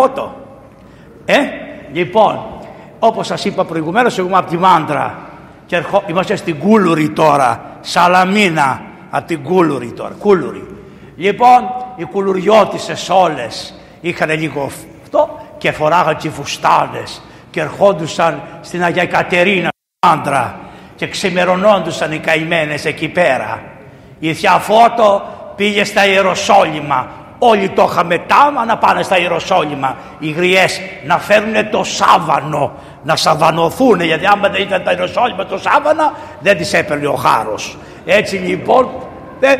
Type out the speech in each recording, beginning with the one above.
φώτο. Ε, λοιπόν, όπως σας είπα προηγουμένως, εγώ είμαι από τη Μάντρα και ερχό, είμαστε στην Κούλουρη τώρα, Σαλαμίνα, από την Κούλουρη τώρα, Κούλουρη. Λοιπόν, οι κουλουριώτησες όλες είχαν λίγο αυτό και φοράγαν τσιφουστάνες και ερχόντουσαν στην Αγία Κατερίνα, Μάντρα και ξημερωνόντουσαν οι καημένες εκεί πέρα. Η Θεία Φώτο πήγε στα Ιεροσόλυμα. Όλοι το είχαμε τάμα να πάνε στα Ιεροσόλυμα. Οι γριές να φέρουν το σάβανο, να σαβανωθούν γιατί άμα δεν ήταν τα Ιεροσόλυμα το σάβανα δεν τις έπαιρνε ο χάρος. Έτσι λοιπόν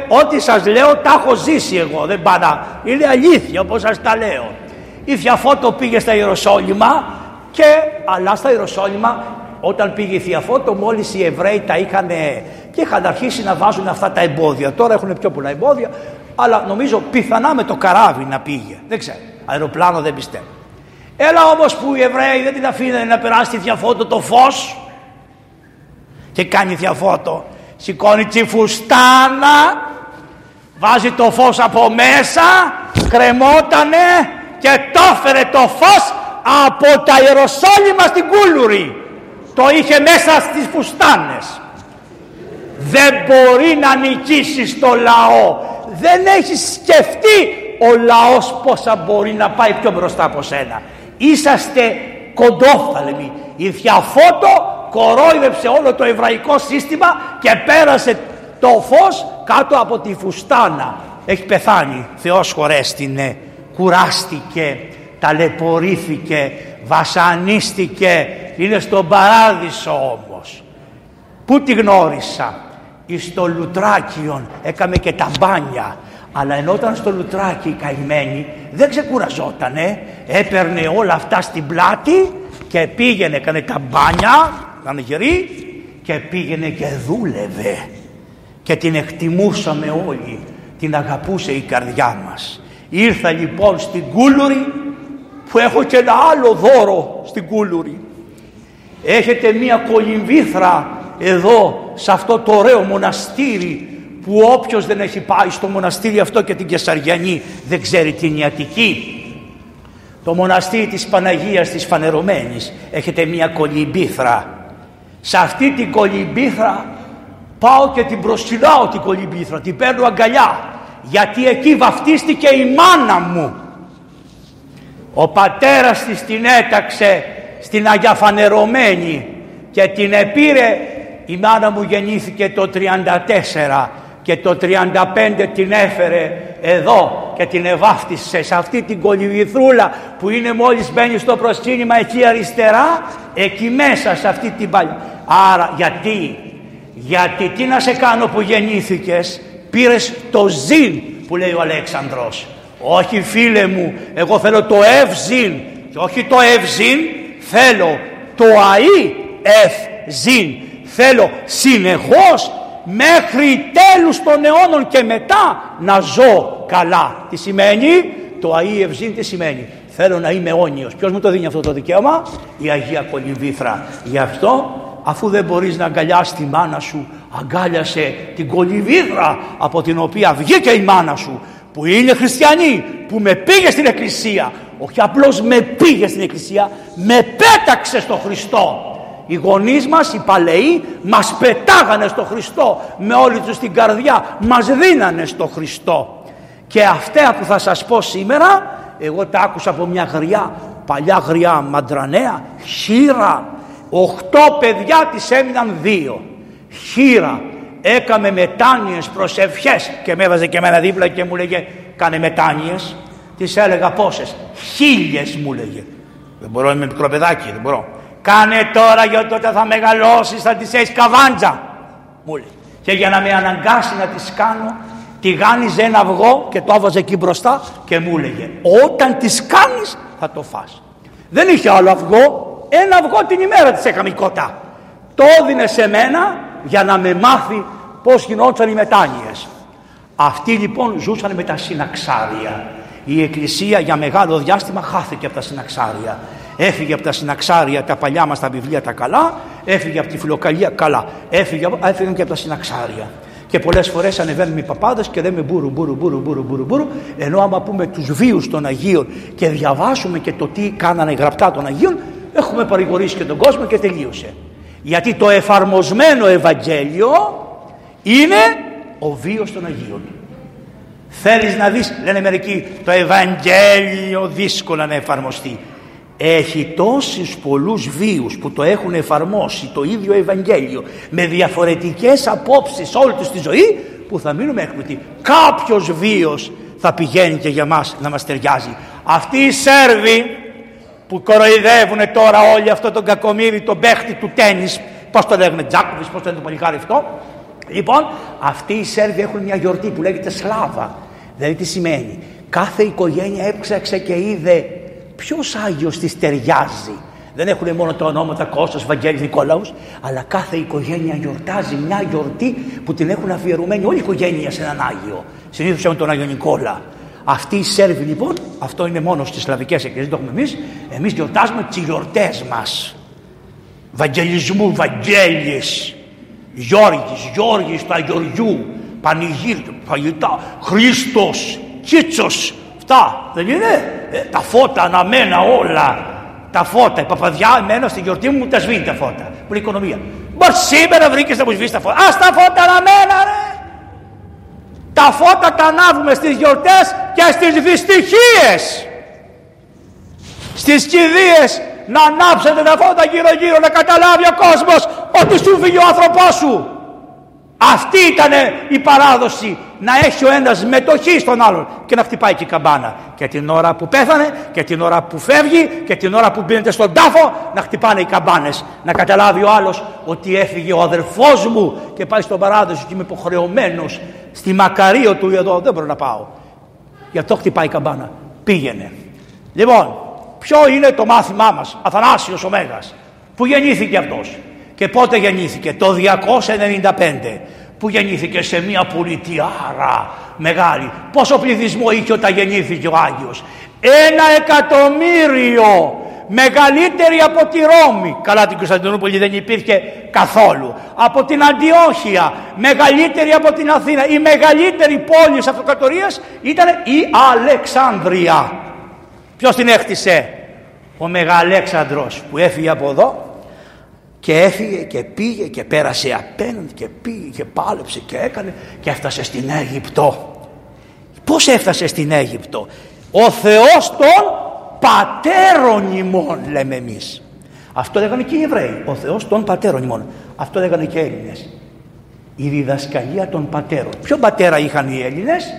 ό,τι σας λέω τα έχω ζήσει εγώ δεν πάνα. Είναι αλήθεια όπως σας τα λέω. Η Θεία Φώτο πήγε στα Ιεροσόλυμα και αλλά στα Ιεροσόλυμα όταν πήγε η Θεία Φώτο μόλις οι Εβραίοι τα είχαν και είχαν αρχίσει να βάζουν αυτά τα εμπόδια. Τώρα έχουν πιο πολλά εμπόδια, αλλά νομίζω πιθανά με το καράβι να πήγε. Δεν ξέρω. Αεροπλάνο δεν πιστεύω. Έλα όμως που οι Εβραίοι δεν την αφήνανε να περάσει τη Θεία Φώτο το φως και κάνει Θεία Φώτο. Σηκώνει τη φουστάνα, βάζει το φως από μέσα, κρεμότανε και το έφερε το φως από τα Ιεροσόλυμα στην Κούλουρη. Το είχε μέσα στις φουστάνες δεν μπορεί να νικήσεις το λαό δεν έχει σκεφτεί ο λαός πόσα μπορεί να πάει πιο μπροστά από σένα. Είσαστε κοντόφθαλμοι. Η Διαφώτο κορόιδεψε όλο το εβραϊκό σύστημα και πέρασε το φως κάτω από τη φουστάνα. Έχει πεθάνει. Θεός χωρέστηνε. Κουράστηκε ταλαιπωρήθηκε βασανίστηκε. Είναι στον παράδεισο όμως. Πού τη γνώρισα; Στο Λουτράκιον έκαμε και τα μπάνια. Αλλά ενώ ήταν στο Λουτράκι η καημένη δεν ξεκουραζότανε έπαιρνε όλα αυτά στην πλάτη και πήγαινε έκανε τα μπάνια ήταν γερή και πήγαινε και δούλευε. Και την εκτιμούσαμε όλοι την αγαπούσε η καρδιά μας. Ήρθα λοιπόν στην Κούλουρη που έχω και ένα άλλο δώρο στην Κούλουρη. Έχετε μία κολυμβήθρα εδώ σε αυτό το ωραίο μοναστήρι που όποιος δεν έχει πάει στο μοναστήρι αυτό και την Κεσαριανή δεν ξέρει την Ιατική. Το μοναστήρι της Παναγίας της Φανερωμένης έχετε μια κολυμπήθρα. Σε αυτή την κολυμπήθρα πάω και την προσκυνάω την κολυμπήθρα την παίρνω αγκαλιά γιατί εκεί βαφτίστηκε η μάνα μου. Ο πατέρας της την έταξε στην Αγία Φανερωμένη και την επήρε η μάνα μου γεννήθηκε το 34 και το 35 την έφερε εδώ και την ευάφτισε σε αυτή την κολυβηθρούλα που είναι μόλις μπαίνει στο προσκύνημα εκεί αριστερά εκεί μέσα σε αυτή την παλιά. Άρα γιατί γιατί τι να σε κάνω που γεννήθηκες πήρες το ζήν που λέει ο Αλέξανδρος. Όχι φίλε μου εγώ θέλω το ευζήν και όχι το ευζήν θέλω το αΐ ευζήν Θέλω συνεχώς μέχρι τέλους των αιώνων και μετά να ζω καλά. Τι σημαίνει, το Αΐ Ευζήν τι σημαίνει; Θέλω να είμαι αιώνιος. Ποιος μου το δίνει αυτό το δικαίωμα, η Αγία Κολυμβήθρα. Γι' αυτό αφού δεν μπορείς να αγκαλιάσεις τη μάνα σου, αγκάλιασε την Κολυμβήθρα από την οποία βγήκε η μάνα σου που είναι χριστιανή, που με πήγε στην εκκλησία. Όχι απλώς με πήγε στην εκκλησία, με πέταξε στο Χριστό οι γονείς μας, οι παλαιοί, μας πετάγανε στο Χριστό με όλη τους την καρδιά, μας δίνανε στο Χριστό. Και αυτά που θα σας πω σήμερα, εγώ τα άκουσα από μια γριά, παλιά γριά μαντρανέα, χείρα, οχτώ παιδιά της έμειναν δύο. Χείρα, έκαμε μετάνοιες προσευχές και με έβαζε και εμένα δίπλα και μου λέγε κάνε μετάνοιες. Της έλεγα πόσες, χίλιες μου λέγε. Δεν μπορώ, είμαι μικρό παιδάκι, δεν μπορώ. Κάνε τώρα γιατί όταν θα μεγαλώσεις θα τις έχεις καβάντζα. Μου λέει. Και για να με αναγκάσει να τις κάνω, τη γάνιζε ένα αυγό και το άβαζε εκεί μπροστά και μου έλεγε όταν τις κάνεις θα το φας. Δεν είχε άλλο αυγό, ένα αυγό την ημέρα της έκαμε κοτά. Το έδινε σε μένα για να με μάθει πώς γινόταν οι μετάνοιες. Αυτοί λοιπόν ζούσαν με τα συναξάρια. Η εκκλησία για μεγάλο διάστημα χάθηκε από τα συναξάρια. Έφυγε από τα συναξάρια τα παλιά μας τα βιβλία τα καλά, έφυγε από τη φιλοκαλία καλά, έφυγε, έφυγαν και από τα συναξάρια. Και πολλές φορές ανεβαίνουμε οι παπάδες και λέμε μπούρου, μπούρου, μπούρου, μπούρου, μπούρου, μπούρου, ενώ άμα πούμε τους βίους των Αγίων και διαβάσουμε και το τι κάνανε γραπτά των Αγίων, έχουμε παρηγορήσει και τον κόσμο και τελείωσε. Γιατί το εφαρμοσμένο Ευαγγέλιο είναι ο βίος των Αγίων. Θέλεις να δεις, λένε μερικοί, το Ευαγγέλιο δύσκολα να εφαρμοστεί. Έχει τόσους πολλούς βίους που το έχουν εφαρμόσει το ίδιο Ευαγγέλιο με διαφορετικές απόψεις όλη τους τη ζωή που θα μείνουμε έκπληκτοι. Κάποιος βίος θα πηγαίνει και για μας να μας ταιριάζει. Αυτοί οι Σέρβοι που κοροϊδεύουν τώρα όλοι αυτό τον κακομύρι, τον παίχτη του τέννις, πώς το λέγουν, Τζάκοβις, πώς το λένε το παλικάρι αυτό. Λοιπόν, αυτοί οι Σέρβοι έχουν μια γιορτή που λέγεται Σλάβα. Δηλαδή τι σημαίνει; Κάθε οικογένεια έψαξε και είδε ποιο Άγιος της ταιριάζει. Δεν έχουν μόνο τα ονόματα Κώστας, Βαγγέλης, Νικόλαους, αλλά κάθε οικογένεια γιορτάζει μια γιορτή που την έχουν αφιερωμένη όλη η οικογένεια σε έναν Άγιο. Συνήθως έχουν τον Άγιο Νικόλα. Αυτοί οι Σέρβοι λοιπόν, αυτό είναι μόνο στις σλαβικές εκκλησίες, το έχουμε εμείς, εμείς γιορτάζουμε τις γιορτές μας. Βαγγελισμού, Βαγγέλης, Γιώργης, Γιώργης του Αγιοριού, Πανηγύρι, φαγητά, Χριστός, Κίτσος, αυτά δεν είναι; Ε, τα φώτα αναμένα όλα. Τα φώτα, η παπαδιά εμένα στην γιορτή μου τα σβήνει τα φώτα. Που είναι οικονομία. Μπορεί σήμερα βρήκες να μου σβήσεις τα φώτα. Α τα φώτα αναμένα, ρε! Τα φώτα τα ανάβουμε στις γιορτές και στις δυστυχίες. Στις κηδείες να ανάψετε τα φώτα γύρω γύρω να καταλάβει ο κόσμος ότι σου φύγει ο άνθρωπός σου. Αυτή ήταν η παράδοση να έχει ο ένας μετοχή στον άλλον και να χτυπάει και η καμπάνα. Και την ώρα που πέθανε και την ώρα που φεύγει και την ώρα που μπαίνετε στον τάφο να χτυπάνε οι καμπάνες. Να καταλάβει ο άλλος ότι έφυγε ο αδερφός μου και πάει στον παράδοση και είμαι υποχρεωμένος στη μακαρίο του εδώ δεν μπορώ να πάω. Γι' αυτό χτυπάει η καμπάνα. Πήγαινε. Λοιπόν, ποιο είναι το μάθημά μας, Αθανάσιος ο Μέγας, που γεννήθηκε αυτός; Και πότε γεννήθηκε, το 295, που γεννήθηκε; Σε μια πολιτιάρα μεγάλη. Πόσο πληθυσμό είχε όταν γεννήθηκε ο Άγιος; Ένα εκατομμύριο μεγαλύτερη από τη Ρώμη. Καλά την Κωνσταντινούπολη δεν υπήρχε καθόλου. Από την Αντιόχεια, μεγαλύτερη από την Αθήνα. Η μεγαλύτερη πόλη της αυτοκρατορίας ήταν η Αλεξάνδρεια. Ποιος την έχτισε; Ο Μεγαλέξανδρος που έφυγε από εδώ και έφυγε και πήγε και πέρασε απέναντι και πήγε και πάλεψε και έκανε και έφτασε στην Αίγυπτο. Πώς έφτασε στην Αίγυπτο; Ο Θεός των πατέρων ημών λέμε εμείς. Αυτό λέγανε και οι Εβραίοι. Ο Θεός των πατέρων ημών. Αυτό λέγανε και οι Έλληνες. Η διδασκαλία των πατέρων. Ποιο πατέρα είχαν οι Έλληνες;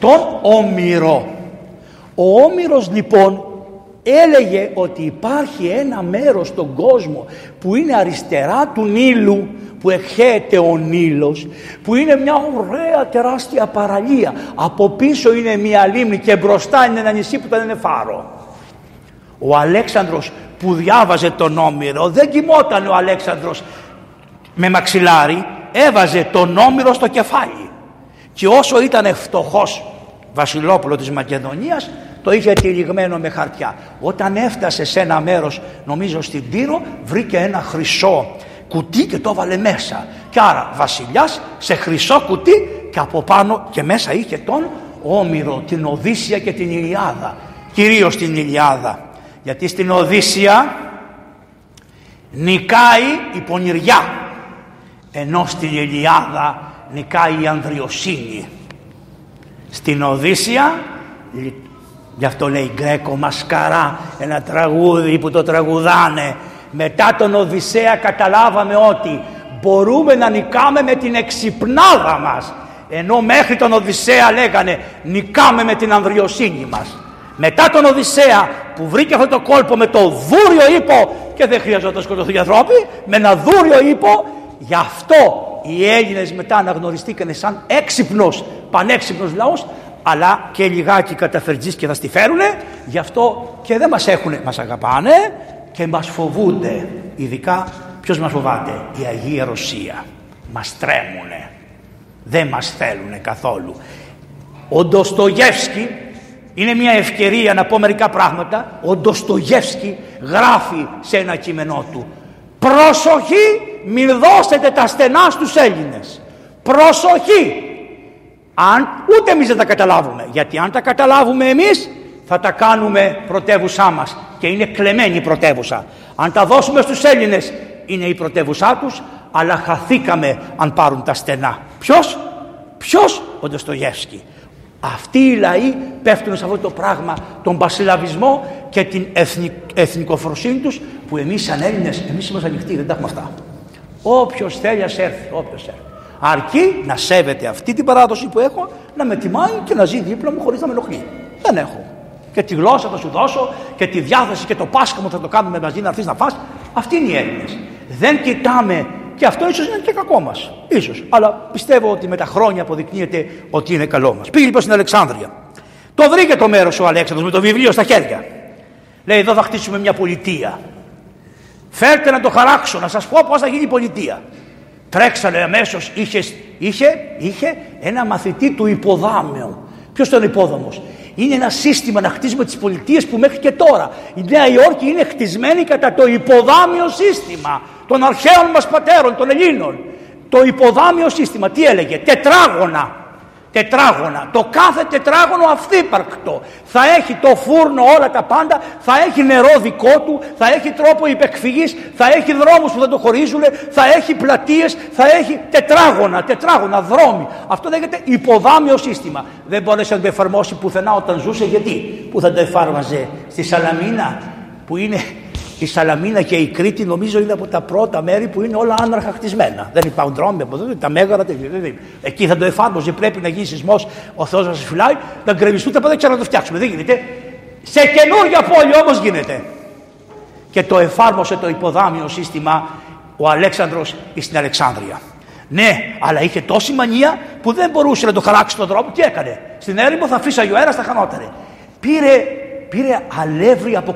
Τον Όμηρο. Ο Όμηρος λοιπόν έλεγε ότι υπάρχει ένα μέρος στον κόσμο που είναι αριστερά του Νείλου που εχέεται ο Νείλος που είναι μια ωραία τεράστια παραλία. Από πίσω είναι μια λίμνη και μπροστά είναι ένα νησί που δεν είναι φάρο. Ο Αλέξανδρος που διάβαζε τον Όμηρο δεν κοιμόταν ο Αλέξανδρος με μαξιλάρι έβαζε τον Όμηρο στο κεφάλι. Και όσο ήταν φτωχός βασιλόπουλο της Μακεδονίας το είχε τυλιγμένο με χαρτιά. Όταν έφτασε σε ένα μέρος, νομίζω στην Τύρο, βρήκε ένα χρυσό κουτί και το έβαλε μέσα. Και άρα βασιλιάς σε χρυσό κουτί και από πάνω και μέσα είχε τον Όμηρο, την Οδύσσια και την Ηλιάδα. Κυρίως την Ηλιάδα. Γιατί στην Οδύσσια νικάει η πονηριά. Ενώ στην Ηλιάδα νικάει η ανδριοσύνη. Στην Οδύσσια Γι' αυτό λέει Γκρέκο Μασκαρά, ένα τραγούδι που το τραγουδάνε. Μετά τον Οδυσσέα καταλάβαμε ότι μπορούμε να νικάμε με την εξυπνάδα μας. Ενώ μέχρι τον Οδυσσέα λέγανε νικάμε με την ανδριοσύνη μας. Μετά τον Οδυσσέα που βρήκε αυτό το κόλπο με το δούριο ύπο και δεν χρειαζόταν να σκοτωθούν οι ανθρώποι, με ένα δούριο ύπο, γι' αυτό οι Έλληνες μετά αναγνωριστήκανε σαν έξυπνος, πανέξυπνος λαός, αλλά και λιγάκι καταφερτζής και θα στη φέρουνε γι' αυτό και δεν μας έχουνε. Μας αγαπάνε και μας φοβούνται. Ειδικά ποιος μας φοβάται; Η Αγία Ρωσία. Μας τρέμουνε. Δεν μας θέλουνε καθόλου. Ο Ντοστογεύσκη είναι μια ευκαιρία να πω μερικά πράγματα. Ο Ντοστογεύσκη γράφει σε ένα κείμενό του. Προσοχή μην δώσετε τα στενά στους Έλληνες. Προσοχή! Αν, ούτε εμείς δεν τα καταλάβουμε. Γιατί αν τα καταλάβουμε εμείς θα τα κάνουμε πρωτεύουσά μας και είναι κλεμμένη η πρωτεύουσα. Αν τα δώσουμε στους Έλληνες είναι η πρωτεύουσά τους αλλά χαθήκαμε αν πάρουν τα στενά. Ποιος; Ποιος; Ο Ντοστογεύσκη. Αυτοί οι λαοί πέφτουν σε αυτό το πράγμα, τον πασιλαβισμό και την εθνικ, εθνικοφροσύνη τους που εμείς σαν Έλληνες, εμείς είμαστε ανοιχτοί, δεν τα έχουμε αυτά. Όποιος θέλει ας έρθει, όποιος έρθει. Αρκεί να σέβεται αυτή την παράδοση που έχω, να με τιμάει και να ζει δίπλα μου χωρίς να με ενοχλεί. Δεν έχω. Και τη γλώσσα θα σου δώσω και τη διάθεση και το Πάσχα μου θα το κάνουμε μαζί να έρθεις να φας. Αυτοί είναι οι Έλληνες. Δεν κοιτάμε και αυτό ίσως είναι και κακό μας. σω. Αλλά πιστεύω ότι με τα χρόνια αποδεικνύεται ότι είναι καλό μας. Πήγε λοιπόν στην Αλεξάνδρεια. Το βρήκε το μέρος ο Αλέξανδρος με το βιβλίο στα χέρια. Λέει: Εδώ θα χτίσουμε μια πολιτεία. Φέρτε να το χαράξω, να σας πω πώς θα γίνει η πολιτεία. Τρέξανε αμέσως, είχε, είχε, είχε ένα μαθητή του υποδάμεου. Ποιος ήταν ο υπόδομος, είναι ένα σύστημα να χτίζουμε τις πολιτείες που μέχρι και τώρα η Νέα Υόρκη είναι χτισμένη κατά το υποδάμιο σύστημα των αρχαίων μας πατέρων, των Ελλήνων. Το υποδάμιο σύστημα τι έλεγε, τετράγωνα τετράγωνα. Το κάθε τετράγωνο αυθύπαρκτο. Θα έχει το φούρνο όλα τα πάντα, θα έχει νερό δικό του, θα έχει τρόπο υπεκφυγής, θα έχει δρόμους που θα το χωρίζουν, θα έχει πλατείες, θα έχει τετράγωνα, τετράγωνα, δρόμοι. Αυτό λέγεται υποδάμιο σύστημα. Δεν μπόρεσε να το εφαρμόσει πουθενά όταν ζούσε γιατί; Που θα το εφάρμαζε στη Σαλαμίνα που είναι η Σαλαμίνα και η Κρήτη νομίζω είναι από τα πρώτα μέρη που είναι όλα άναρχα χτισμένα. Δεν υπάρχουν δρόμοι από εδώ, τα μέγαρα. Εκεί θα το εφάρμοζε. Πρέπει να γίνει σεισμός. Ο Θεός να σας φυλάει, να γκρεμιστούν τα πάντα και να το φτιάξουμε. Δεν γίνεται. Σε καινούργια πόλη όμως γίνεται. Και το εφάρμοσε το υποδάμιο σύστημα ο Αλέξανδρος στην Αλεξάνδρεια. Ναι, αλλά είχε τόση μανία που δεν μπορούσε να το χαράξει τον δρόμο. Τι έκανε; Στην έρημο θα φύσαγε ο αέρας, θα χανότερε. Πήρε πήρε αλεύρι από,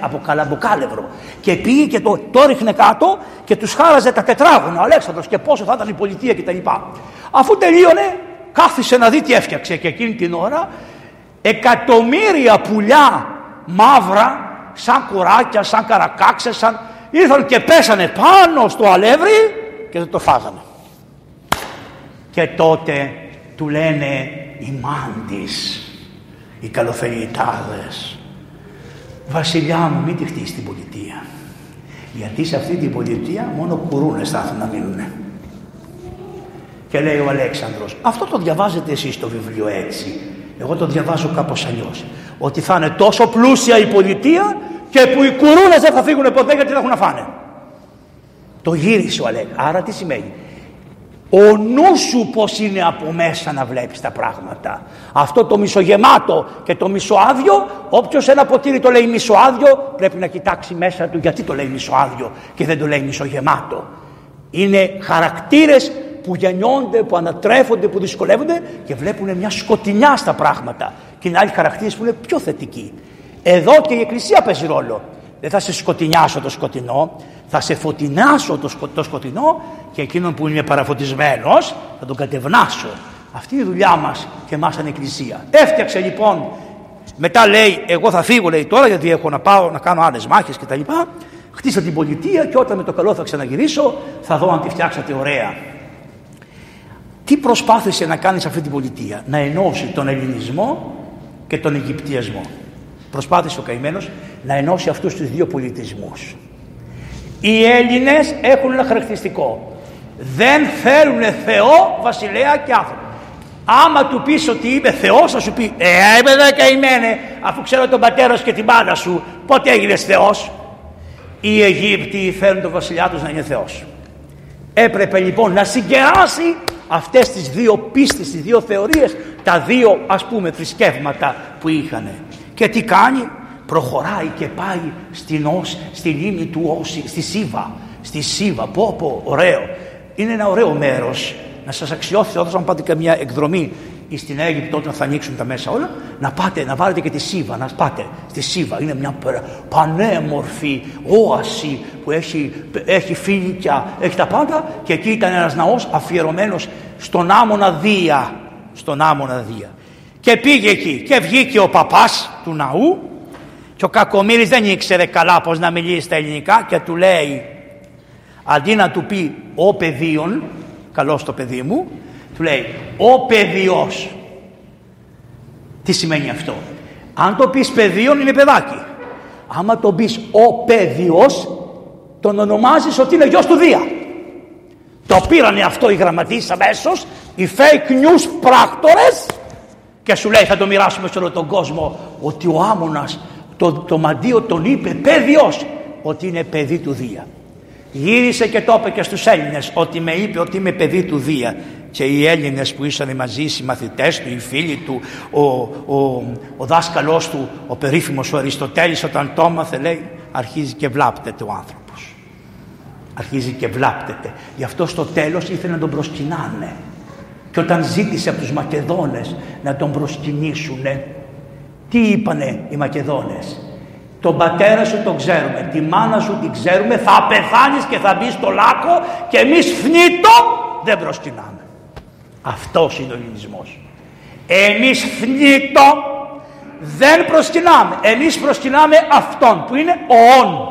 από καλαμποκάλευρο και πήγε και το, το ρίχνε κάτω και τους χάραζε τα τετράγωνα ο Αλέξανδρος και πόσο θα ήταν η πολιτεία κτλ. Αφού τελείωνε κάθισε να δει τι έφτιαξε και εκείνη την ώρα εκατομμύρια πουλιά μαύρα σαν κουράκια, σαν καρακάξες σαν... ήρθαν και πέσανε πάνω στο αλεύρι και δεν το φάγανε. Και τότε του λένε οι μάντις οι καλοφελιτάδες. Βασιλιά μου μην τη χτίσεις την πολιτεία. Γιατί σε αυτή την πολιτεία μόνο κουρούνες θα έρθουν να μείνουν. Και λέει ο Αλέξανδρος, αυτό το διαβάζετε εσείς το βιβλίο έτσι. Εγώ το διαβάζω κάπως αλλιώς. Ότι θα είναι τόσο πλούσια η πολιτεία και που οι κουρούνες δεν θα φύγουν ποτέ γιατί δεν έχουν να φάνε. Το γύρισε ο Αλέξανδρος. Άρα τι σημαίνει; Ο νους σου πως είναι από μέσα να βλέπεις τα πράγματα. Αυτό το μισογεμάτο και το μισοάδιο, όποιος ένα ποτήρι το λέει μισοάδιο, πρέπει να κοιτάξει μέσα του γιατί το λέει μισοάδιο και δεν το λέει μισογεμάτο. Είναι χαρακτήρες που γεννιόνται, που ανατρέφονται, που δυσκολεύονται και βλέπουν μια σκοτεινιά στα πράγματα. Και είναι άλλοι χαρακτήρες που είναι πιο θετικοί. Εδώ και η Εκκλησία παίζει ρόλο. Δεν θα σε σκοτεινιάσω το σκοτεινό, θα σε φωτεινάσω το, σκο, το σκοτεινό και εκείνον που είναι παραφωτισμένος θα τον κατευνάσω. Αυτή είναι η δουλειά μας και εμάς σαν εκκλησία. Έφτιαξε λοιπόν, μετά λέει εγώ θα φύγω λέει τώρα γιατί έχω να πάω να κάνω άλλες μάχες κτλ. Χτίσα την πολιτεία και όταν με το καλό θα ξαναγυρίσω θα δω αν τη φτιάξατε ωραία. Τι προσπάθησε να κάνεις σε αυτή την πολιτεία, να ενώσει τον ελληνισμό και τον Αιγυπτιασμό. Προσπάθησε ο καημένος να ενώσει αυτούς τους δύο πολιτισμούς. Οι Έλληνες έχουν ένα χαρακτηριστικό. Δεν θέλουν Θεό, βασιλέα και άνθρωπο. Άμα του πεις ότι είμαι Θεός θα σου πει «Ε, είμαι καημένε, αφού ξέρω τον πατέρας και την πάντα σου, πότε έγινες Θεός». Οι Αιγύπτιοι θέλουν τον βασιλιά τους να είναι Θεός. Έπρεπε λοιπόν να συγκεράσει αυτές τις δύο πίστες, τις δύο θεωρίες, τα δύο ας πούμε θρησκεύματα που είχαν. Και τι κάνει, προχωράει και πάει στην Ως, στη λίμνη του Όση, στη Σίβα. Στη Σίβα, πω πω, ωραίο. Είναι ένα ωραίο μέρος. Να σας αξιώσει όταν πάτε και μια εκδρομή στην Αίγυπτο όταν θα ανοίξουν τα μέσα όλα, να πάτε, να βάλετε και τη Σίβα, να πάτε στη Σίβα. Είναι μια πανέμορφη όαση που έχει, έχει φίλικια, έχει τα πάντα και εκεί ήταν ένας ναός αφιερωμένος στον άμονα Δία. Στον άμονα Δία. Και πήγε εκεί και βγήκε ο παπάς του ναού και ο Κακομύρης δεν ήξερε καλά πως να μιλήσει στα ελληνικά και του λέει αντί να του πει ο παιδίον, καλώς το παιδί μου, Του λέει ο παιδιός. Τι σημαίνει αυτό; Αν το πεις παιδίον είναι παιδάκι. Άμα το πεις ο παιδιος τον ονομάζεις ότι είναι γιος του Δία. Το πήρανε αυτό οι γραμματείς αμέσως, οι fake news πράκτορες και σου λέει θα το μοιράσουμε σε όλο τον κόσμο ότι ο Άμονας το, το μαντίο τον είπε παιδιος ότι είναι παιδί του Δία. Γύρισε και το είπε και στους Έλληνες ότι με είπε ότι είμαι παιδί του Δία και οι Έλληνες που ήσαν μαζί, οι μαθητές του, οι φίλοι του, ο, ο, ο δάσκαλός του, ο περίφημος ο Αριστοτέλης όταν το έμαθε λέει αρχίζει και βλάπτεται ο άνθρωπος. Αρχίζει και βλάπτεται. Γι' αυτό στο τέλος ήθελε να τον προσκυνάνε. Και όταν ζήτησε από τους Μακεδόνες να τον προσκυνήσουνε, τι είπανε οι Μακεδόνες; Τον πατέρα σου τον ξέρουμε, τη μάνα σου την ξέρουμε, θα πεθάνεις και θα μπεις στο λάκκο και εμείς φνίτο δεν προσκυνάμε. Αυτός είναι ο ελληνισμός. Εμείς φνίτο δεν προσκυνάμε. Εμείς προσκυνάμε Αυτόν που είναι ο Όν.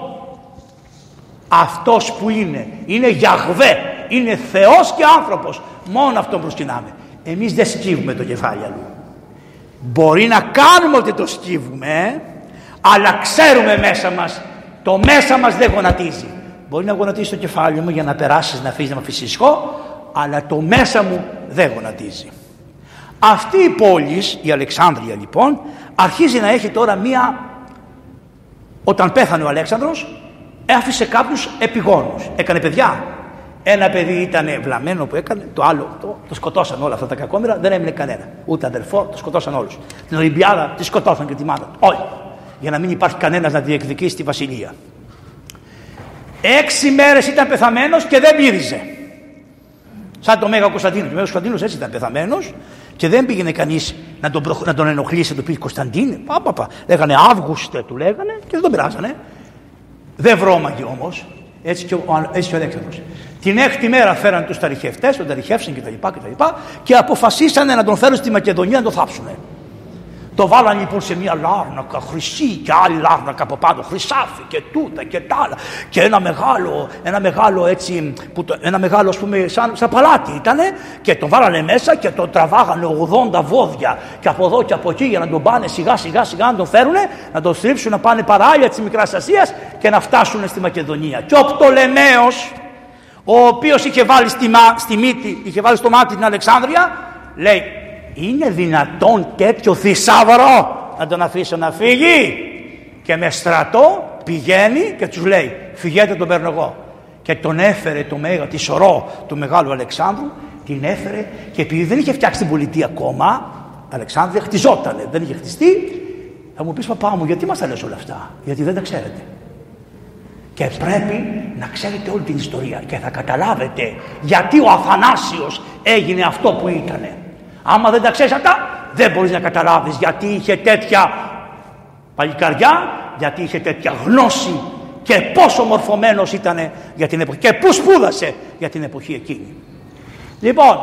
Αυτός που είναι. Είναι Γιαχβέ. Είναι Θεός και άνθρωπος. Μόνο Αυτόν προσκυνάμε. Εμείς δεν σκύβουμε το κεφάλι αλλού. Μπορεί να κάνουμε ότι το σκύβουμε, αλλά ξέρουμε μέσα μας, το μέσα μας δεν γονατίζει. Μπορεί να γονατίσει το κεφάλι μου για να περάσεις να αφήσει να με αφήσει αλλά το μέσα μου δεν γονατίζει. Αυτή η πόλη, η Αλεξάνδρεια λοιπόν, αρχίζει να έχει τώρα μία... Όταν πέθανε ο Αλέξανδρος, άφησε κάποιους επιγόνους. Έκανε παιδιά. Ένα παιδί ήταν βλαμμένο που έκανε, το άλλο το, το σκοτώσαν όλα αυτά τα κακόμοιρα, δεν έμεινε κανένα. Ούτε αδερφό, το σκοτώσαν όλους. Την Ολυμπιάδα τη σκοτώσαν και τη μάνα του. Όλοι. Για να μην υπάρχει κανένας να διεκδικήσει τη βασιλεία. Έξι μέρες ήταν πεθαμένος και δεν πήριζε. Σαν το Μέγα Κωνσταντίνος. Ο Μέγας Κωνσταντίνος έτσι ήταν πεθαμένος και δεν πήγαινε κανείς να, τον να τον ενοχλήσει, να του πει Κωνσταντίνε. Πάπαπα. Λέγανε Αύγουστε, του λέγανε και δεν τον πειράζανε. Δεν βρώμαγε όμως. Έτσι και ο, έτσι ο Αλέξανδρος. Την έκτη μέρα φέραν τους ταριχευτές, τον ταριχεύσαν κτλ. Και, και, και αποφασίσανε να τον φέρουν στη Μακεδονία να τον θάψουν. Το βάλανε λοιπόν σε μια λάρνακα χρυσή και άλλη λάρνακα από πάνω, χρυσάφι και τούτα και τα άλλα. Και ένα μεγάλο, ένα μεγάλο έτσι, που το, ένα μεγάλο ας πούμε σαν, σαν παλάτι ήτανε και τον βάλανε μέσα και τον τραβάγανε 80 βόδια και από εδώ και από εκεί για να τον πάνε σιγά σιγά σιγά να τον φέρουν, να τον στρίψουν να πάνε παράλια της Μικράς Ασίας και να φτάσουν στη Μακεδονία. Και ο Πτολεμαίος, ο οποίος είχε βάλει στη, στη μύτη, είχε βάλει στο μάτι την Αλεξάνδρεια, λέει είναι δυνατόν τέτοιο θησαυρό να τον αφήσω να φύγει; Και με στρατό πηγαίνει και τους λέει φυγέτε τον παίρνω εγώ και τον έφερε το μέγα, τη σωρό του Μεγάλου Αλεξάνδρου την έφερε και επειδή δεν είχε φτιάξει την πολιτεία ακόμα Αλεξάνδρεια χτιζότανε, δεν είχε χτιστεί. Θα μου πεις παπά μου γιατί μας τα λες όλα αυτά; Γιατί δεν τα ξέρετε; Και πρέπει να ξέρετε όλη την ιστορία και θα καταλάβετε γιατί ο Αθανάσιος έγινε αυτό που ήτανε Άμα δεν τα ξέρεις αυτά, δεν μπορείς να καταλάβεις γιατί είχε τέτοια παλικαριά, γιατί είχε τέτοια γνώση και πόσο μορφωμένος ήταν για την εποχή και πού σπούδασε για την εποχή εκείνη. Λοιπόν,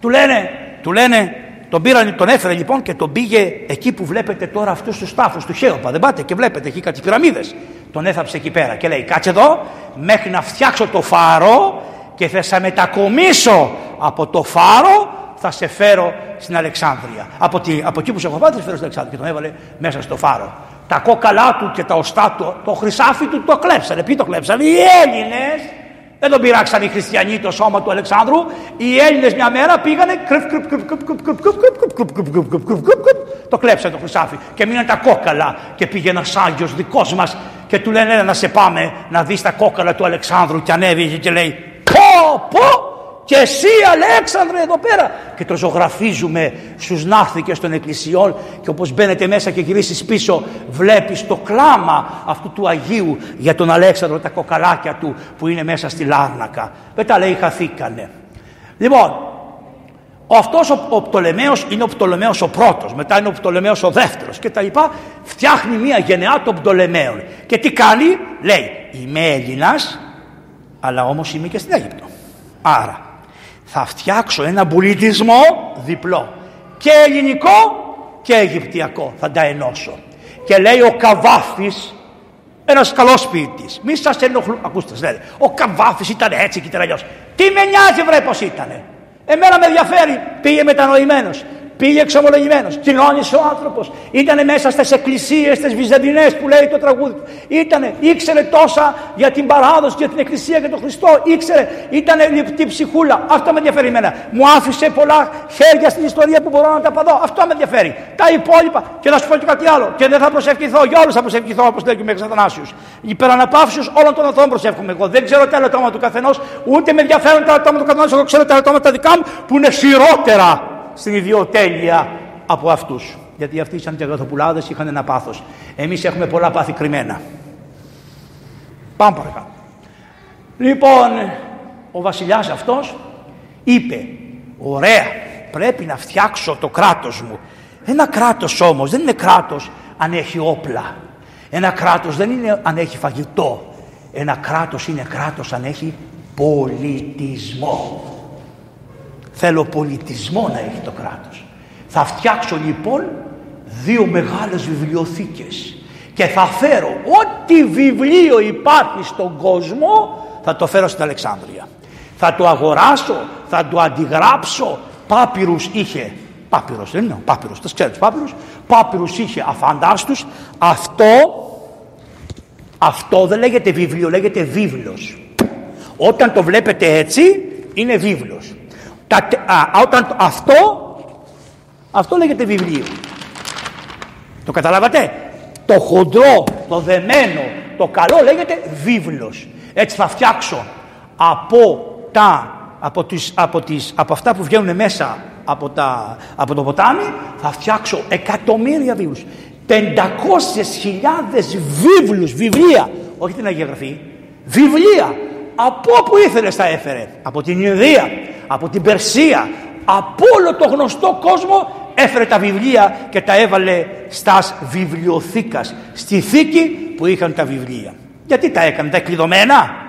του λένε, του λένε, τον πήραν, τον έφερε λοιπόν και τον πήγε εκεί που βλέπετε τώρα αυτούς τους τάφους του Χέοπα. Δεν πάτε και βλέπετε εκεί κάτι πυραμίδες. Τον έθαψε εκεί πέρα και λέει: Κάτσε εδώ μέχρι να φτιάξω το φάρο και θα σε μετακομίσω από το φάρο θα σε φέρω στην Αλεξάνδρεια. Από, τη, από εκεί που σε έχω πάει θα σε φέρω στην Αλεξάνδρεια. Και τον έβαλε μέσα στο φάρο. Τα κόκαλά του και τα οστά του, το χρυσάφι του το κλέψανε. Ποιοι το κλέψανε, οι Έλληνε. Δεν τον πειράξαν οι χριστιανοί το σώμα του Αλεξάνδρου. Οι Έλληνε μια μέρα πήγανε το κλέψανε το χρυσάφι και μείναν τα κόκαλα και πήγε ένα Άγιος δικός μας και του λένε να σε πάμε να δεις τα κόκαλα του Αλεξάνδρου και ανέβηκε και λέει πω πω και εσύ Αλέξανδρε εδώ πέρα και το ζωγραφίζουμε στους ναύθηκες των εκκλησιών και όπως μπαίνετε μέσα και γυρίσεις πίσω βλέπεις το κλάμα αυτού του Αγίου για τον Αλέξανδρο τα κοκαλάκια του που είναι μέσα στη Λάρνακα. Μετά λέει χαθήκανε. Λοιπόν ο αυτός ο, ο Πτολεμαίος είναι ο Πτολεμαίος ο πρώτος μετά είναι ο Πτολεμαίος ο δεύτερος και τα λοιπά. Φτιάχνει μια γενεά των Πτολεμαίων. Και τι κάνει; Λέει είμαι Έλληνας αλλά όμως είμαι και στην Αίγυπτο. Άρα θα φτιάξω ένα πολιτισμό διπλό. Και ελληνικό και αιγυπτιακό θα τα ενώσω και λέει ο Καβάφης ένας καλός ποιητής μη σας ενοχλούν ακούστε λέτε ο Καβάφης ήταν έτσι και ήταν αλλιώς τι με νοιάζει βρε πως ήτανε; Εμένα με ενδιαφέρει. Πήγε μετανοημένος. Πήγε εξομολογημένος. Κοινώνησε ο άνθρωπος. Ήταν μέσα στις εκκλησίες, στις βυζαντινές που λέει το τραγούδι. Ήτανε, ήξερε τόσα για την παράδοση, για την εκκλησία και τον Χριστό. Ήξερε, ήταν λεπτή ψυχούλα. Αυτό με ενδιαφέρει εμένα. Μου άφησε πολλά χέρια στην ιστορία που μπορώ να τα παδώ. Αυτό με ενδιαφέρει. Τα υπόλοιπα. Και να σου πω και κάτι άλλο. Και δεν θα προσευχηθώ. Για όλους θα προσευχηθώ, όπως λέει και ο Μεγαθανάσιο. Υπεραναπαύσεω όλων των ανθρώπων προσεύχομαι εγώ. Δεν ξέρω τα ελαττώματα του καθενός, ούτε με ενδιαφέρουν τα ελαττώματα του καθενός. Εγώ ξέρω τα ελαττώματα δικά μου που είναι χειρότερα στην ιδιοτέλεια από αυτούς. Γιατί αυτοί ήταν και αγαθοπουλάδες, είχαν ένα πάθος. Εμείς έχουμε πολλά πάθη κρυμμένα. Πάμε παρακάτω. Λοιπόν, ο βασιλιάς αυτός είπε, ωραία, πρέπει να φτιάξω το κράτος μου. Ένα κράτος όμως δεν είναι κράτος αν έχει όπλα. Ένα κράτος δεν είναι αν έχει φαγητό. Ένα κράτος είναι κράτος αν έχει πολιτισμό. Θέλω πολιτισμό να έχει το κράτος. Θα φτιάξω λοιπόν δύο μεγάλες βιβλιοθήκες και θα φέρω ό,τι βιβλίο υπάρχει στον κόσμο θα το φέρω στην Αλεξάνδρεια. Θα το αγοράσω, θα το αντιγράψω. Πάπυρους είχε, πάπυρος δεν είναι, πάπυρος, τα ξέρεις πάπυρους. Πάπυρους είχε αφαντάστους. Αυτό, αυτό δεν λέγεται βιβλίο, λέγεται βίβλος. Όταν το βλέπετε έτσι είναι βίβλος. Τα, α, όταν αυτό, αυτό λέγεται βιβλίο. Το καταλάβατε; Το χοντρό, το δεμένο, το καλό λέγεται βίβλος. Έτσι θα φτιάξω από, τα, από, τις, από, τις, από αυτά που βγαίνουν μέσα από, τα, από το ποτάμι, θα φτιάξω εκατομμύρια βίβλους. Πεντακόσιες χιλιάδες βίβλους, βιβλία, όχι την Αγία Γραφή, βιβλία. Από όπου ήθελες τα έφερε; Από την Ινδία, από την Περσία, από όλο το γνωστό κόσμο έφερε τα βιβλία και τα έβαλε στας βιβλιοθήκας, στη θήκη που είχαν τα βιβλία. Γιατί τα έκανε, τα κλειδωμένα.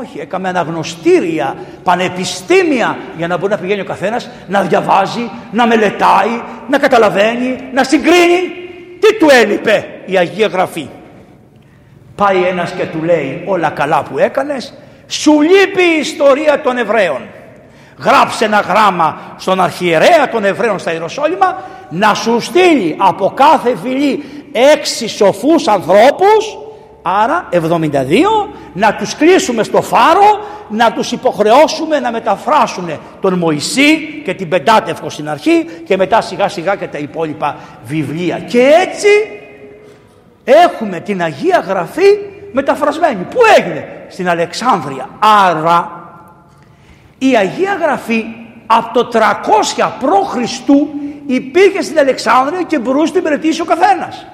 Όχι, έκαμε αναγνωστήρια, πανεπιστήμια για να μπορεί να πηγαίνει ο καθένας να διαβάζει, να μελετάει, να καταλαβαίνει, να συγκρίνει. Τι του έλειπε η Αγία Γραφή; Πάει ένας και του λέει όλα καλά που έκανες, σου λείπει η ιστορία των Εβραίων γράψε ένα γράμμα στον αρχιερέα των Εβραίων στα Ιεροσόλυμα να σου στείλει από κάθε φυλή έξι σοφούς ανθρώπους άρα 72 να τους κλείσουμε στο φάρο να τους υποχρεώσουμε να μεταφράσουν τον Μωυσή και την Πεντάτευκο στην αρχή και μετά σιγά σιγά και τα υπόλοιπα βιβλία. Και έτσι έχουμε την Αγία Γραφή μεταφρασμένη. Που έγινε; Στην Αλεξάνδρεια. Άρα η Αγία Γραφή από το 300 π.Χ. υπήρχε στην Αλεξάνδρεια και μπορούσε να την μελετήσει ο καθένας.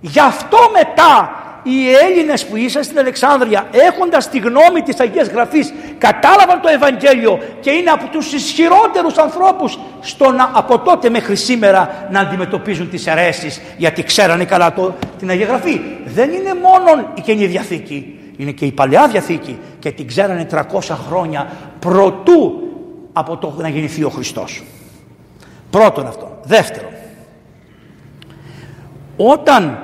Γι' αυτό μετά οι Έλληνες που ήσαν στην Αλεξάνδρεια έχοντας τη γνώμη της Αγίας Γραφής κατάλαβαν το Ευαγγέλιο και είναι από τους ισχυρότερους ανθρώπους στο να, από τότε μέχρι σήμερα να αντιμετωπίζουν τις αιρέσεις γιατί ξέρανε καλά το, την Αγία Γραφή. Δεν είναι μόνο η Καινή Διαθήκη είναι και η Παλαιά Διαθήκη και την ξέρανε 300 χρόνια προτού από το να γεννηθεί ο Χριστός. Πρώτον αυτό. Δεύτερον, όταν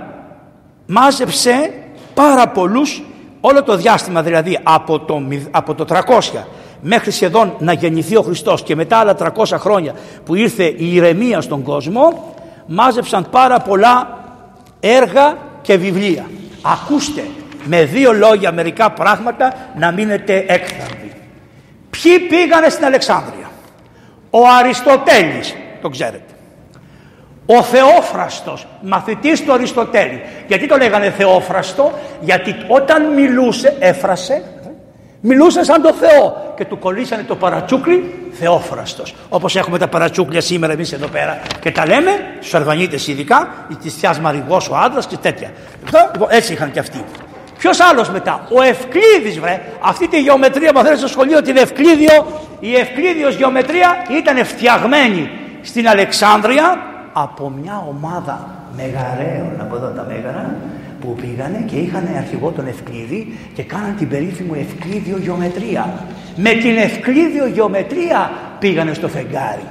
μάζεψε πάρα πολλούς όλο το διάστημα δηλαδή από το, από το 300 μέχρι σχεδόν να γεννηθεί ο Χριστός και μετά άλλα 300 χρόνια που ήρθε η ηρεμία στον κόσμο μάζεψαν πάρα πολλά έργα και βιβλία. Ακούστε, με δύο λόγια μερικά πράγματα να μείνετε έκθαρδοι. Ποιοι πήγανε στην Αλεξάνδρεια; Ο Αριστοτέλης, το ξέρετε. Ο Θεόφραστος, μαθητής του Αριστοτέλη. Γιατί το λέγανε Θεόφραστο, γιατί όταν μιλούσε, έφρασε, μιλούσε σαν το Θεό και του κολλήσανε το παρατσούκλι Θεόφραστος. Όπως έχουμε τα παρατσούκλια σήμερα εμείς εδώ πέρα και τα λέμε, στους Αρβανίτες ειδικά, η της Θιάς Μαριγός ο άντρας και τέτοια. Λοιπόν, έτσι είχαν και αυτοί. Ποιος άλλος μετά, ο Ευκλήδης, βρε. Αυτή τη γεωμετρία που μαθαίνετε στο σχολείο, την Ευκλήδιο, η Ευκλήδιος γεωμετρία ήταν φτιαγμένη στην Αλεξάνδρεια από μια ομάδα μεγαρέων από εδώ τα μέγαρα που πήγανε και είχαν αρχηγό τον Ευκλήδη και κάναν την περίφημη Ευκλήδιο γεωμετρία. Με την Ευκλήδιο γεωμετρία πήγανε στο φεγγάρι.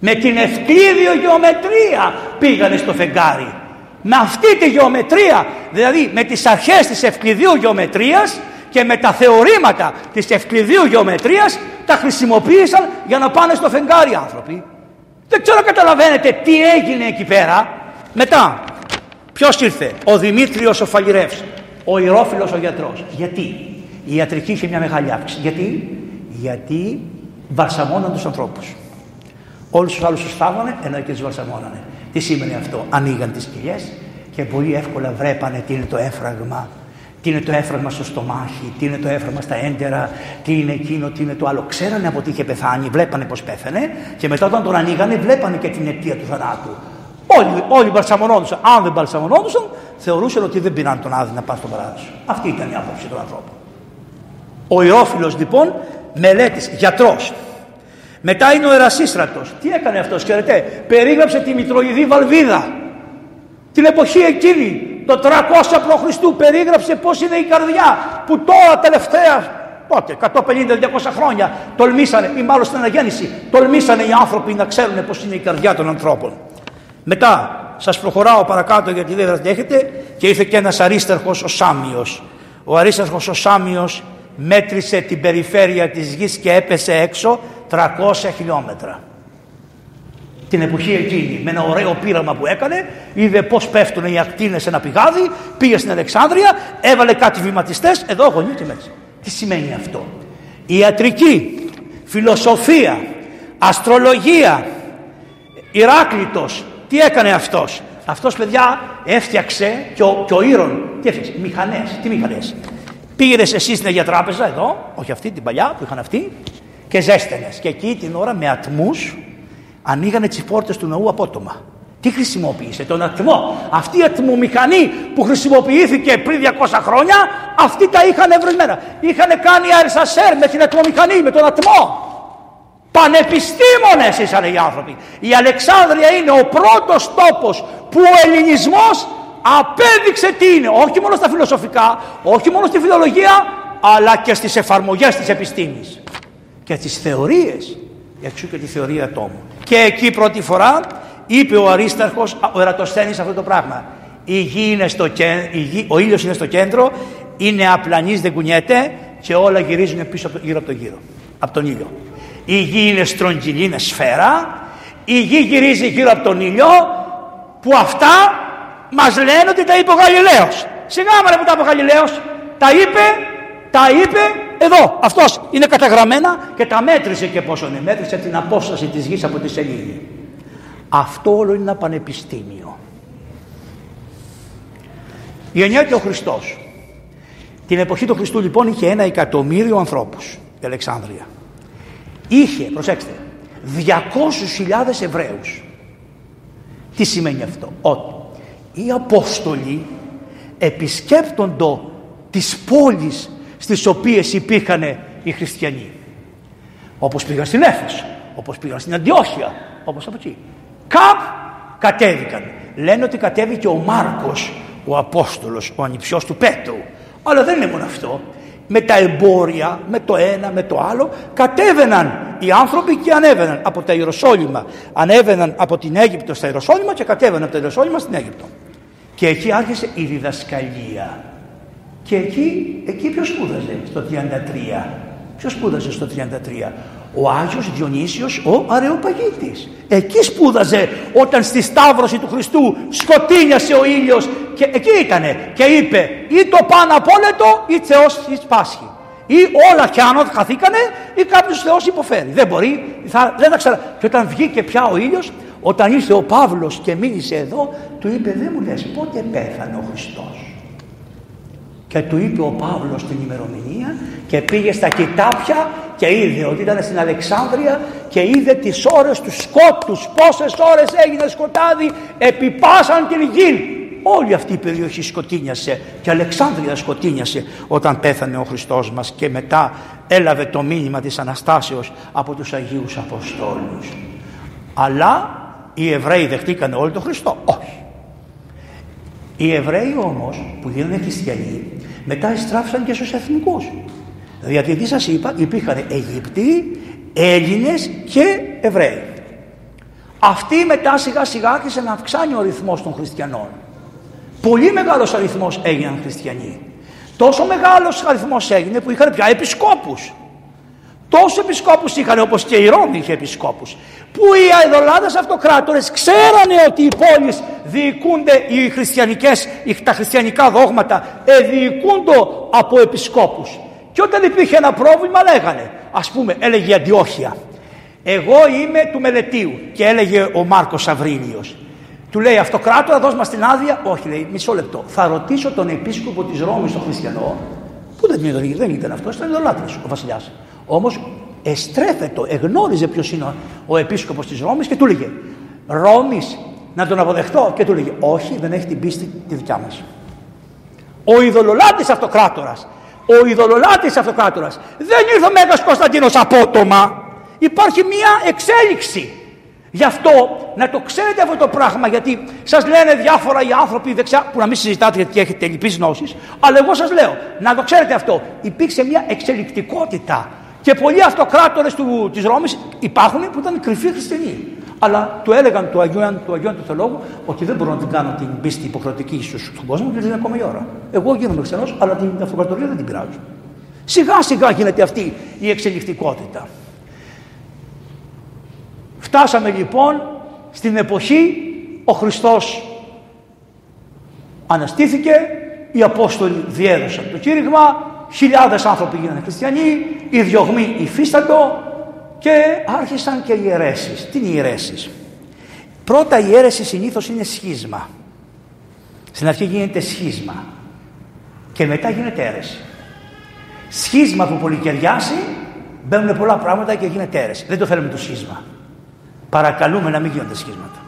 Με την Ευκλήδιο γεωμετρία πήγανε στο φεγγάρι. Με αυτή τη γεωμετρία, δηλαδή με τις αρχές της ευκληδίου γεωμετρίας και με τα θεωρήματα της ευκλειδίου γεωμετρίας τα χρησιμοποίησαν για να πάνε στο φεγγάρι άνθρωποι. Δεν ξέρω καταλαβαίνετε τι έγινε εκεί πέρα. Μετά, ποιος ήρθε, ο Δημήτριος ο Φαλιρεύς, ο Ιερόφιλος ο γιατρός. Γιατί, η ιατρική είχε μια μεγάλη αύξηση. Γιατί, γιατί βαρσαμώναν τους ανθρώπους. Όλους τους άλλους τους φάγανε ενώ και τους βαρσαμώνανε. Τι σημαίνει αυτό, ανοίγαν τις κοιλιές και πολύ εύκολα βρέπανε τι είναι το έφραγμα τι είναι το έφραγμα στο στομάχι, τι είναι το έφραγμα στα έντερα, τι είναι εκείνο, τι είναι το άλλο. Ξέρανε από τι είχε πεθάνει, βλέπανε πώς πέθανε και μετά όταν τον ανοίγανε, βλέπανε και την αιτία του θανάτου. Όλοι, όλοι μπαλσαμονόντουσαν. Αν δεν μπαλσαμονόντουσαν, θεωρούσαν ότι δεν πήραν τον άδειο να πάνε στον παράδεισο. Αυτή ήταν η άποψη των ανθρώπων. Ο Ιώφιλος λοιπόν, μελέτης, γιατρός. Μετά είναι ο Ερασίστρατος. Τι έκανε αυτός, ξέρετε, περίγραψε τη Μητροειδή Βαλβίδα. Την εποχή εκείνη το 300 π.Χ. περίγραψε πώς είναι η καρδιά που τώρα τελευταία πότε 150-200 χρόνια τολμήσανε ή μάλλον στην αναγέννηση τολμήσανε οι άνθρωποι να ξέρουν πώς είναι η καρδιά των ανθρώπων. Μετά σας προχωράω παρακάτω γιατί δεν έχετε και ήρθε και ένας αρίσταρχος ο Σάμιος. Ο αρίσταρχος ο Σάμιος μέτρησε την περιφέρεια της γης και έπεσε έξω 300 χιλιόμετρα. Την εποχή εκείνη με ένα ωραίο πείραμα που έκανε είδε πως πέφτουν οι ακτίνες σε ένα πηγάδι πήγε στην Αλεξάνδρεια έβαλε κάτι βηματιστές. Εδώ γονεί και μέσα τι σημαίνει αυτό; Ιατρική φιλοσοφία αστρολογία Ηράκλητος τι έκανε αυτός; Αυτός παιδιά έφτιαξε και ο, και ο Ήρων τι έφτιαξε; Μηχανές. Τι μηχανές; Πήγαινε εσύ στην Αγία Τράπεζα εδώ όχι αυτή την παλιά που είχαν αυτοί και ζέστενες και εκεί την ώρα με ατμούς ανοίγανε τις πόρτες του ναού απότομα. Τι χρησιμοποίησε, τον ατμό. Αυτή η ατμομηχανή που χρησιμοποιήθηκε πριν 200 χρόνια, αυτοί τα είχαν ευρεσμένα. Είχαν κάνει αρισασέρ με την ατμομηχανή, με τον ατμό. Πανεπιστήμονες ήσαν οι άνθρωποι. Η Αλεξάνδρεια είναι ο πρώτος τόπος που ο ελληνισμός απέδειξε τι είναι. Όχι μόνο στα φιλοσοφικά, όχι μόνο στη φιλολογία, αλλά και στις εφαρμογές της επιστήμης και στις θεωρίες εξού και τη θεωρία ατόμου. Και εκεί πρώτη φορά είπε ο Αρίσταρχος, ο Ερατοσθένης αυτό το πράγμα. Η γη είναι στο η γη, ο ήλιος είναι στο κέντρο, είναι απλανής, δεν κουνιέται και όλα γυρίζουν πίσω γύρω από τον γύρο, από τον ήλιο. Η γη είναι στρογγυλή, είναι σφαίρα, η γη γυρίζει γύρω από τον ήλιο που αυτά μας λένε ότι τα είπε ο Γαλιλαίος. Σιγά μωρέ που τα είπε ο Γαλιλαίος, τα είπε, τα είπε εδώ, αυτός είναι καταγραμμένα και τα μέτρησε και πόσο είναι. Μέτρησε την απόσταση της γης από τη σελήνη. Αυτό όλο είναι ένα πανεπιστήμιο. Γεννιέται ο Χριστός. Την εποχή του Χριστού λοιπόν είχε ένα εκατομμύριο ανθρώπους η Αλεξάνδρεια. Είχε, προσέξτε, 200.000 Εβραίους. Τι σημαίνει αυτό; Ότι οι Απόστολοι επισκέπτοντο τις πόλεις στις οποίες υπήρχαν οι χριστιανοί. Όπως πήγαν στην Έφεσο, όπως πήγαν στην Αντιόχεια, όπως από εκεί. Καπ κατέβηκαν. Λένε ότι κατέβηκε ο Μάρκος, ο Απόστολος, ο ανιψιός του Πέτρου. Αλλά δεν είναι μόνο αυτό. Με τα εμπόρια, με το ένα, με το άλλο, κατέβαιναν οι άνθρωποι και ανέβαιναν από τα Ιεροσόλυμα. Ανέβαιναν από την Αίγυπτο στα Ιεροσόλυμα και κατέβαιναν από τα Ιεροσόλυμα στην Αίγυπτο. Και εκεί άρχισε η διδασκαλία. Και εκεί, εκεί ποιος σπούδαζε; Στο 33. Ποιος σπούδαζε στο 33. Ο Άγιος Διονύσιος ο Αρεοπαγίτης. Εκεί σπούδαζε όταν στη Σταύρωση του Χριστού σκοτίνιασε ο ήλιος και εκεί ήτανε και είπε ή το πάνω απόλετο ή Θεός της Πάσχη. Ή όλα κι άνω χαθήκανε ή κάποιος Θεός υποφέρει. Δεν μπορεί, θα, δεν τα ξέρα. Και όταν βγήκε πια ο ήλιος, όταν ήρθε ο Παύλος και μίλησε εδώ, του είπε δεν μου λες πότε πέθανε ο Χριστός. Και του είπε ο Παύλος την ημερομηνία και πήγε στα κοιτάπια και είδε ότι ήταν στην Αλεξάνδρεια και είδε τις ώρες τους σκότους, πόσες ώρες έγινε σκοτάδι, επιπάσαν την γη. Όλη αυτή η περιοχή σκοτίνιασε και η Αλεξάνδρεια σκοτίνιασε όταν πέθανε ο Χριστός μας και μετά έλαβε το μήνυμα της Αναστάσεως από τους Αγίους Αποστόλους. Αλλά οι Εβραίοι δεχτήκανε όλο τον Χριστό. Όχι. Οι Εβραίοι όμως που γίνανε χριστιανοί μετά εστράφησαν και στους εθνικούς. Γιατί τι σας είπα υπήρχαν Αιγύπτιοι, Έλληνες και Εβραίοι. Αυτοί μετά σιγά σιγά άρχισε να αυξάνει ο ρυθμός των χριστιανών. Πολύ μεγάλος αριθμός έγιναν χριστιανοί. τόσο μεγάλος αριθμός έγινε που είχαν πια επισκόπους. Τόσο επισκόπους είχαν όπως και η Ρώμη είχε επισκόπους. Που οι αειδολάδες αυτοκράτορες ξέρανε ότι οι πόλεις διοικούνται οι χριστιανικές, τα χριστιανικά δόγματα διοικούνται από επισκόπους. Και όταν υπήρχε ένα πρόβλημα λέγανε, ας πούμε έλεγε η Αντιόχεια, εγώ είμαι του Μελετίου και έλεγε ο Μάρκος Αβρίλιος. Του λέει αυτοκράτορα δώσ' μας την άδεια. Όχι λέει μισό λεπτό. Θα ρωτήσω τον επίσκοπο της Ρώμης τον χριστιανό που δεν, ήταν, δεν ήταν αυτός, ήταν ειδωλάτρης ο βασιλιάς. Όμως εστρέφετο, εγνώριζε ποιος είναι ο επίσκοπος της Ρώμης και του λέγε Ρώμης να τον αποδεχτώ και του λέγε όχι δεν έχει την πίστη τη δικιά μας. Ο ειδωλολάτης αυτοκράτορας ο ειδωλολάτης αυτοκράτορας δεν ήρθε ο Μέγας Κωνσταντίνος απότομα υπάρχει μια εξέλιξη Γι' αυτό να το ξέρετε αυτό το πράγμα, γιατί σας λένε διάφορα οι άνθρωποι δεξιά, που να μην συζητάτε γιατί έχετε λοιπεί γνώσεις, αλλά εγώ σας λέω να το ξέρετε αυτό. Υπήρξε μια εξελικτικότητα και πολλοί αυτοκράτορες της Ρώμης υπάρχουν που ήταν κρυφοί χριστιανοί. Αλλά του έλεγαν του Αγίου, του Αγίου του Θεολόγου ότι δεν μπορώ να την κάνω την πίστη υποχρεωτική στον κόσμο γιατί δεν είναι ακόμα η ώρα. Εγώ γίνομαι χριστιανό, αλλά την αυτοκρατορία δεν την πειράζω. Σιγά σιγά γίνεται αυτή η εξελικτικότητα. Φτάσαμε λοιπόν στην εποχή ο Χριστός αναστήθηκε, οι Απόστολοι διέδωσαν το κήρυγμα, χιλιάδες άνθρωποι γίνανε χριστιανοί, οι διωγμοί υφίστατο και άρχισαν και οι αιρέσεις. Τι είναι οι αιρέσεις; Πρώτα η αίρεση συνήθως είναι σχίσμα. Στην αρχή γίνεται σχίσμα και μετά γίνεται αίρεση. Σχίσμα που πολυκαιριάσει μπαίνουν πολλά πράγματα και γίνεται αίρεση. Δεν το θέλουμε το σχίσμα. Παρακαλούμε να μην γίνονται σχίσματα.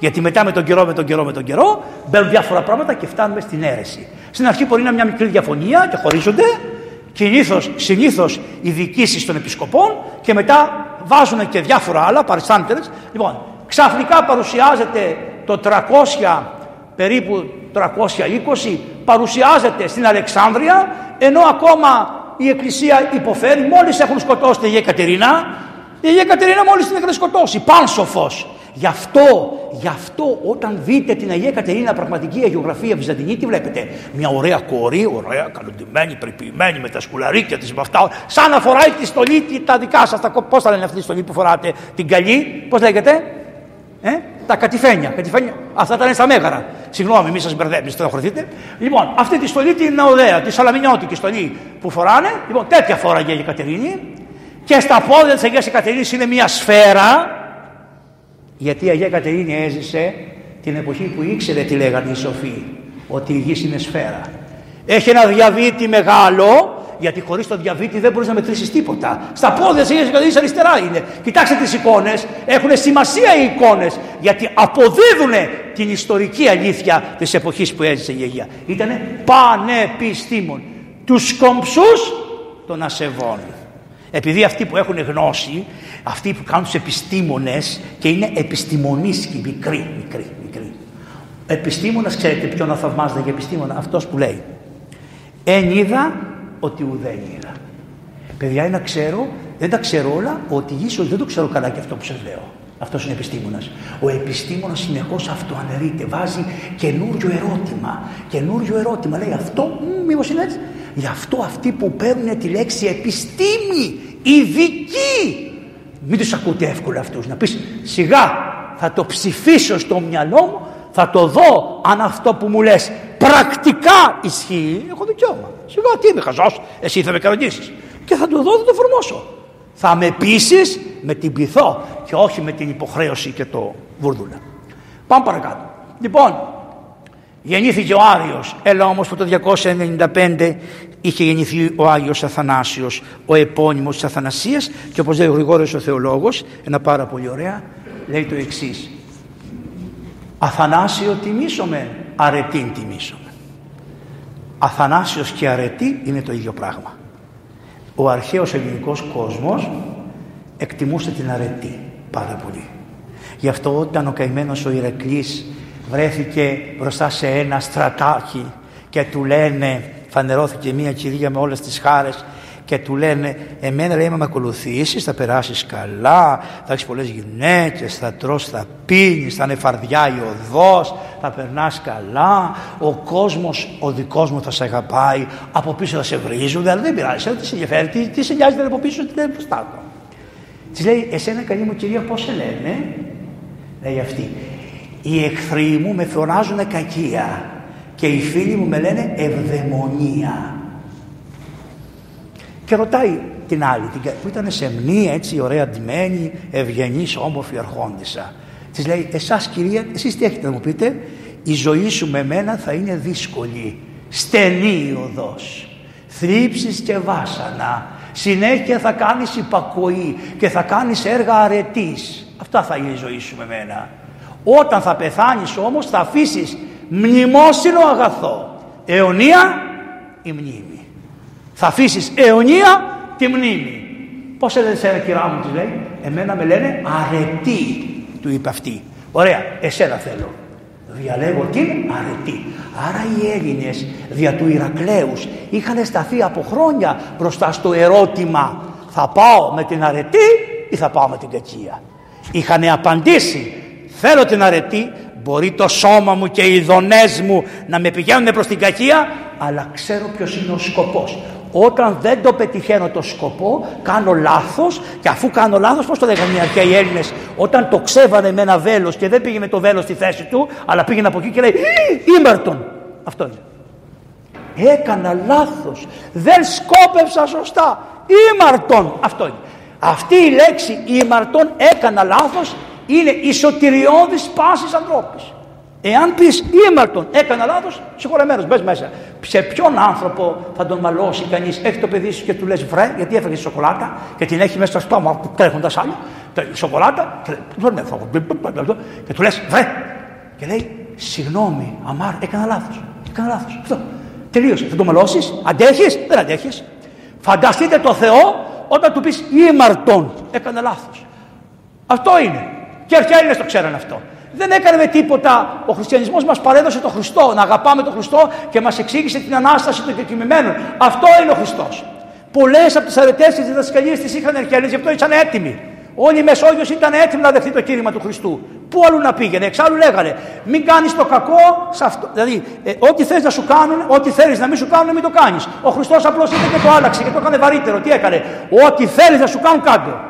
Γιατί μετά με τον καιρό, με τον καιρό, με τον καιρό μπαίνουν διάφορα πράγματα και φτάνουμε στην αίρεση. Στην αρχή μπορεί να είναι μια μικρή διαφωνία και χωρίζονται. Συνήθως, συνήθως οι διοικήσεις των επισκοπών και μετά βάζουν και διάφορα άλλα παριστάντερες. Λοιπόν, ξαφνικά παρουσιάζεται το 300, περίπου 320, παρουσιάζεται στην Αλεξάνδρεια, ενώ ακόμα η Εκκλησία υποφέρει, μόλις έχουν σκοτώσει την Κατερίνα, η Αγία Κατερίνα μόλις την έκανε σκοτώσει, πάνσοφος. Γι' αυτό, γι' αυτό όταν δείτε την Αγία Κατερίνα πραγματική αγιογραφία βυζαντινή τι βλέπετε. Μια ωραία κορή, ωραία, καλοντημένη, περιποιημένη με τα σκουλαρίκια της με αυτά. Σαν να φοράει τη στολή τα δικά σας. Τα, πώς θα λένε αυτή τη στολή που φοράτε, την καλή, πώς λέγεται; Ε; Τα κατηφένια. κατηφένια. Αυτά τα λένε στα μέγαρα. Συγγνώμη, μην σας μπερδέψετε, στενοχωρηθείτε. Λοιπόν, αυτή τη στολή την ωραία, τη σαλαμινιώτικη στολή που φοράνε. Λοιπόν, τέτοια φόραγε η Κατερίνη και στα πόδια της Αγίας Εκατερίνης είναι μια σφαίρα γιατί η Αγία Κατερίνη έζησε την εποχή που ήξερε τι λέγανε οι σοφοί ότι η γη είναι σφαίρα έχει ένα διαβήτη μεγάλο γιατί χωρίς το διαβήτη δεν μπορείς να μετρήσεις τίποτα. Στα πόδια της Αγίας Εκατερίνης αριστερά είναι. Κοιτάξτε τις εικόνες, έχουν σημασία οι εικόνες γιατί αποδίδουν την ιστορική αλήθεια της εποχής που έζησε η Αγία. Ήτανε πανεπιστήμων. Τους κομψούς των ασεβών. Επειδή αυτοί που έχουν γνώση, αυτοί που κάνουν τους επιστήμονες και είναι επιστημονίσκοι, μικροί, μικροί, μικροί. Επιστήμονας, ξέρετε ποιον να θαυμάζεται για επιστήμονα, αυτός που λέει «Εν είδα ότι ουδέν είδα». Παιδιά, να ξέρω, δεν τα ξέρω όλα, ότι ίσως δεν το ξέρω καλά και αυτό που σας λέω. Αυτός είναι επιστήμονας. Ο επιστήμονας συνεχώς αυτοαναιρείται, βάζει καινούριο ερώτημα. Καινούριο ερώτημα. Λέει αυτό, μήπως είναι έτσι. Γι' αυτό αυτοί που παίρνουν τη λέξη επιστήμη, ειδικοί, μην τους ακούτε εύκολα αυτούς. Να πεις σιγά θα το ψηφίσω στο μυαλό μου, θα το δω αν αυτό που μου λες πρακτικά ισχύει. Έχω δικαίωμα. Σιγά τι είμαι χαζός, εσύ θα με κανονίσεις. Και θα το δω, θα το εφαρμόσω. Θα με πείσεις με την πειθό και όχι με την υποχρέωση και το βουρδούλα. Πάμε παρακάτω. Λοιπόν, Γεννήθηκε ο Άριος, έλα όμως που το 295 είχε γεννηθεί ο Άγιος Αθανάσιος, ο επώνυμος της Αθανασίας και όπως λέει ο Γρηγόριος ο Θεολόγος, ένα πάρα πολύ ωραία, λέει το εξής. Αθανάσιο τιμήσομε, αρετήν τιμήσομε. Αθανάσιος και αρετή είναι το ίδιο πράγμα. Ο αρχαίος ελληνικός κόσμος εκτιμούσε την αρετή πάρα πολύ. Γι' αυτό όταν ο καημένος ο Ηρακλής βρέθηκε μπροστά σε ένα στρατάκι και του λένε φανερώθηκε μια κυρία με όλες τις χάρες και του λένε εμένα λέει με ακολουθήσεις θα περάσεις καλά θα έχεις πολλές γυναίκες θα τρως θα πίνεις θα είναι φαρδιά η οδός θα περνάς καλά ο κόσμος ο δικός μου θα σε αγαπάει από πίσω θα σε βρίζουν αλλά δεν πειράζει τι σε ενδιαφέρει τι, τι σε νοιάζει από πίσω τι δεν μπροστά του της λέει εσένα καλή μου κυρία πώς σε λένε λέει αυτή οι εχθροί μου με φωνάζουν κακία και οι φίλοι μου με λένε ευδαιμονία και ρωτάει την άλλη, που ήταν σε μνή, έτσι ωραία ντυμένη, ευγενής, όμορφη αρχόντισσα. Της λέει, εσάς κυρία, εσείς τι έχετε να μου πείτε, η ζωή σου με μένα θα είναι δύσκολη, στενή η οδός, θλίψεις και βάσανα, συνέχεια θα κάνεις υπακοή και θα κάνεις έργα αρετής. Αυτά θα είναι η ζωή σου με μένα. Όταν θα πεθάνεις όμως θα αφήσεις μνημόσυνο αγαθό, αιωνία η μνήμη. Θα αφήσεις αιωνία τη μνήμη. Πώς έλεγε σε ένα κυρά μου, της λέει, Εμένα με λένε αρετή, του είπε αυτή. Ωραία, εσένα θέλω. Διαλέγω την αρετή. Άρα οι Έλληνες δια του Ηρακλέους είχαν σταθεί από χρόνια μπροστά στο ερώτημα θα πάω με την αρετή ή θα πάω με την κακία. Είχαν απαντήσει θέλω την αρετή μπορεί το σώμα μου και οι δονές μου να με πηγαίνουν προς την κακία αλλά ξέρω ποιος είναι ο σκοπός όταν δεν το πετυχαίνω το σκοπό, κάνω λάθος και αφού κάνω λάθος, πώς το λέγανε οι αρχαίοι Έλληνες, όταν το ξέβανε με ένα βέλος και δεν πήγε με το βέλος στη θέση του, αλλά πήγαινε από εκεί και λέει Ήμαρτον. Αυτό είναι. Έκανα λάθος. Δεν σκόπευσα σωστά. Ήμαρτον. Αυτό είναι. Αυτή η λέξη ήμαρτον έκανα λάθος είναι η σωτηριώδης πάσης ανθρώπης. Εάν πεις ήμαρτον, έκανα λάθος, συγχωρεμένο, μπες μέσα. Σε ποιον άνθρωπο θα τον μαλώσει κανείς, έχει το παιδί σου και του λες βρε, γιατί έφαγες σοκολάτα και την έχει μέσα στο στόμα τρέχοντας άλλο. Σοκολάτα, και του λες βρε. Και λέει, συγγνώμη, αμάρ, έκανα λάθος. Έκανα λάθος. Αυτό. Τελείωσε. Θα τον μαλώσεις, αντέχεις, δεν αντέχεις. Φανταστείτε το Θεό όταν του πεις ήμαρτον, έκανα λάθος. Αυτό είναι. Και οι το ξέραν αυτό. Δεν έκανε με τίποτα. Ο χριστιανισμός μας παρέδωσε τον Χριστό. Να αγαπάμε τον Χριστό και μας εξήγησε την ανάσταση των κεκοιμημένων. Αυτό είναι ο Χριστός. Πολλές από τις αρετές τη διδασκαλίες τη είχαν οι γι' αυτό ήταν έτοιμοι. Όλη η Μεσόγειος ήταν έτοιμη να δεχτεί το κήρυμα του Χριστού. Πού αλλού να πήγαινε, εξάλλου λέγανε, μην κάνεις το κακό σε αυτό. Δηλαδή, ε, ό,τι θες να σου κάνουν, ό,τι θέλεις να μην σου κάνουν, μην το κάνεις. Ο Χριστός απλώς ήρθε και το άλλαξε και το έκανε βαρύτερο. Τι έκανε, Ό,τι θέλεις να σου κάνουν, κάτω.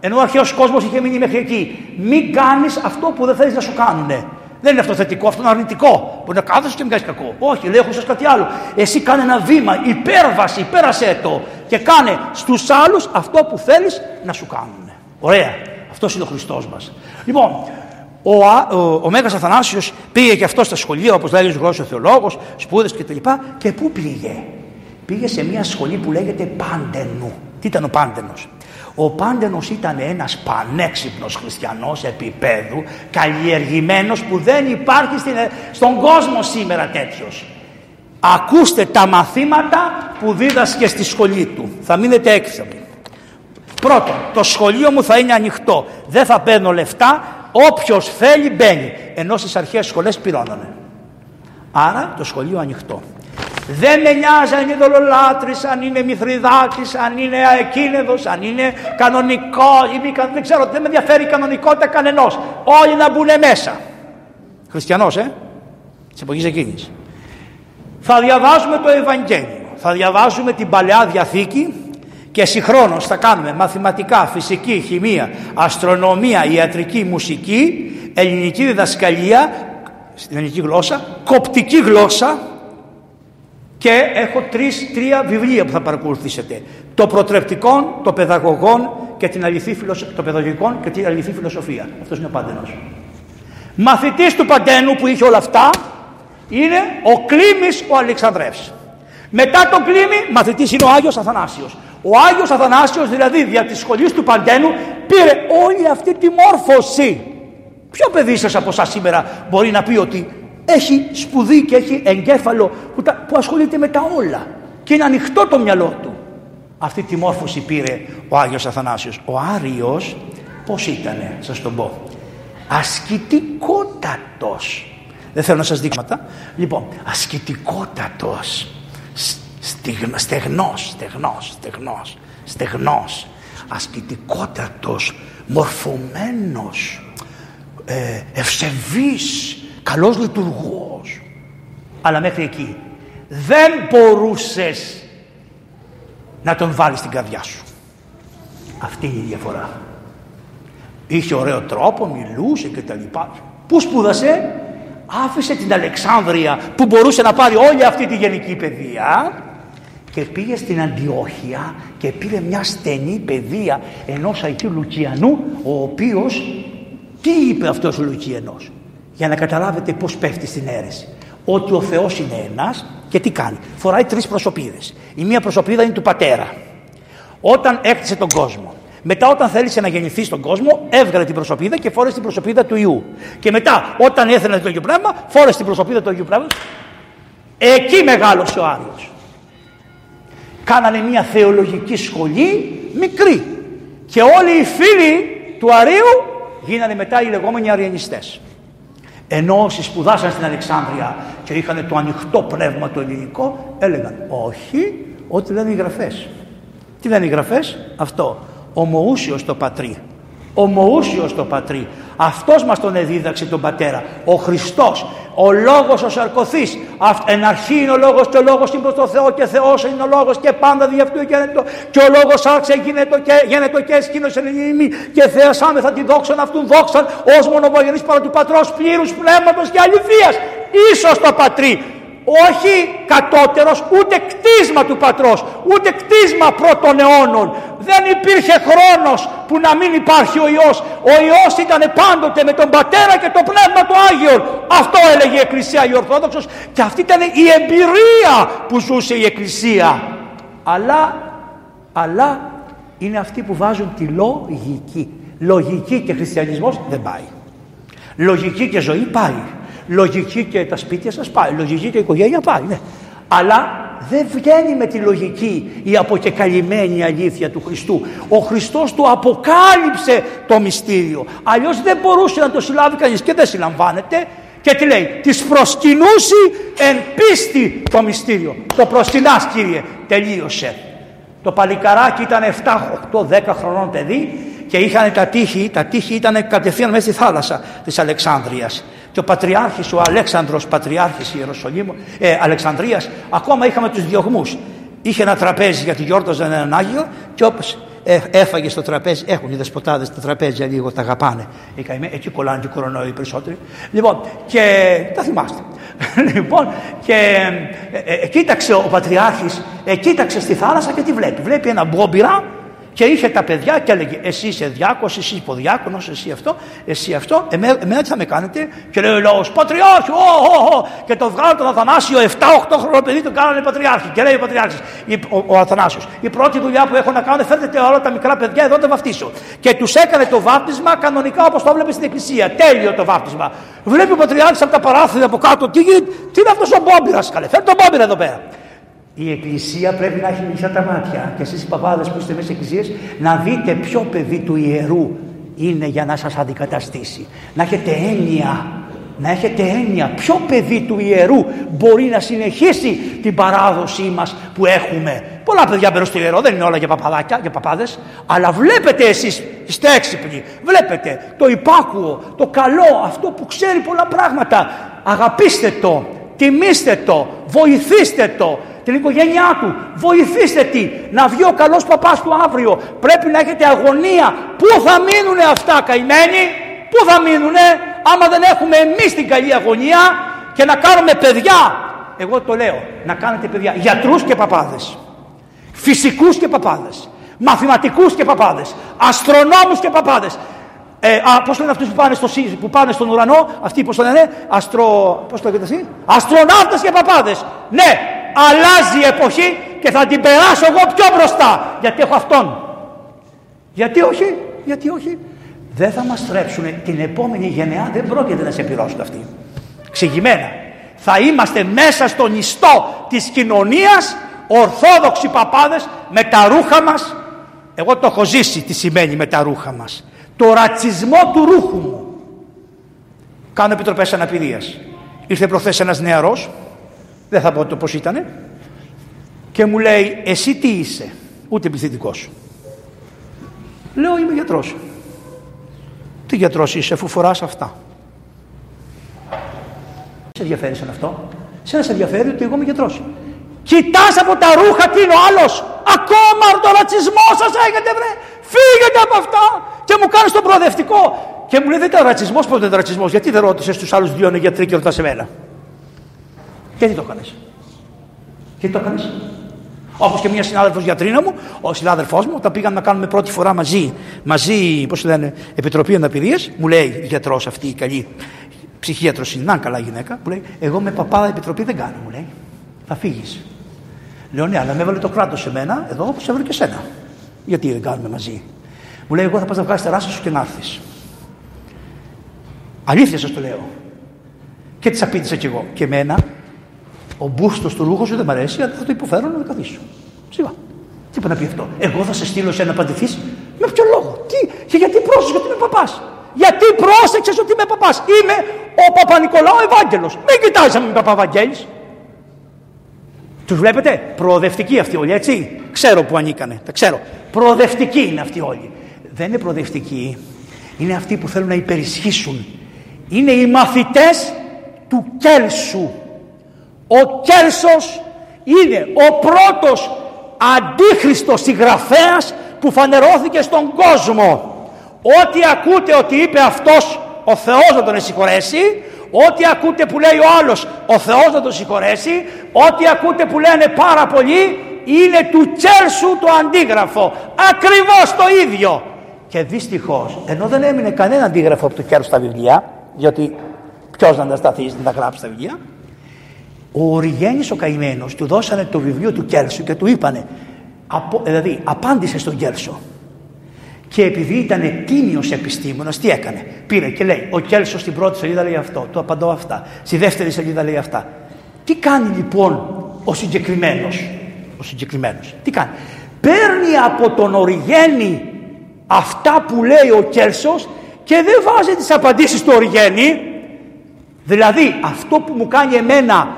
Ενώ ο αρχαίος κόσμος είχε μείνει μέχρι εκεί. Μην κάνεις αυτό που δεν θέλεις να σου κάνουνε. Δεν είναι αυτό θετικό, αυτό είναι αρνητικό. Μπορεί να κάθεσαι και μην κάνεις κακό. Όχι, λέει έχω κάτι άλλο. Εσύ κάνε ένα βήμα, υπέρβαση, πέρασε το και κάνε στους άλλους αυτό που θέλεις να σου κάνουν. Ωραία. Αυτός είναι ο Χριστός μας. Λοιπόν, ο, ο, ο Μέγας Αθανάσιος πήγε και αυτός στα σχολεία, όπως λέει ο γλώσσος θεολόγος, σπούδες και τα λοιπά. Και πού πήγε; Πήγε σε μια σχολή που λέγεται Πάντενου. Τι ήταν ο Πάντενος; Ο Πάντενος ήταν ένας πανέξυπνος χριστιανός επίπεδου, καλλιεργημένος που δεν υπάρχει στην, στον κόσμο σήμερα τέτοιος. Ακούστε τα μαθήματα που δίδασκε στη σχολή του. Θα μείνετε έξυπνοι. Πρώτον, το σχολείο μου θα είναι ανοιχτό. Δεν θα παίρνω λεφτά. Όποιος θέλει μπαίνει. Ενώ στις αρχές σχολές πληρώνανε. Άρα το σχολείο ανοιχτό. Δεν με νοιάζει αν είναι δολολάτρης, αν είναι μυθριδάτης, αν είναι αεκίνεδος, αν είναι κανονικό ή μη δεν ξέρω, δεν με ενδιαφέρει η κανονικότητα κανενός. Όλοι να μπουν μέσα. Χριστιανός, ε, της εποχής εκείνης. Θα διαβάζουμε το Ευαγγέλιο, θα διαβάζουμε την Παλαιά Διαθήκη και συγχρόνως θα κάνουμε μαθηματικά, φυσική, χημεία, αστρονομία, ιατρική, μουσική, ελληνική διδασκαλία, στην ελληνική γλώσσα, κοπτική γλώσσα, και έχω τρεις, τρία βιβλία που θα παρακολουθήσετε. Το προτρεπτικό, το παιδαγωγών και την αληθή φιλοσοφία. Το παιδαγωγικό και την αληθή φιλοσοφία. Αυτός είναι ο Παντενός. Μαθητής του Παντένου που είχε όλα αυτά είναι ο Κλήμης ο Αλεξανδρεύς. Μετά τον Κλήμη μαθητής είναι ο Άγιος Αθανάσιος. Ο Άγιος Αθανάσιος δηλαδή δια της σχολής του Παντένου πήρε όλη αυτή τη μόρφωση. Ποιο παιδί σας από εσάς σήμερα μπορεί να πει ότι έχει σπουδή και έχει εγκέφαλο που, που ασχολείται με τα όλα και είναι ανοιχτό το μυαλό του. Αυτή τη μόρφωση πήρε ο Άγιος Αθανάσιος. Ο Άριος πώς ήτανε, σας το πω. Ασκητικότατος. Δεν θέλω να σας δείξω. Λοιπόν, ασκητικότατος. στεγνός, στεγνός, στεγνός, στεγνός, ασκητικότατος, μορφωμένος, ε, ευσεβής, καλός λειτουργός. Αλλά μέχρι εκεί δεν μπορούσες να τον βάλεις στην καρδιά σου. Αυτή είναι η διαφορά. Είχε ωραίο τρόπο, μιλούσε και τα λοιπά. Πού σπούδασε, άφησε την Αλεξάνδρεια που μπορούσε να πάρει όλη αυτή τη γενική παιδεία και πήγε στην Αντιόχεια και πήρε μια στενή παιδεία ενός Αγίου Λουκιανού ο οποίος τι είπε αυτός ο Λουκιανός; Για να καταλάβετε πώς πέφτει στην αίρεση ότι ο Θεός είναι ένας και τι κάνει φοράει τρεις προσωπίδες η μία προσωπίδα είναι του πατέρα όταν έκτισε τον κόσμο μετά, όταν θέλησε να γεννηθεί στον κόσμο, έβγαλε την προσωπίδα και φόρεσε την προσωπίδα του ιού. Και μετά, όταν έθελε το Αγίου Πνεύμα, φόρεσε την προσωπίδα του Αγίου Πνεύμα. Εκεί μεγάλωσε ο Άριος. Κάνανε μια θεολογική σχολή μικρή. Και όλοι οι φίλοι του Αρίου γίνανε μετά οι λεγόμενοι Αριανιστές. Ενώ όσοι σπουδάσαν στην Αλεξάνδρεια και είχαν το ανοιχτό πνεύμα το ελληνικό, έλεγαν όχι, ό,τι λένε οι γραφές. Τι λένε οι γραφές, αυτό ομοούσιος το πατρί. Ομοούσιος το πατρί. Αυτός μας τον εδίδαξε τον πατέρα. Ο Χριστός. Ο λόγος ο σαρκωθής. Εν αρχή είναι ο λόγος και ο λόγος είναι προς το Θεό και Θεός είναι ο λόγος και πάντα δι' αυτού γίνεται και ο λόγος άρχισε γίνεται και γίνεται και έσκηνος εν και Θεός άμεθα τη δόξαν αυτούν δόξαν ως μονοβογενής παρά του Πατρός πλήρους πνεύματος και αληθείας. Ίσως το πατρί όχι κατώτερος ούτε κτίσμα του πατρός ούτε κτίσμα πρώτων αιώνων. Δεν υπήρχε χρόνος που να μην υπάρχει ο Υιός. Ο Υιός ήταν πάντοτε με τον πατέρα και το πνεύμα του Άγιον. Αυτό έλεγε η Εκκλησία η Ορθόδοξος. Και αυτή ήταν η εμπειρία που ζούσε η Εκκλησία. Αλλά, αλλά είναι αυτοί που βάζουν τη λογική. Λογική και χριστιανισμός δεν πάει. Λογική και ζωή πάει Λογική και τα σπίτια σας πάει, λογική και η οικογένεια πάει, ναι. Αλλά δεν βγαίνει με τη λογική η αποκεκαλυμμένη αλήθεια του Χριστού. Ο Χριστός του αποκάλυψε το μυστήριο. Αλλιώς δεν μπορούσε να το συλλάβει κανείς και δεν συλλαμβάνεται. Και τι λέει, της προσκυνούσει εν πίστη το μυστήριο. Το προσκυνάς κύριε, τελείωσε. Το παλικαράκι ήταν 7, 8, 10 χρονών παιδί και είχαν τα τείχη, τα τείχη ήταν κατευθείαν μέσα στη θάλασσα της Αλεξάνδρειας και ο Πατριάρχης, ο Αλέξανδρος Πατριάρχης Ιεροσολύμου, ε, Αλεξανδρίας, ακόμα είχαμε τους διωγμούς. Είχε ένα τραπέζι γιατί γιόρταζαν έναν Άγιο και όπως ε, έφαγε στο τραπέζι, έχουν οι δεσποτάδες τα τραπέζια λίγο, τα αγαπάνε. Εκεί κολλάνε και κορονοϊό οι περισσότεροι. Λοιπόν, και τα θυμάστε. λοιπόν, και ε, ε, κοίταξε ο Πατριάρχης, ε, κοίταξε στη θάλασσα και τι βλέπει. Βλέπει ένα μπόμπιρα και είχε τα παιδιά και έλεγε Εσύ είσαι διάκος, εσύ υποδιάκονος, εσύ αυτό, εσύ αυτό. Εμένα, εμένα τι θα με κάνετε; Και λέει ο λαός Πατριάρχη, ο, Και το βγάλω τον Αθανάσιο, 7-8 χρονών παιδί του κάνανε Πατριάρχη. Και λέει ο Πατριάρχης, ο, ο Αθανάσιος, η πρώτη δουλειά που έχω να κάνω, φέρετε όλα τα μικρά παιδιά εδώ τα βαφτίσω. Και τους έκανε το βάπτισμα κανονικά όπως το βλέπεις στην εκκλησία. Τέλειο το βάπτισμα. Βλέπει ο Πατριάρχης από τα παράθυρα από κάτω, τι, τι είναι αυτός ο Μπόμπιρα, καλέ. Φέρτε τον Μπόμπιρα εδώ πέρα. Η Εκκλησία πρέπει να έχει κλειστά τα μάτια. Και εσείς οι παπάδες που είστε μέσα στις εκκλησίες να δείτε ποιο παιδί του ιερού είναι για να σας αντικαταστήσει. Να έχετε έννοια, να έχετε έννοια. Ποιο παιδί του ιερού μπορεί να συνεχίσει την παράδοσή μας που έχουμε. Πολλά παιδιά μπαίνουν στο ιερό, δεν είναι όλα για παπαδάκια, για παπάδες, αλλά βλέπετε εσείς, είστε έξυπνοι, βλέπετε το υπάκουο, το καλό, αυτό που ξέρει πολλά πράγματα. Αγαπήστε το, τιμήστε το, βοηθήστε το, την οικογένειά του. Βοηθήστε τι, να βγει ο καλός παπάς του αύριο. Πρέπει να έχετε αγωνία. Πού θα μείνουνε αυτά καημένοι, πού θα μείνουνε; Άμα δεν έχουμε εμείς την καλή αγωνία και να κάνουμε παιδιά. Εγώ το λέω, να κάνετε παιδιά, γιατρούς και παπάδες, φυσικούς και παπάδες, μαθηματικούς και παπάδες, αστρονόμους και παπάδες. Ε, α, πώς λένε αυτούς που πάνε, στο, που πάνε στον ουρανό, αυτοί πώς το λένε, αστρο, πώς το λέτε εσύ, αστροναύτες και παπάδες. Ναι, αλλάζει η εποχή και θα την περάσω εγώ πιο μπροστά. Γιατί έχω αυτόν. Γιατί όχι γιατί όχι. Δεν θα μας στρέψουν την επόμενη γενεά δεν πρόκειται να σε πληρώσουν αυτοί. Ξηγημένα. Θα είμαστε μέσα στον ιστό της κοινωνίας ορθόδοξοι παπάδες με τα ρούχα μας. Εγώ το έχω ζήσει τι σημαίνει με τα ρούχα μας. Το ρατσισμό του ρούχου μου. Κάνω επιτροπές αναπηρίας. Ήρθε προχθές ένας νεαρός δεν θα πω το πώς ήτανε. και μου λέει εσύ τι είσαι, ούτε επιθετικό σου. Λέω είμαι γιατρός. Τι γιατρός είσαι αφού φοράς αυτά; Σε ενδιαφέρει σαν αυτό; Σε ένα σε ενδιαφέρει ότι εγώ είμαι γιατρός. Κοιτάς από τα ρούχα τι είναι ο άλλος. Ακόμα το ρατσισμό σας έχετε βρε. Φύγετε από αυτά. Και μου κάνεις τον προοδευτικό. Και μου λέει δεν ήταν ρατσισμός, πότε ήταν ρατσισμός; Γιατί δεν ρώτησες τους άλλους δύο είναι γιατροί και ρωτάς εμένα; Γιατί το έκανες. Γιατί το έκανες. Όπως και μια συνάδελφος γιατρίνα μου, ο συνάδελφός μου, όταν πήγαμε να κάνουμε πρώτη φορά μαζί, μαζί πώς λένε, Επιτροπή Αναπηρίας, μου λέει γιατρός αυτή η καλή ψυχίατρος είναι, να καλά γυναίκα, μου λέει: Εγώ με παπάδα επιτροπή δεν κάνω, μου λέει. Θα φύγεις. Λέω ναι, αλλά με έβαλε το κράτος σε μένα, εδώ όπως έβαλε και σένα. Γιατί δεν κάνουμε μαζί. Μου λέει: Εγώ θα πας να βγάλεις τεράστια σου και να έρθεις. Αλήθεια σας το λέω. Και τη απίτησα κι εγώ. Και εμένα ο μπούστο του ρούχου σου δεν μ' αρέσει, αλλά θα το υποφέρω να καθίσω. Σιγά. Τι είπε να πει αυτό. Εγώ θα σε στείλω σε ένα απαντηθεί. Με ποιο λόγο; Τι, και γιατί πρόσεξες ότι είμαι παπάς; Γιατί πρόσεξες ότι είμαι παπάς; Είμαι ο Παπα-Νικολάου Ευάγγελος. Μην κοιτάζεις να είμαι Παπα-Βαγγέλη. Τους βλέπετε, προοδευτικοί αυτοί όλοι, έτσι; Ξέρω που ανήκανε, τα ξέρω. Προοδευτικοί είναι αυτοί όλοι. Δεν είναι προοδευτικοί, είναι αυτοί που θέλουν να υπερισχύσουν. Είναι οι μαθητές του Κέλσου. Ο Κέλσος είναι ο πρώτος αντίχριστος συγγραφέας που φανερώθηκε στον κόσμο. Ό,τι ακούτε ότι είπε αυτός ο Θεός να τον συγχωρέσει, ό,τι ακούτε που λέει ο άλλος ο Θεός να τον συγχωρέσει, ό,τι ακούτε που λένε πάρα πολλοί είναι του Κέλσου το αντίγραφο. Ακριβώς το ίδιο. Και δυστυχώς, ενώ δεν έμεινε κανένα αντίγραφο από το Κέλσου στα βιβλία, διότι ποιος να τα σταθείς να τα γράψει στα βιβλία, ο Οριγένης ο καημένος του δώσανε το βιβλίο του Κέλσου και του είπανε, απο, δηλαδή απάντησε στον Κέλσο. Και επειδή ήταν τίμιος επιστήμονας, τι έκανε. Πήρε και λέει, ο Κέλσος στην πρώτη σελίδα λέει αυτό, του απαντώ αυτά. Στη δεύτερη σελίδα λέει αυτά. Τι κάνει λοιπόν ο συγκεκριμένος, ο συγκεκριμένος, τι κάνει. Παίρνει από τον Οριγένη αυτά που λέει ο Κέλσος και δεν βάζει τις απαντήσεις του Οριγένη. Δηλαδή αυτό που μου κάνει εμένα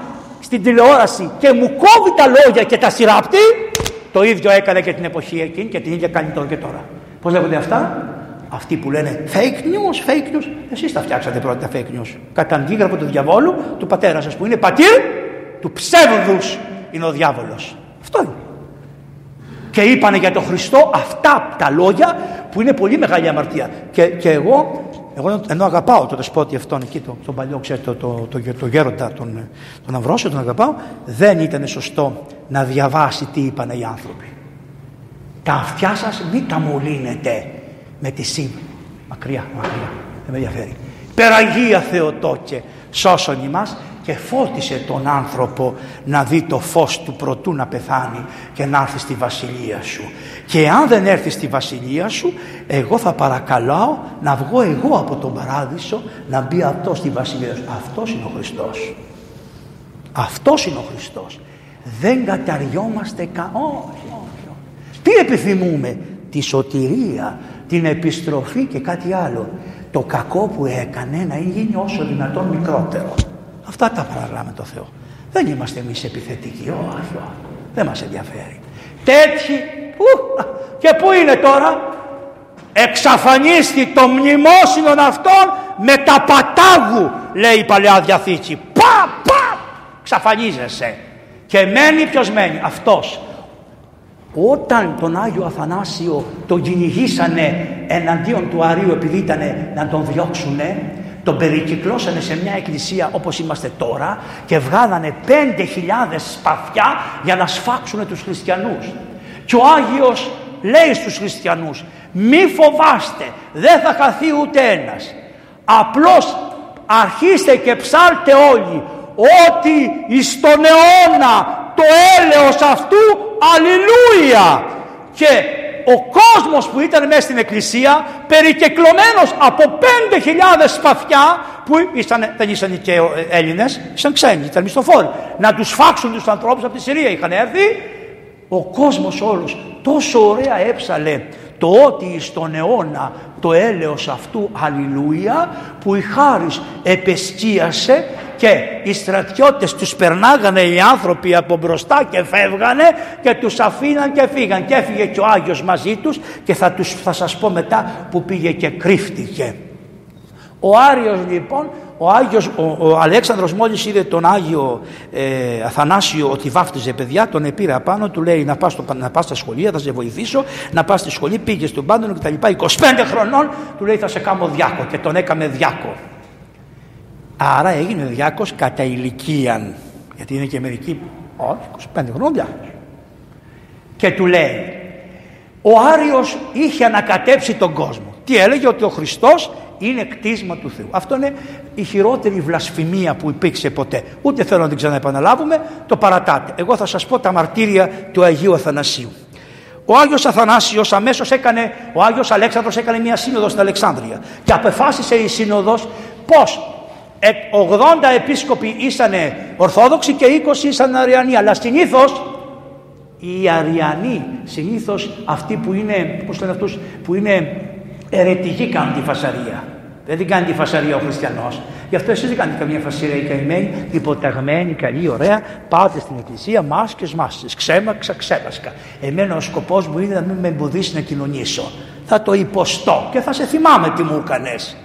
στην τηλεόραση και μου κόβει τα λόγια και τα σειράπτει, το ίδιο έκανε και την εποχή εκείνη και την ίδια κάνει τώρα και τώρα. Πώς λέγονται αυτά, αυτοί που λένε fake news, fake news, εσείς τα φτιάξατε πρώτα τα fake news. Κατά αντίγραφο του διαβόλου, του πατέρα σας που είναι πατήρ του ψεύδους είναι ο διάβολος. Αυτό είναι. Και είπανε για τον Χριστό αυτά τα λόγια που είναι πολύ μεγάλη αμαρτία. Και, και εγώ εγώ ενώ αγαπάω το δεσπότη αυτόν εκεί, τον, τον παλιό, ξέρετε, το, το, το, το γέροντα, τον, τον Αμβρόσιο, τον αγαπάω, δεν ήταν σωστό να διαβάσει τι είπαν οι άνθρωποι. Τα αυτιά σας μην τα μολύνετε με τη σήμη. Μακριά, μακριά, δεν με ενδιαφέρει. Περαγία Θεοτόκε, σώσον ημάς και φώτισε τον άνθρωπο να δει το φως του προτού να πεθάνει και να έρθει στη βασιλεία σου. Και αν δεν έρθει στη βασιλεία σου, εγώ θα παρακαλάω να βγω εγώ από τον παράδεισο να μπει αυτός στη βασιλεία σου. Αυτός είναι ο Χριστός. Αυτός είναι ο Χριστός. Δεν καταριόμαστε κα... Όχι, όχι, όχι. Τι επιθυμούμε; Τη σωτηρία, την επιστροφή και κάτι άλλο. Το κακό που έκανε να γίνει όσο δυνατόν μικρότερο. Αυτά τα παραλάμε το Θεό. Δεν είμαστε εμείς επιθετικοί, όχι, δεν μας ενδιαφέρει. Τέτοιοι, που, και πού είναι τώρα, εξαφανίστη το μνημόσυνο αυτών με τα πατάγου, λέει η Παλαιά Διαθήκη. Πα, πα, εξαφανίζεσαι. Και μένει ποιος μένει, αυτός. Όταν τον Άγιο Αθανάσιο τον κυνηγήσανε εναντίον του Αρίου επειδή ήταν να τον διώξουνε, τον περικυκλώσανε σε μια εκκλησία όπως είμαστε τώρα και βγάλανε πέντε χιλιάδες σπαθιά για να σφάξουν τους χριστιανούς. Και ο Άγιος λέει στους χριστιανούς μη φοβάστε δεν θα χαθεί ούτε ένας. Απλώς αρχίστε και ψάλτε όλοι ότι εις τον αιώνα το έλεος αυτού αλληλούια και ο κόσμος που ήταν μέσα στην εκκλησία περικεκλωμένος από πέντε χιλιάδες σπαθιά που ήσαν, δεν ήσαν και Έλληνες, ήσαν ξένοι, ήταν μισθοφόροι. Να τους φάξουν τους ανθρώπους από τη Συρία είχαν έρθει. Ο κόσμος όλος τόσο ωραία έψαλε το ότι στον αιώνα το έλεος αυτού αλληλούια που η χάρις επεσκίασε και οι στρατιώτες τους περνάγανε οι άνθρωποι από μπροστά και φεύγανε και τους αφήναν και φύγαν και έφυγε και ο Άγιος μαζί τους και θα, τους, θα σας πω μετά που πήγε και κρύφτηκε. Ο Άριος λοιπόν, ο, Άγιος, ο, ο Αλέξανδρος μόλις είδε τον Άγιο ε, Αθανάσιο ότι βάφτιζε παιδιά, τον πήρε απάνω, του λέει να πας, στο, να πας στα σχολεία, θα σε βοηθήσω, να πας στη σχολή, πήγες στον πάντων και τα λοιπά, 25 χρονών, του λέει θα σε κάνω διάκο και τον έκαμε διάκο. Άρα έγινε διάκος κατά ηλικίαν, γιατί είναι και μερικοί, όχι 25 χρονών διάκος. Και του λέει, ο Άριος είχε ανακατέψει τον κόσμο. Τι έλεγε ότι ο Χριστός είναι κτίσμα του Θεού. Αυτό είναι η χειρότερη βλασφημία που υπήρξε ποτέ. Ούτε θέλω να την ξαναεπαναλάβουμε, το παρατάτε. Εγώ θα σας πω τα μαρτύρια του Αγίου Αθανασίου. Ο Άγιος Αθανάσιος αμέσως έκανε, ο Άγιος Αλέξανδρος έκανε μια σύνοδο στην Αλεξάνδρεια και απεφάσισε η σύνοδος πως 80 επίσκοποι ήσαν Ορθόδοξοι και 20 ήσαν Αριανοί. Αλλά συνήθως οι Αριανοί, συνήθως αυτοί που είναι, πώς λένε αυτούς, που είναι ερετικοί κάνουν τη φασαρία. Δεν την κάνει τη φασαρία ο χριστιανός. Γι' αυτό εσείς δεν κάνετε καμία φασαρία οι καημένοι, υποταγμένοι, καλοί, ωραία. Πάτε στην εκκλησία, μάσκες, μάσκες. Ξέμαξα, ξέμασκα. Εμένα ο σκοπός μου είναι να μην με εμποδίσει να κοινωνήσω. Θα το υποστώ και θα σε θυμάμαι τι μου έκανες.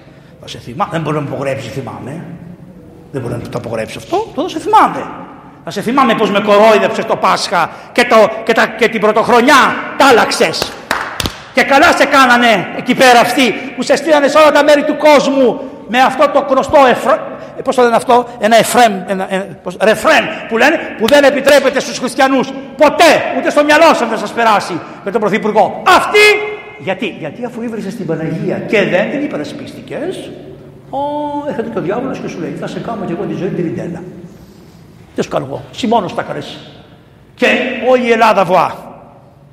Θα σε θυμάμαι. Δεν μπορεί να μου απογρέψει, θυμάμαι. Δεν μπορεί να το απογρέψει αυτό. Τότε σε θυμάμαι. Θα σε θυμάμαι πώ με κορόιδεψες το Πάσχα και, το, και, τα, και την πρωτοχρονιά τα άλλαξες. Και καλά σε κάνανε εκεί πέρα αυτοί που σε στείλανε σε όλα τα μέρη του κόσμου με αυτό το γνωστό εφρ... πώς το λένε αυτό, ένα εφρέμ, ένα, ένα, πώς, ρεφρέν που λένε που δεν επιτρέπεται στους χριστιανούς ποτέ, ούτε στο μυαλό σας δεν σας περάσει με τον Πρωθυπουργό. Αυτοί, γιατί, γιατί αφού ήβρισε στην Παναγία και δεν την υπερασπίστηκες, ο, έρχεται το διάβολος και σου λέει θα σε κάνω και εγώ τη ζωή την ριντέλα. Δεν σου κάνω εγώ, εσύ μόνος τα καρέσει. Και όλη η Ελλάδα βοά,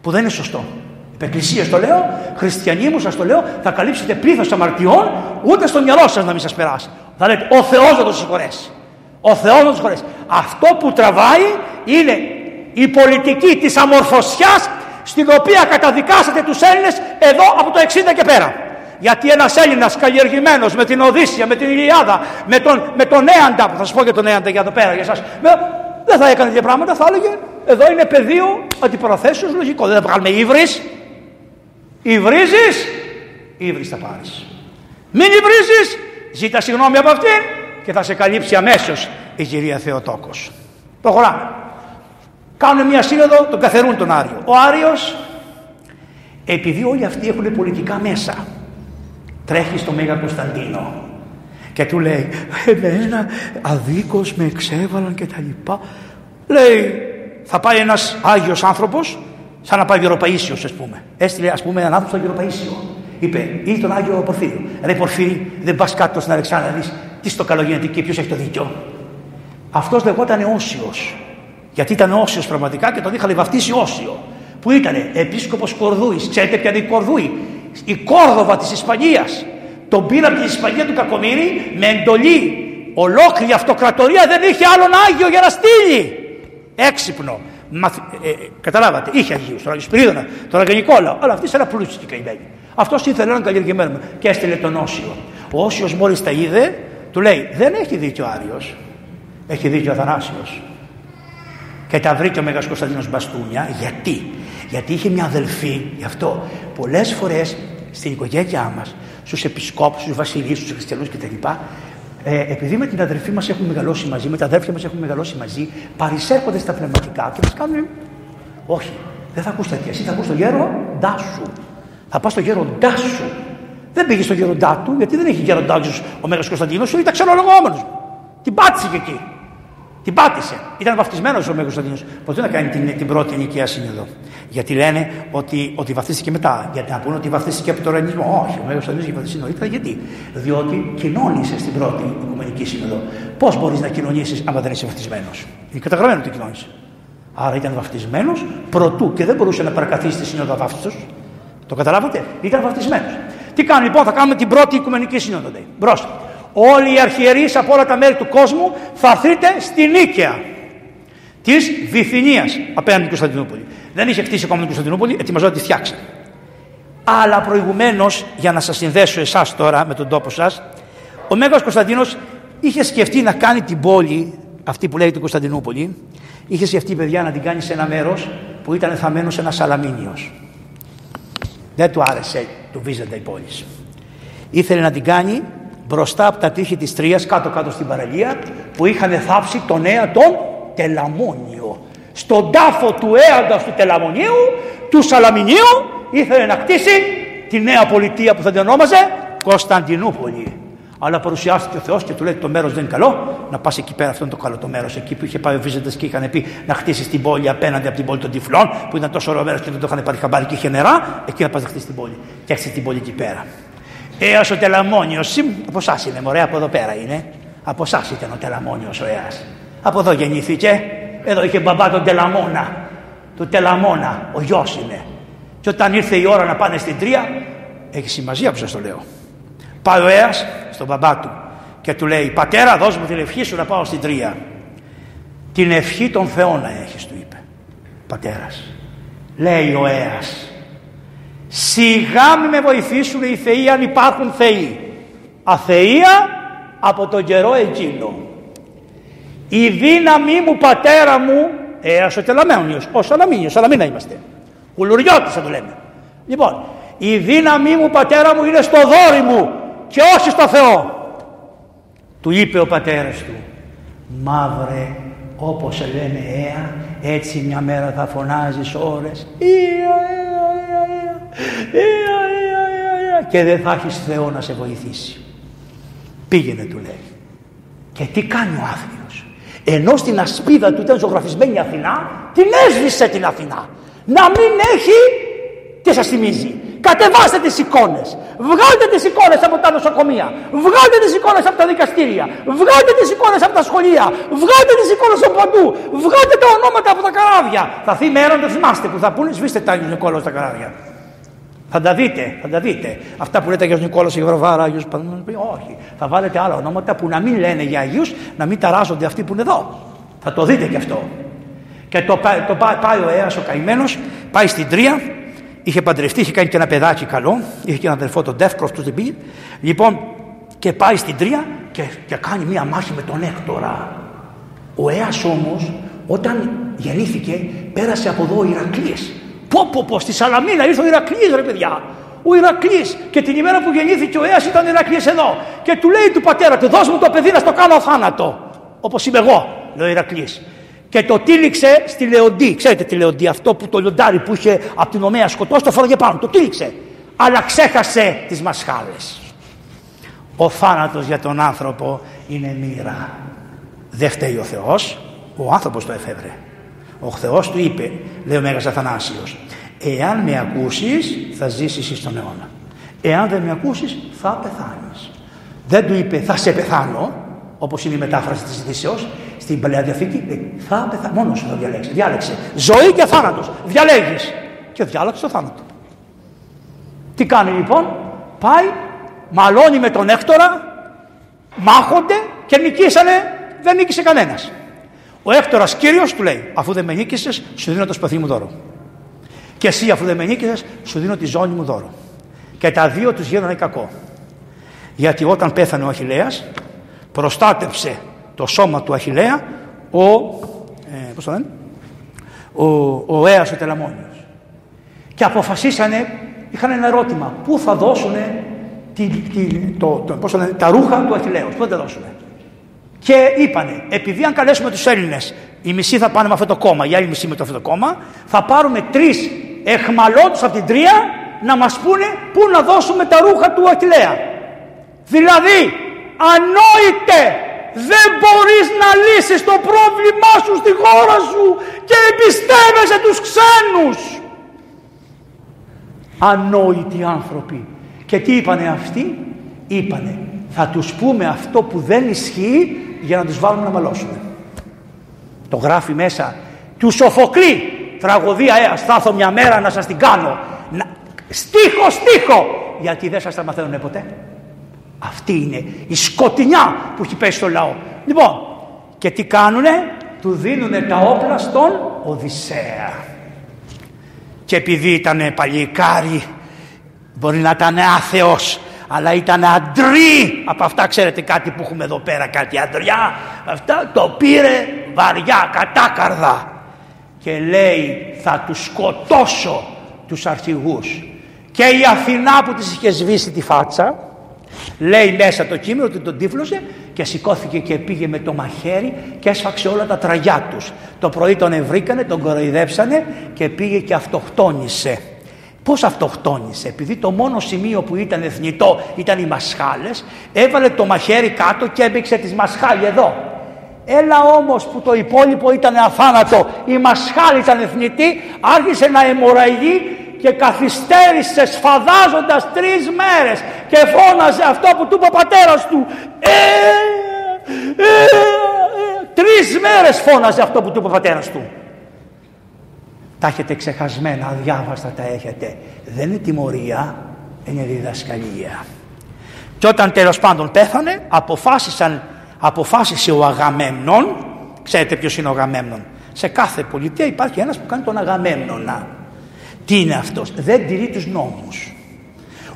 που δεν είναι σωστό. Εκκλησία το λέω, χριστιανοί μου σας το λέω, θα καλύψετε πλήθος αμαρτιών, ούτε στο μυαλό σας να μην σας περάσει. Θα λέτε, ο Θεός να το συγχωρέσει. Ο Θεός να το συγχωρέσει. Αυτό που τραβάει είναι η πολιτική της αμορφωσιάς στην οποία καταδικάσατε τους Έλληνες εδώ από το 60 και πέρα. Γιατί ένας Έλληνας καλλιεργημένος με την Οδύσσια, με την Ιλιάδα, με τον, με τον Έαντα, θα σας πω και τον Έαντα για εδώ πέρα για εσά, δεν θα έκανε τέτοια πράγματα, θα έλεγε εδώ είναι πεδίο αντιπαραθέσεω λογικό. Δεν θα βγάλουμε ύβρις, Υβρίζεις, ύβρις θα πάρεις. Μην υβρίζεις, ζήτα συγγνώμη από αυτήν και θα σε καλύψει αμέσως η κυρία Θεοτόκος. Προχωράμε. Κάνουν μια σύνοδο, τον καθερούν τον Άριο. Ο Άριος, επειδή όλοι αυτοί έχουν πολιτικά μέσα, τρέχει στο Μέγα Κωνσταντίνο και του λέει εμένα αδίκως με εξέβαλαν και τα λοιπά. Λέει θα πάει ένας Άγιος άνθρωπος Σαν να πάει Γεροπαΐσιο, ας πούμε. Έστειλε, ας πούμε, έναν άνθρωπο στο Γεροπαΐσιο. Είπε, ή τον Άγιο Πορφύριο. Ρε Πορφύρι, δεν πας κάτω στην Αλεξάνδρα δεις τι στο καλό γίνεται εκεί, ποιος έχει το δίκιο. Αυτός λεγόταν Όσιος. Γιατί ήταν Όσιος πραγματικά και τον είχαν βαφτίσει Όσιο. Που ήταν επίσκοπος Κορδούης. Ξέρετε ποια είναι η Κορδούη; Η Κόρδοβα της Ισπανίας. Τον πήρε από την Ισπανία του Κακομήρη με εντολή. Ολόκληρη αυτοκρατορία δεν είχε άλλον Άγιο για να στείλει. Έξυπνο. Μαθ... Ε, ε, καταλάβατε, είχε Αγίους, τον Άγιο Σπυρίδωνα, τον Άγιο Νικόλαο, αλλά αυτοί ήταν πλούσιοι και καημένοι. Αυτός ήθελε έναν καλλιεργημένο και έστειλε τον Όσιο. Ο Όσιος μόλις τα είδε, του λέει: Δεν έχει δίκιο ο Άριο. Έχει δίκιο ο Αθανάσιος. Και τα βρήκε ο Μέγας Κωνσταντίνος Μπαστούνια. Γιατί; Γιατί είχε μια αδελφή, γι' αυτό πολλές φορές στην οικογένειά μας, στους επισκόπους, στους βασιλείς, στους χριστιανούς κτλ., ε, επειδή με την αδερφή μας έχουμε μεγαλώσει μαζί, με τα αδέρφια μας έχουμε μεγαλώσει μαζί, παρισέρχονται στα πνευματικά και μας κάνουν. Όχι, δεν θα ακούς τέτοια. Εσύ θα ακούς τον γέροντά σου. Θα πας στο γέροντά σου. Δεν πήγες στο γέροντά του, γιατί δεν έχει γέροντά του ο Μέγας Κωνσταντίνος, ήταν ξενολογόμενο. Την πάτησε και εκεί. Την πάτησε. Ήταν βαφτισμένος ο Μέγα Κωνσταντίνος. Ποτέ να κάνει την, την πρώτη νοικία σύνοδο. Γιατί λένε ότι, ότι βαφτίστηκε μετά. Γιατί να πούνε ότι βαφτίστηκε από τον ρανισμό. Όχι, ο Μέγα Κωνσταντίνος είχε βαφτιστεί νωρίτερα. Γιατί; Διότι κοινώνησες στην πρώτη Οικουμενική Σύνοδο. Πώς μπορείς να κοινωνήσεις άμα δεν είσαι βαφτισμένος; Είναι καταγραμμένο ότι κοινώνησε. Άρα ήταν βαφτισμένος πρωτού και δεν μπορούσε να παρακαθίσει τη σύνοδο βάφτιστο. Το καταλάβατε; Ήταν βαφτισμένος. Τι κάνουμε λοιπόν, θα κάνουμε την πρώτη Οικουμενική Σύνοδο. Μπροστά όλοι οι αρχιερείς από όλα τα μέρη του κόσμου θα έρθετε στη Νίκαια της Βυθινίας απέναντι στην Κωνσταντινούπολη. Δεν είχε χτίσει ακόμα την Κωνσταντινούπολη, ετοιμαζόταν να τη φτιάξει. Αλλά προηγουμένως, για να σας συνδέσω εσάς τώρα με τον τόπο σας, ο Μέγας Κωνσταντίνος είχε σκεφτεί να κάνει την πόλη, αυτή που λέγεται Κωνσταντινούπολη, είχε σκεφτεί παιδιά να την κάνει σε ένα μέρος που ήταν θαμένο ένα σαλαμίνιος. Δεν του άρεσε του Βίζεντα η πόλη. Ήθελε να την κάνει μπροστά από τα τείχη της Τρίας κάτω κάτω στην παραλία που είχαν θάψει τον νέα τον Τελαμόνιο. Στον τάφο του έαντας του Τελαμονίου, του Σαλαμινίου, ήθελε να κτίσει τη νέα πολιτεία που θα την ονόμαζε Κωνσταντινούπολη. Αλλά παρουσιάστηκε ο Θεός και του λέει: Το μέρος δεν είναι καλό, να πας εκεί πέρα, αυτό είναι το καλό το μέρος. Εκεί που είχε πάει ο Βίζεντα και είχαν πει να χτίσει την πόλη απέναντι από την πόλη των Τυφλών, που ήταν τόσο ωραίο μέρος και δεν το είχαν πάρει χαμπάρι και είχε νερά, εκεί να πας να χτίσεις την πόλη. Και έχασε την πόλη εκεί πέρα. Έως ο Τελαμόνιος, από εσάς είναι, μωρέ, από εδώ πέρα είναι. Από εσάς ήταν ο Τελαμόνιος ο Έας. Από εδώ γεννήθηκε. Εδώ είχε μπαμπά τον Τελαμόνα. Του Τελαμόνα, ο γιος είναι. Και όταν ήρθε η ώρα να πάνε στην Τρία, έχει σημασία που σας το λέω. Πάει ο Έας στον μπαμπά του και του λέει: Πατέρα, δώσ' μου την ευχή σου να πάω στην Τρία. Την ευχή των Θεών να έχεις, του είπε. Πατέρας. Λέει ο Έας. Σιγά μη με βοηθήσουν οι θεοί αν υπάρχουν θεοί. Αθεία από τον καιρό εκείνο. Η δύναμή μου πατέρα μου, ε, ο τελαμένιος, ο Σαλαμίνιος, Σαλαμίνα είμαστε. Κουλουριώτης θα το λέμε. Λοιπόν, η δύναμή μου πατέρα μου είναι στο δόρι μου και όχι στο Θεό. Του είπε ο πατέρας του, μαύρε όπως σε λένε έα, έτσι μια μέρα θα φωνάζεις ώρες. Και δεν θα έχεις Θεό να σε βοηθήσει. Πήγαινε του λέει. Και τι κάνει ο άθλιος. Ενώ στην ασπίδα του ήταν ζωγραφισμένη η Αθηνά, την έσβησε την Αθηνά. Να μην έχει, τι σας θυμίζει, Κατεβάστε τις εικόνες. Βγάλτε τις εικόνες από τα νοσοκομεία. Βγάλτε τις εικόνες από τα δικαστήρια. Βγάλτε τις εικόνες από τα σχολεία. Βγάλτε τις εικόνες από παντού. Βγάλτε τα ονόματα από τα καράβια. Θα έρθει η μέρα να το θυμάστε που θα πούνε σβήστε τα Άγιος Νικόλαος στα καράβια. Θα τα δείτε, θα τα δείτε. Αυτά που λέτε Άγιος Νικόλαος, Αγιος Βραβάρα, Άγιος όχι. Θα βάλετε άλλα ονόματα που να μην λένε για Αγίους, να μην ταράζονται αυτοί που είναι εδώ. Θα το δείτε κι αυτό. Και το, το, πάει ο Αίας ο καημένος, πάει στην Τρία, είχε παντρευτεί, είχε κάνει και ένα παιδάκι καλό, είχε και ένα αδερφό τον Τεύκρο, αυτό δεν πήγε. Λοιπόν, και πάει στην Τρία και, και κάνει μία μάχη με τον Έκτορα. Ο Αίας όμως, όταν γεννήθηκε, πέρασε από εδώ ο Ηρακλής. Πω πω πω, στη Σαλαμίνα ήρθε ο Ηρακλής ρε παιδιά. Ο Ηρακλής και την ημέρα που γεννήθηκε ο Αίας ήταν ο Ηρακλής εδώ. Και του λέει του πατέρα του, δώσ' μου το παιδί να στο κάνω θάνατο. Όπως είμαι εγώ, λέει ο Ηρακλής και το τύλιξε στη Λεοντή. Ξέρετε τη Λεοντή, αυτό που το λιοντάρι που είχε από την ομέα σκοτώσει, το φόραγε πάνω. Το τύλιξε. Αλλά ξέχασε τις μασχάλες. Ο θάνατος για τον άνθρωπο είναι μοίρα. Δεν φταίει ο Θεός, ο άνθρωπος το εφεύρε. Ο Θεός του είπε, λέει ο Μέγας Αθανάσιος, εάν με ακούσεις θα ζήσεις στον αιώνα. Εάν δεν με ακούσεις θα πεθάνεις. Δεν του είπε θα σε πεθάνω, όπως είναι η μετάφραση της ειδήσεως, στην Παλαιά Διαθήκη λέει, θα πεθα... μόνος σου θα διαλέξει. Διάλεξε. Ζωή και θάνατος. Διαλέγεις. Και διάλεξε το θάνατο. Τι κάνει λοιπόν. Πάει, μαλώνει με τον Έκτορα, μάχονται και νικήσανε. Δεν νίκησε κανένας. Ο Έκτορας κύριος του λέει, αφού δεν με νίκησες, σου δίνω το σπαθί μου δώρο. Και εσύ αφού δεν με νίκησες, σου δίνω τη ζώνη μου δώρο. Και τα δύο τους γίνανε κακό. Γιατί όταν πέθανε ο Αχιλέας, προστάτεψε το σώμα του Αχιλέα ο, ε, πώς το λένε, ο, ο Αίας ο Τελαμόνιος. Και αποφασίσανε, είχαν ένα ερώτημα, πού θα δώσουν τη, τη, το, το, πώς το λένε, τα ρούχα του Αχιλέως, πού θα τα δώσουν. Και είπανε, επειδή αν καλέσουμε τους Έλληνες, οι μισοί θα πάνε με αυτό το κόμμα, οι άλλοι μισοί με το αυτό το κόμμα, θα πάρουμε τρεις εχμαλώτους από την τρία να μας πούνε πού να δώσουμε τα ρούχα του Αχιλέα. Δηλαδή, ανόητε δεν μπορείς να λύσεις το πρόβλημά σου στη χώρα σου και εμπιστεύεσαι τους ξένους. Ανόητοι άνθρωποι. Και τι είπανε αυτοί; Είπανε θα τους πούμε αυτό που δεν ισχύει για να τους βάλουμε να μαλώσουν. Το γράφει μέσα τους Σοφοκλή τραγωδία ε, θα μια μέρα να σας την κάνω. Να... Στίχο, στίχο. Γιατί δεν σας τα μαθαίνουν ποτέ. Αυτή είναι η σκοτεινιά που έχει πέσει στο λαό. Λοιπόν, και τι κάνουνε, του δίνουνε τα όπλα στον Οδυσσέα. Και επειδή ήταν παλικάρι, μπορεί να ήταν άθεος, αλλά ήταν αντρί από αυτά ξέρετε κάτι που έχουμε εδώ πέρα κάτι αντριά. Αυτά το πήρε βαριά κατάκαρδα. Και λέει θα τους σκοτώσω τους αρχηγούς και η Αθηνά που της είχε σβήσει τη φάτσα λέει μέσα το κείμενο ότι τον τύφλωσε και σηκώθηκε και πήγε με το μαχαίρι και έσφαξε όλα τα τραγιά τους. Το πρωί τον ευρήκανε, τον κοροϊδέψανε και πήγε και αυτοκτόνησε Πώς αυτοκτόνησε, επειδή το μόνο σημείο που ήταν εθνητό ήταν οι μασχάλες, έβαλε το μαχαίρι κάτω και έμπηξε τις μασχάλη εδώ. Έλα όμως που το υπόλοιπο ήταν αθάνατο, η μασχάλη ήταν εθνητή, άρχισε να αιμορραγεί και καθυστέρησε σφαδάζοντας τρεις μέρες και φώναζε αυτό που του είπε ο πατέρας του. Ε, ε, ε, τρεις μέρες φώναζε αυτό που του είπε ο πατέρας του. Τα έχετε ξεχασμένα, αδιάβαστα τα έχετε. Δεν είναι τιμωρία, είναι διδασκαλία. Και όταν τέλος πάντων πέθανε, αποφάσισαν, αποφάσισε ο Αγαμέμνον, ξέρετε ποιος είναι ο Αγαμέμνον, σε κάθε πολιτεία υπάρχει ένας που κάνει τον Αγαμέμνονα. Τι είναι αυτός, δεν τηρεί τους νόμους.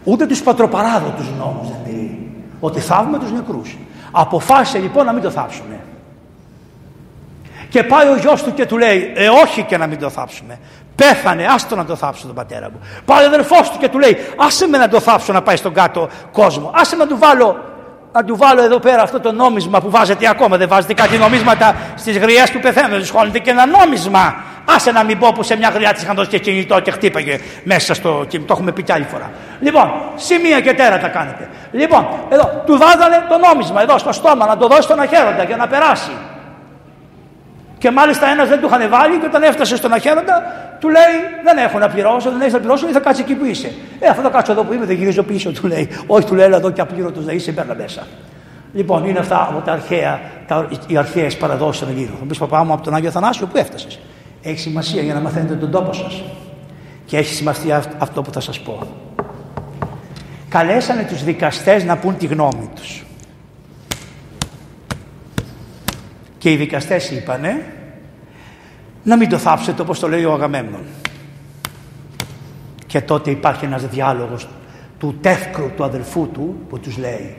Ούτε τους πατροπαράδοτους νόμους δεν τηρεί. Ότι θαύουμε τους νεκρούς. Αποφάσισε λοιπόν να μην το θάψουμε. Και πάει ο γιος του και του λέει «Ε όχι και να μην το θάψουμε. Πέθανε, άστο να το θάψω τον πατέρα μου». Πάει ο αδερφός του και του λέει «Άσε με να το θάψω να πάει στον κάτω κόσμο. Άσε με να του βάλω να του βάλω εδώ πέρα αυτό το νόμισμα που βάζετε ακόμα. Δεν βάζετε κάτι νομίσματα στις γριές του πεθαίνουν. Σχόλετε και ένα νόμισμα. Άσε να μην πω που σε μια γριά της είχαν δώσει και κινητό και χτύπαγε μέσα στο. Το έχουμε πει κι άλλη φορά. Λοιπόν, σημεία και τέρα τα κάνετε. Λοιπόν, εδώ του βάζανε το νόμισμα εδώ στο στόμα να το δώσει στον αχαίροντα για να περάσει. Και μάλιστα ένας δεν του είχαν βάλει και όταν έφτασε στον αχαίροντα, του λέει: Δεν έχω να πληρώσω, δεν έχεις να πληρώσω, θα κάτσει εκεί που είσαι. Ε, αυτό θα κάτσω εδώ που είμαι, δεν γυρίζω πίσω, του λέει. Όχι, του λέει: εδώ και απλήρωτος να είσαι, μπαίνα μέσα. Λοιπόν, είναι αυτά από τα αρχαία, τα, οι αρχαίες παραδόσεις των Ελλήνων. Θα πεις παπά μου από τον Άγιο Θανάσιο, πού έφτασες; Έχει σημασία για να μαθαίνετε τον τόπο σας. Και έχει σημασία αυτό που θα σας πω. Καλέσανε τους δικαστές να πούν τη γνώμη τους. Και οι δικαστές είπανε να μην το θάψετε όπως το λέει ο Αγαμέμνον. Και τότε υπάρχει ένας διάλογος του τεύκρου του αδελφού του που τους λέει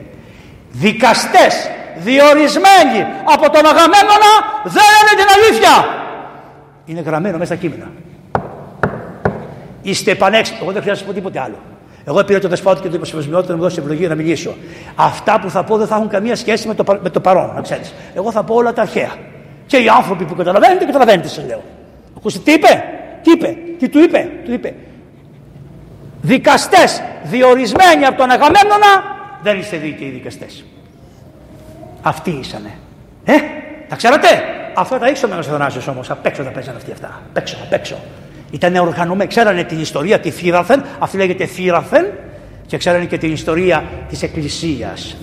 δικαστές διορισμένοι από τον Αγαμέμνονα δεν είναι την αλήθεια. Είναι γραμμένο μέσα στα κείμενα. Είστε πανέξυπνοι. Εγώ δεν χρειάζεται να πω τίποτε άλλο. Εγώ πήρα το δεσπότη και το υποσυμβασμιότητα να μου δώσει ευλογία να μιλήσω. Αυτά που θα πω δεν θα έχουν καμία σχέση με το, με το παρόν, να ξέρεις. Εγώ θα πω όλα τα αρχαία. Και οι άνθρωποι που καταλαβαίνετε, καταλαβαίνετε, σα λέω. Ακούστε τι είπε, τι είπε, τι του είπε, του είπε. Δικαστές διορισμένοι από τον Αγαμέμνονα δεν είστε δίκαιοι δικαστές. Αυτοί ήσανε. Ε, τα ξέρατε; Αυτά τα ήξερε ο Μέγας όμως. Απ' έξω τα παίζανε αυτοί αυτά. Απ' έξω, απ' έξω. Ήταν οργανωμένοι, ξέρανε την ιστορία τη Θήραθεν, αυτή λέγεται Θήραθεν και ξέρανε και την ιστορία της Εκκλησίας.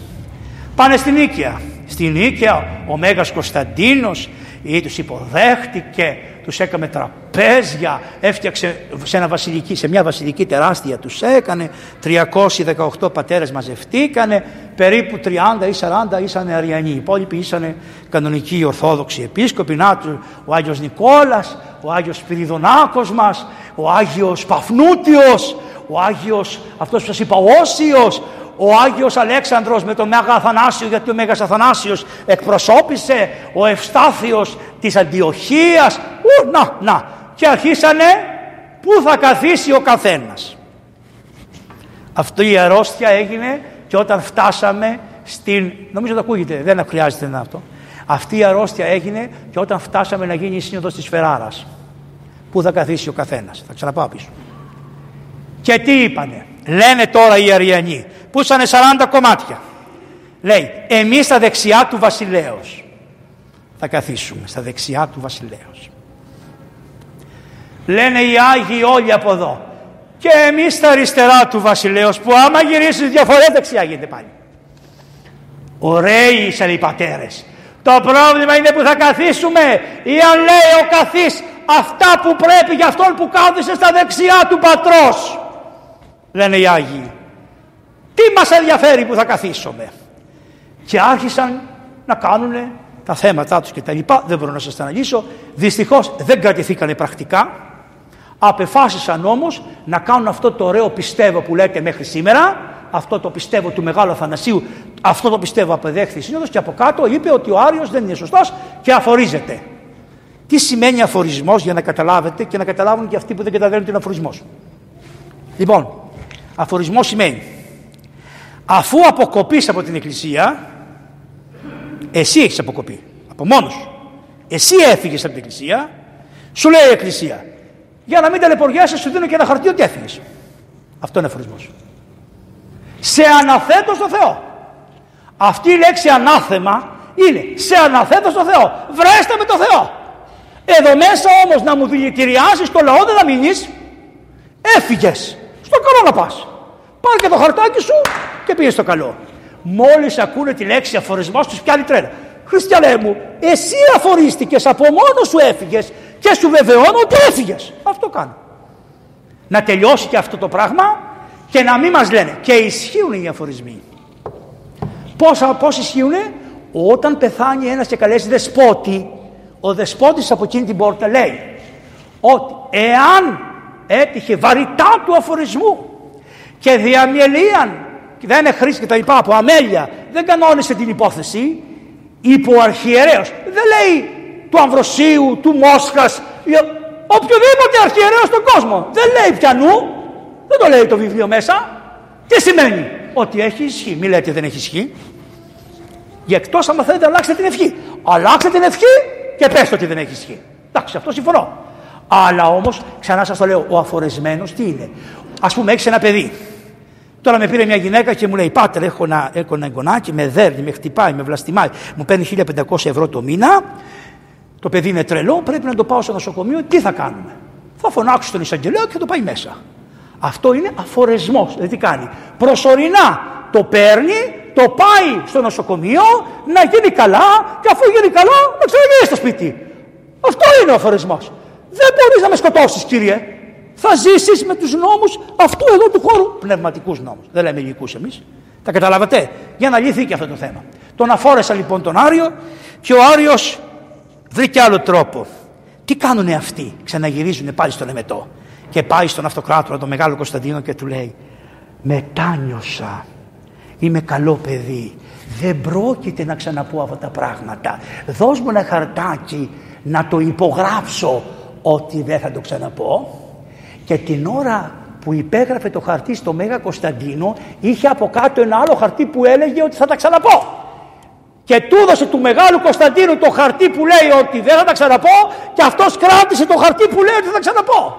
Πάνε στην Νίκαια. Στην Νίκαια ο Μέγας Κωνσταντίνος ή τους υποδέχτηκε, τους έκαμε τραπέζια, έφτιαξε σε, ένα βασιλική, σε μια βασιλική τεράστια τους έκανε, 318 πατέρες μαζευτήκανε, περίπου 30 ή 40 ήσανε Αριανοί, οι υπόλοιποι ήσανε κανονικοί Ορθόδοξοι επίσκοποι, να ο Άγιος Νικόλας, ο Άγιος Σπυριδονάκος μας, ο Άγιος Παφνούτιος, ο Άγιος, αυτός που σας είπα, Όσιος, ο Άγιος Αλέξανδρος με τον Μέγα Αθανάσιο, γιατί ο Μέγας Αθανάσιος εκπροσώπησε, ο Ευστάθιος της Αντιοχίας, ου, να, να, και αρχίσανε πού θα καθίσει ο καθένας. Αυτή η αρρώστια έγινε και όταν φτάσαμε στην, νομίζω το ακούγεται, δεν χρειάζεται να αυτό, αυτή η αρρώστια έγινε και όταν φτάσαμε να γίνει η σύνοδος της Φεράρας. Πού θα καθίσει ο καθένας. Θα ξαναπάω πίσω. Και τι είπανε; Λένε τώρα οι Αριανοί. Που ήσανε 40 κομμάτια. Λέει εμείς στα δεξιά του βασιλέως. Θα καθίσουμε στα δεξιά του βασιλέως. Λένε οι Άγιοι όλοι από εδώ. Και εμείς στα αριστερά του βασιλέως που άμα γυρίσεις διαφορές δεξιά γίνεται πάλι. Ωραίοι ήσαν οι πατέρες. Το πρόβλημα είναι που θα καθίσουμε ή αν λέει ο καθής αυτά που πρέπει για αυτόν που κάθισε στα δεξιά του πατρός. Λένε οι Άγιοι. Τι μας ενδιαφέρει που θα καθίσουμε; Και άρχισαν να κάνουν τα θέματα τους και τα λοιπά. Δεν μπορώ να σας τα αναλύσω. Δυστυχώς δεν κρατηθήκανε πρακτικά. Απεφάσισαν όμως να κάνουν αυτό το ωραίο πιστεύω που λέτε μέχρι σήμερα αυτό το πιστεύω του Μεγάλου Αθανασίου, αυτό το πιστεύω απεδέχθη η Σύνοδος και από κάτω είπε ότι ο Άριος δεν είναι σωστός και αφορίζεται. Τι σημαίνει αφορισμός για να καταλάβετε και να καταλάβουν και αυτοί που δεν καταλαβαίνουν τι είναι αφορισμός; Λοιπόν, αφορισμός σημαίνει αφού αποκοπείς από την Εκκλησία, εσύ έχεις αποκοπεί, από μόνος σου. Εσύ έφυγες από την Εκκλησία, σου λέει η Εκκλησία, για να μην ταλαιπωριάσαι σου δίνω και ένα χαρτί ότι έφυγες. Αυτό είναι αφορισμός. Σε αναθέτω στο Θεό. Αυτή η λέξη ανάθεμα είναι σε αναθέτω στο Θεό. Βρέστε με το Θεό. Εδώ μέσα όμως να μου δηλητηριάσεις το λαό δεν θα μείνεις. Έφυγες. Στο καλό να πας. Πάρε και το χαρτάκι σου και πήγες στο καλό. Μόλις ακούνε τη λέξη αφορισμός τους πιάνει τρέλα. Χριστιανέ μου, εσύ αφορίστηκες, από μόνος σου έφυγες και σου βεβαιώνω ότι έφυγες. Αυτό κάνω. Να τελειώσει και αυτό το πράγμα και να μην μας λένε. Και ισχύουν οι αφορισμοί. Πώς, πώς ισχύουν όταν πεθάνει ένας και καλέσει δεσπότη ο δεσπότης από εκείνη την πόρτα λέει ότι εάν έτυχε βαρυτά του αφορισμού και διαμελίαν δεν είναι χρήση και τα λοιπά από αμέλεια. Δεν κανόνισε την υπόθεση. Είπε ο αρχιερέος δεν λέει του Αμβροσίου, του Μόσχας οποιοδήποτε αρχιερέος στον κόσμο. Δεν λέει πιανού δεν το λέει το βιβλίο μέσα. Τι σημαίνει; Ότι έχει ισχύ. Μη λέτε δεν έχει ισχύ. Για εκτός άμα θέλετε αλλάξετε την ευχή. Αλλάξτε την ευχή και πες ότι δεν έχει ισχύ. Εντάξει, αυτό συμφωνώ. Αλλά όμως, ξανά σας το λέω, ο αφορεσμένος τι είναι; Α πούμε, έχεις ένα παιδί. Τώρα με πήρε μια γυναίκα και μου λέει: Πάτερ, έχω ένα, έχω ένα εγγονάκι, με δέρνει, με χτυπάει, με βλαστημάει. Μου παίρνει 1500 ευρώ το μήνα. Το παιδί είναι τρελό, πρέπει να το πάω στο νοσοκομείο. Τι θα κάνουμε; Θα φωνάξω τον εισαγγελέα και θα το πάει μέσα. Αυτό είναι αφορεσμός. Δηλαδή τι κάνει; Προσωρινά το παίρνει το πάει στο νοσοκομείο να γίνει καλά και αφού γίνει καλά να ξαναγίνει στο σπίτι. Αυτό είναι ο αφορισμός. Δεν μπορείς να με σκοτώσεις κύριε. Θα ζήσεις με τους νόμους αυτού εδώ του χώρου. Πνευματικούς νόμους. Δεν λέμε υλικούς εμείς. Τα καταλάβατε. Για να λυθεί και αυτό το θέμα. Τον αφόρεσα λοιπόν τον Άριο και ο Άριος βρήκε άλλο τρόπο. Τι κάνουνε αυτοί; Ξαναγυρίζουν πάλι στον Εμετό. Και πάει στον αυτοκράτορα τον μεγάλο Κωνσταντίνο και του λέει μετάνιωσα είμαι καλό παιδί. Δεν πρόκειται να ξαναπώ αυτά τα πράγματα. Δώσ' μου ένα χαρτάκι να το υπογράψω ότι δεν θα το ξαναπώ. Και την ώρα που υπέγραφε το χαρτί στο Μέγα Κωνσταντίνο είχε από κάτω ένα άλλο χαρτί που έλεγε ότι θα τα ξαναπώ. Και του έδωσε του Μεγάλου Κωνσταντίνου το χαρτί που λέει ότι δεν θα τα ξαναπώ και αυτός κράτησε το χαρτί που λέει ότι θα τα ξαναπώ.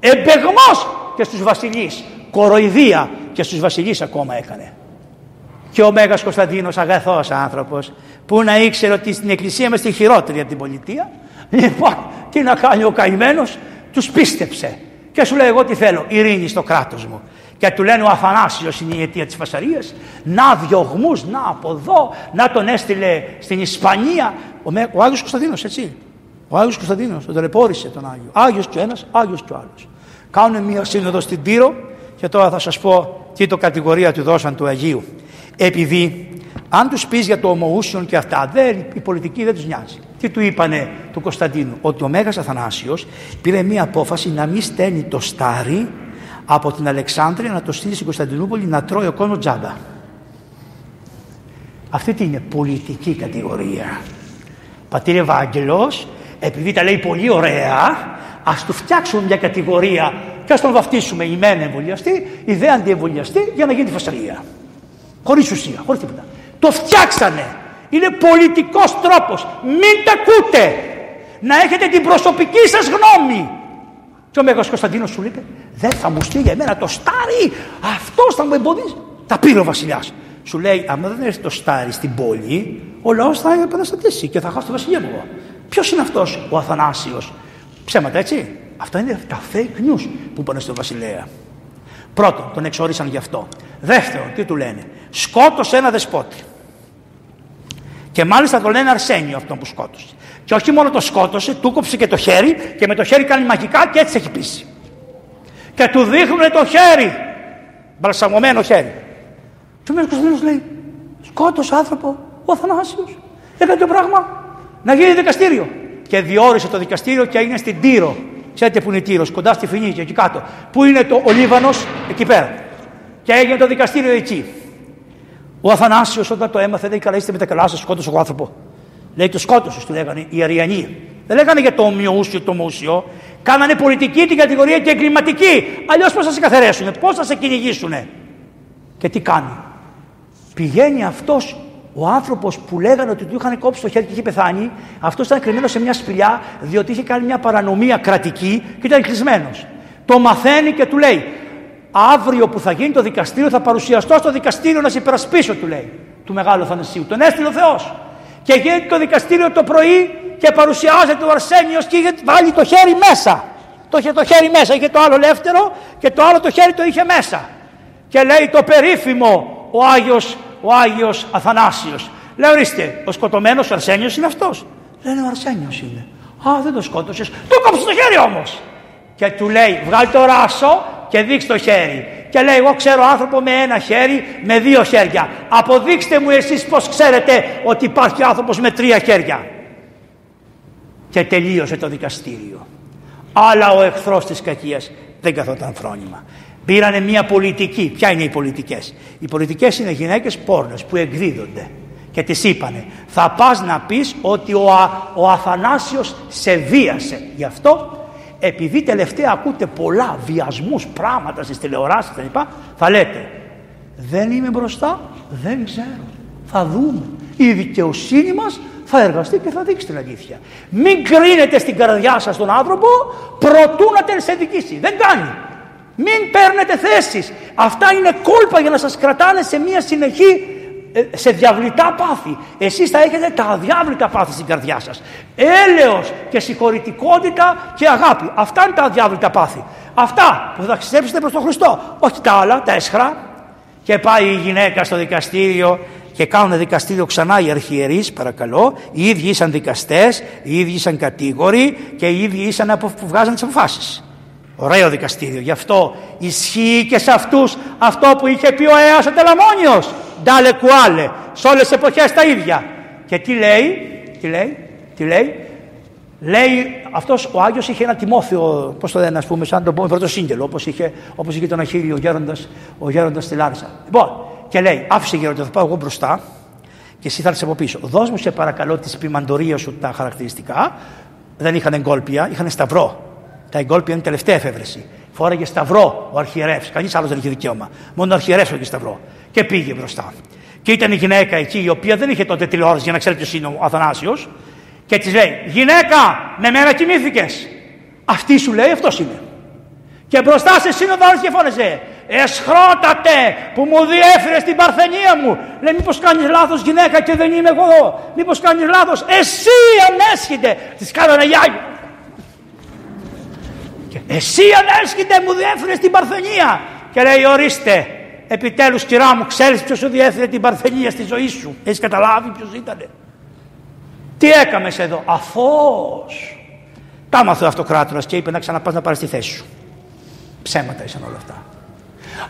Εμπεγμός και στους βασιλείς. Κοροϊδία και στους βασιλείς ακόμα έκανε. Και ο Μέγας Κωνσταντίνος αγαθός άνθρωπος που να ήξερε ότι στην εκκλησία είμαστε χειρότεροι από την πολιτεία. Λοιπόν, τι να κάνει ο καημένος, τους πίστεψε. Και σου λέει εγώ τι θέλω, ειρήνη στο κράτος μου. Και του λένε ο Αθανάσιος είναι η αιτία της φασαρίας. Να διωγμούς, να από εδώ, να τον έστειλε στην Ισπανία. Ο, Με... ο Άγιος Κωνσταντίνος έτσι. Ο Άγιος Κωνσταντίνος τον ταλαιπώρησε τον Άγιο. Άγιος και ο ένας, Άγιος και ο άλλος. Κάνουν μια σύνοδο στην Τύρο και τώρα θα σας πω τι το κατηγορία του δώσαν του Αγίου επειδή αν τους πεις για το ομοούσιον και αυτά, δεν, η πολιτική δεν τους νοιάζει. Τι του είπανε του Κωνσταντίνου, ότι ο Μέγας Αθανάσιος πήρε μία απόφαση να μην στέλνει το στάρι από την Αλεξάνδρεια να το στείλει στην Κωνσταντινούπολη να τρώει ο κόσμο τζάμπα. Αυτή τι είναι πολιτική κατηγορία. Πατήρ Ευάγγελος, επειδή τα λέει πολύ ωραία, ας του φτιάξουμε μια κατηγορία και ας τον βαφτίσουμε η μεν εμβολιαστή, η δε αντιεμβολιαστή για να γίνει φασαρία. Χωρίς ουσία, χωρίς τίποτα. Το φτιάξανε. Είναι πολιτικός τρόπος. Μην τα ακούτε. Να έχετε την προσωπική σας γνώμη. Και ο Μέγας Κωνσταντίνος σου λέει, δεν θα μου στείλει εμένα το στάρι. Αυτός θα μου εμποδίσει. Τα πήρε ο βασιλιάς. Σου λέει, άμα δεν έρθει το στάρι στην πόλη, ο λαός θα επαναστατήσει και θα χάσει το βασιλεύω. Ποιος είναι αυτός ο Αθανάσιος; Ψέματα έτσι. Αυτά είναι τα fake news που είπαν στο βασιλέα. Πρώτον, τον εξόρισαν γι' αυτό. Δεύτερον, τι του λένε; Σκότωσε ένα δεσπότη. Και μάλιστα το λένε Αρσένιο αυτόν που σκότωσε. Και όχι μόνο το σκότωσε, του κόψε και το χέρι και με το χέρι κάνει μαγικά και έτσι έχει πείσει. Και του δείχνουν το χέρι. Μπαλσαμωμένο χέρι. Και ο Μέρο λέει: Σκότωσε άνθρωπο ο Αθανάσιος. Έκανε το πράγμα να γίνει δικαστήριο. Και διόρισε το δικαστήριο και έγινε στην Τύρο. Ξέρετε που είναι η Τύρος, κοντά στη Φινίκη, εκεί κάτω. Πού είναι το, ο Λίβανος, εκεί πέρα. Και έγινε το δικαστήριο εκεί. Ο Αθανάσιος όταν το έμαθε λέει καλά είστε με τα καλά σας σκότωσε ο άνθρωπο. Λέει το σκότωσε του λέγανε οι Αριανοί. Δεν λέγανε για το ομοιοούσιο το ομοούσιο. Κάνανε πολιτική την κατηγορία και εγκληματική. Αλλιώς πώς θα σε καθαρέσουν, πώς θα σε κυνηγήσουν. Και τι κάνει. Πηγαίνει αυτός ο άνθρωπος που λέγανε ότι του είχαν κόψει το χέρι και είχε πεθάνει, αυτός ήταν κρυμμένος σε μια σπηλιά, διότι είχε κάνει μια παρανομία κρατική και ήταν κλεισμένος. Το μαθαίνει και του λέει: Αύριο που θα γίνει το δικαστήριο, θα παρουσιαστώ στο δικαστήριο να σε υπερασπίσω, του λέει, του μεγάλου Θανασίου. Τον έστειλε ο Θεός. Και γίνεται το δικαστήριο το πρωί και παρουσιάζεται ο Αρσένιος και είχε βάλει το χέρι μέσα. Το είχε το χέρι μέσα, είχε το άλλο ελεύθερο και το άλλο το χέρι το είχε μέσα. Και λέει το περίφημο ο Άγιος, ο Άγιος Αθανάσιος. Λέει ορίστε, ο σκοτωμένος ο Αρσένιος είναι αυτός. Λένε ο Αρσένιος είναι. Α, δεν το σκότωσες. Του κόψε το χέρι όμως. Και του λέει, βγάλει το ράσο και δείξει το χέρι. Και λέει, εγώ ξέρω άνθρωπο με ένα χέρι, με δύο χέρια. Αποδείξτε μου εσείς πώς ξέρετε ότι υπάρχει άνθρωπος με τρία χέρια. Και τελείωσε το δικαστήριο. Αλλά ο εχθρός της κακίας δεν καθόταν φρόνημα. Πήρανε μια πολιτική. Ποια είναι οι πολιτικές; Οι πολιτικές είναι γυναίκες πόρνες που εκδίδονται. Και τις είπανε θα πας να πεις ότι ο, ο Αθανάσιος σε βίασε. Γι' αυτό επειδή τελευταία ακούτε πολλά βιασμούς, πράγματα στις τηλεοράσεις κλπ. Θα λέτε δεν είμαι μπροστά, δεν ξέρω. Θα δούμε. Η δικαιοσύνη μας θα εργαστεί και θα δείξει την αλήθεια. Μην κρίνετε στην καρδιά σας τον άνθρωπο προτού να τον σε δικήσει. Δεν κάνει. Μην παίρνετε θέσεις. Αυτά είναι κόλπα για να σας κρατάνε σε μια συνεχή ε, σε διαβλητά πάθη. Εσείς θα έχετε τα αδιάβλητα πάθη στην καρδιά σας. Έλεος και συγχωρητικότητα και αγάπη. Αυτά είναι τα αδιάβλητα πάθη. Αυτά που θα ξεστέψετε προς τον Χριστό. Όχι τα άλλα, τα έσχρα. Και πάει η γυναίκα στο δικαστήριο και κάνουν δικαστήριο ξανά οι αρχιερείς παρακαλώ. Οι ίδιοι ήσαν δικαστές, οι ίδιοι ήσαν κατήγοροι και οι ίδιοι ήσαν που βγάζαν τις αποφάσεις. Ωραίο δικαστήριο. Γι' αυτό ισχύει και σε αυτούς αυτό που είχε πει ο Αίας ο Τελαμόνιος. Ντάλε κουάλε. Σε όλες τις εποχές τα ίδια. Και τι λέει, τι λέει, τι λέει. Λέει αυτός ο Άγιος είχε ένα τιμόθεο, πώς το λένε ας πούμε, σαν τον πούμε πρώτο σύγγελο, όπως είχε, όπως είχε τον Αχίλιο ο γέροντας, ο γέροντας στη Λάρισα. Λοιπόν, και λέει, άφησε γέροντα, θα πάω εγώ μπροστά και εσύ θα έρθεις από πίσω. Δώσ' μου σε παρακαλώ τη ποιμαντορία σου τα χαρακτηριστικά. Δεν είχαν εγκόλπια, είχαν σταυρό. Τα εγκόλπια είναι τελευταία εφεύρεση. Φόραγε σταυρό ο αρχιερεύς. Κανείς άλλος δεν είχε δικαίωμα. Μόνο ο αρχιερεύς είχε σταυρό. Και πήγε μπροστά. Και ήταν η γυναίκα εκεί η οποία δεν είχε τότε τηλεόραση για να ξέρει ποιος είναι ο Αθανάσιος. Και της λέει: Γυναίκα, με μένα κοιμήθηκες. Αυτή σου λέει αυτός είναι. Και μπροστά σε σύνοδο και φώνεζε: Εσχρότατε που μου διέφερες την παρθενία μου. Λέει: Μήπως κάνεις λάθος γυναίκα και δεν είμαι εγώ εδώ. Μήπως κάνεις λάθος. Εσύ ανέσχεται. Της κάνανε γιάγιο. Εσύ ανέσχεται μου διέφερες την Παρθενία. Και λέει ορίστε, επιτέλους κυρά μου ξέρεις ποιος σου διέφερε την Παρθενία στη ζωή σου; Έχεις καταλάβει ποιος ήταν. Τι έκαμες εδώ; Αφώς. Τα μάθε ο αυτοκράτορας και είπε να ξαναπάς να πάρεις τη θέση σου. Ψέματα ήσαν όλα αυτά.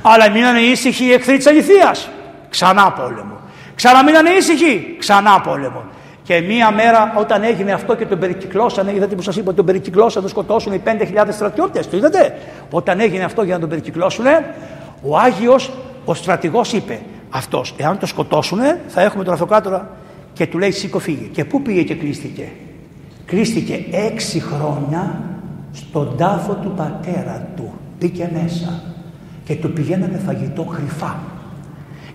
Αλλά μείνανε ήσυχοι οι εχθροί της αληθείας. Ξανά πόλεμο. Ξαναμείνανε ήσυχοι. Ξανά πόλεμο. Και μία μέρα όταν έγινε αυτό και τον περικυκλώσανε, είδατε που σας είπα, τον περικυκλώσανε, τον σκοτώσουν οι 5.000 στρατιώτες. Το είδατε; Όταν έγινε αυτό για να τον περικυκλώσουν, ο Άγιος, ο στρατηγός είπε, αυτός, εάν το σκοτώσουν, θα έχουμε τον αυτοκράτορα. Και του λέει σήκω φύγε. Και πού πήγε και κλείστηκε; Κλείστηκε έξι χρόνια στον τάφο του πατέρα του. Μπήκε μέσα και του πηγαίνανε φαγητό κρυφά.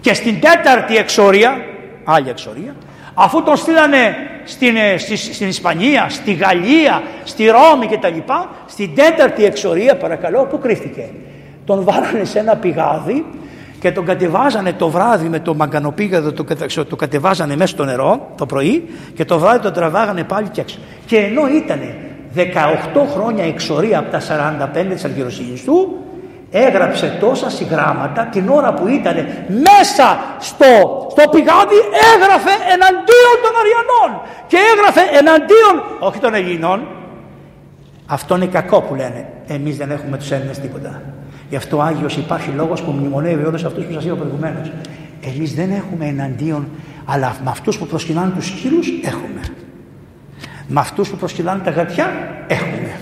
Και στην τέταρτη εξορία, άλλη εξορία, αφού τον στείλανε στην, ε, στην Ισπανία, στη Γαλλία, στη Ρώμη κτλ. Στην τέταρτη εξορία παρακαλώ που κρύφτηκε; Τον βάλανε σε ένα πηγάδι και τον κατεβάζανε το βράδυ με το μαγκανοπήγαδο, το, το κατεβάζανε μέσα στο νερό το πρωί και το βράδυ τον τραβάγανε πάλι και έξω. Και ενώ ήταν 18 χρόνια εξορία από τα 45 της αργυροσύνης του, έγραψε τόσα συγγράμματα την ώρα που ήταν μέσα στο, στο πηγάδι έγραφε εναντίον των Αριανών και έγραφε εναντίον όχι των Ελλήνων. Αυτό είναι κακό που λένε. Εμείς δεν έχουμε τους Έλληνες τίποτα γι' αυτό ο Άγιος υπάρχει λόγος που μνημονεύει όλους αυτούς που σας είπα προηγουμένως εμείς δεν έχουμε εναντίον αλλά με αυτούς που προσκυνάνε τους σκύλους έχουμε με αυτούς που προσκυνάνε τα γατιά έχουμε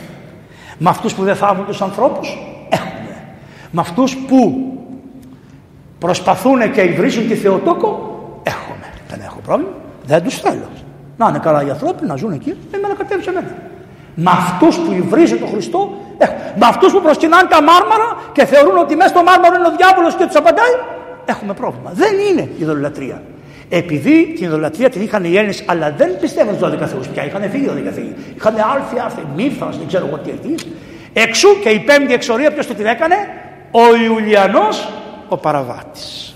με αυτούς που δεν θάβουν τους ανθρώπους έχουμε με αυτούς που προσπαθούν και υβρίζουν τη Θεοτόκο, έχουμε. Δεν έχω πρόβλημα. Δεν τους θέλω. Να είναι καλά οι άνθρωποι, να ζουν εκεί, εμένα κατέβει σε μένα. Με αυτούς που υβρίζουν τον Χριστό, έχω. Με αυτούς που προσκυνάνε τα μάρμαρα και θεωρούν ότι μέσα στο μάρμαρο είναι ο διάβολος και τους απαντάει, έχουμε πρόβλημα. Δεν είναι η ειδωλατρία. Επειδή την ειδωλατρία την είχαν οι Έλληνες, αλλά δεν πιστεύουν στους 12 θεούς πια. Είχαν φύγει οι 12 θεοί. Είχαν άρθει, άρθει, μύθα, δεν ξέρω εγώ τι έχει. Εξού και η πέμπτη εξορία, ποιος το την έκανε, ο Ιουλιανός ο παραβάτης.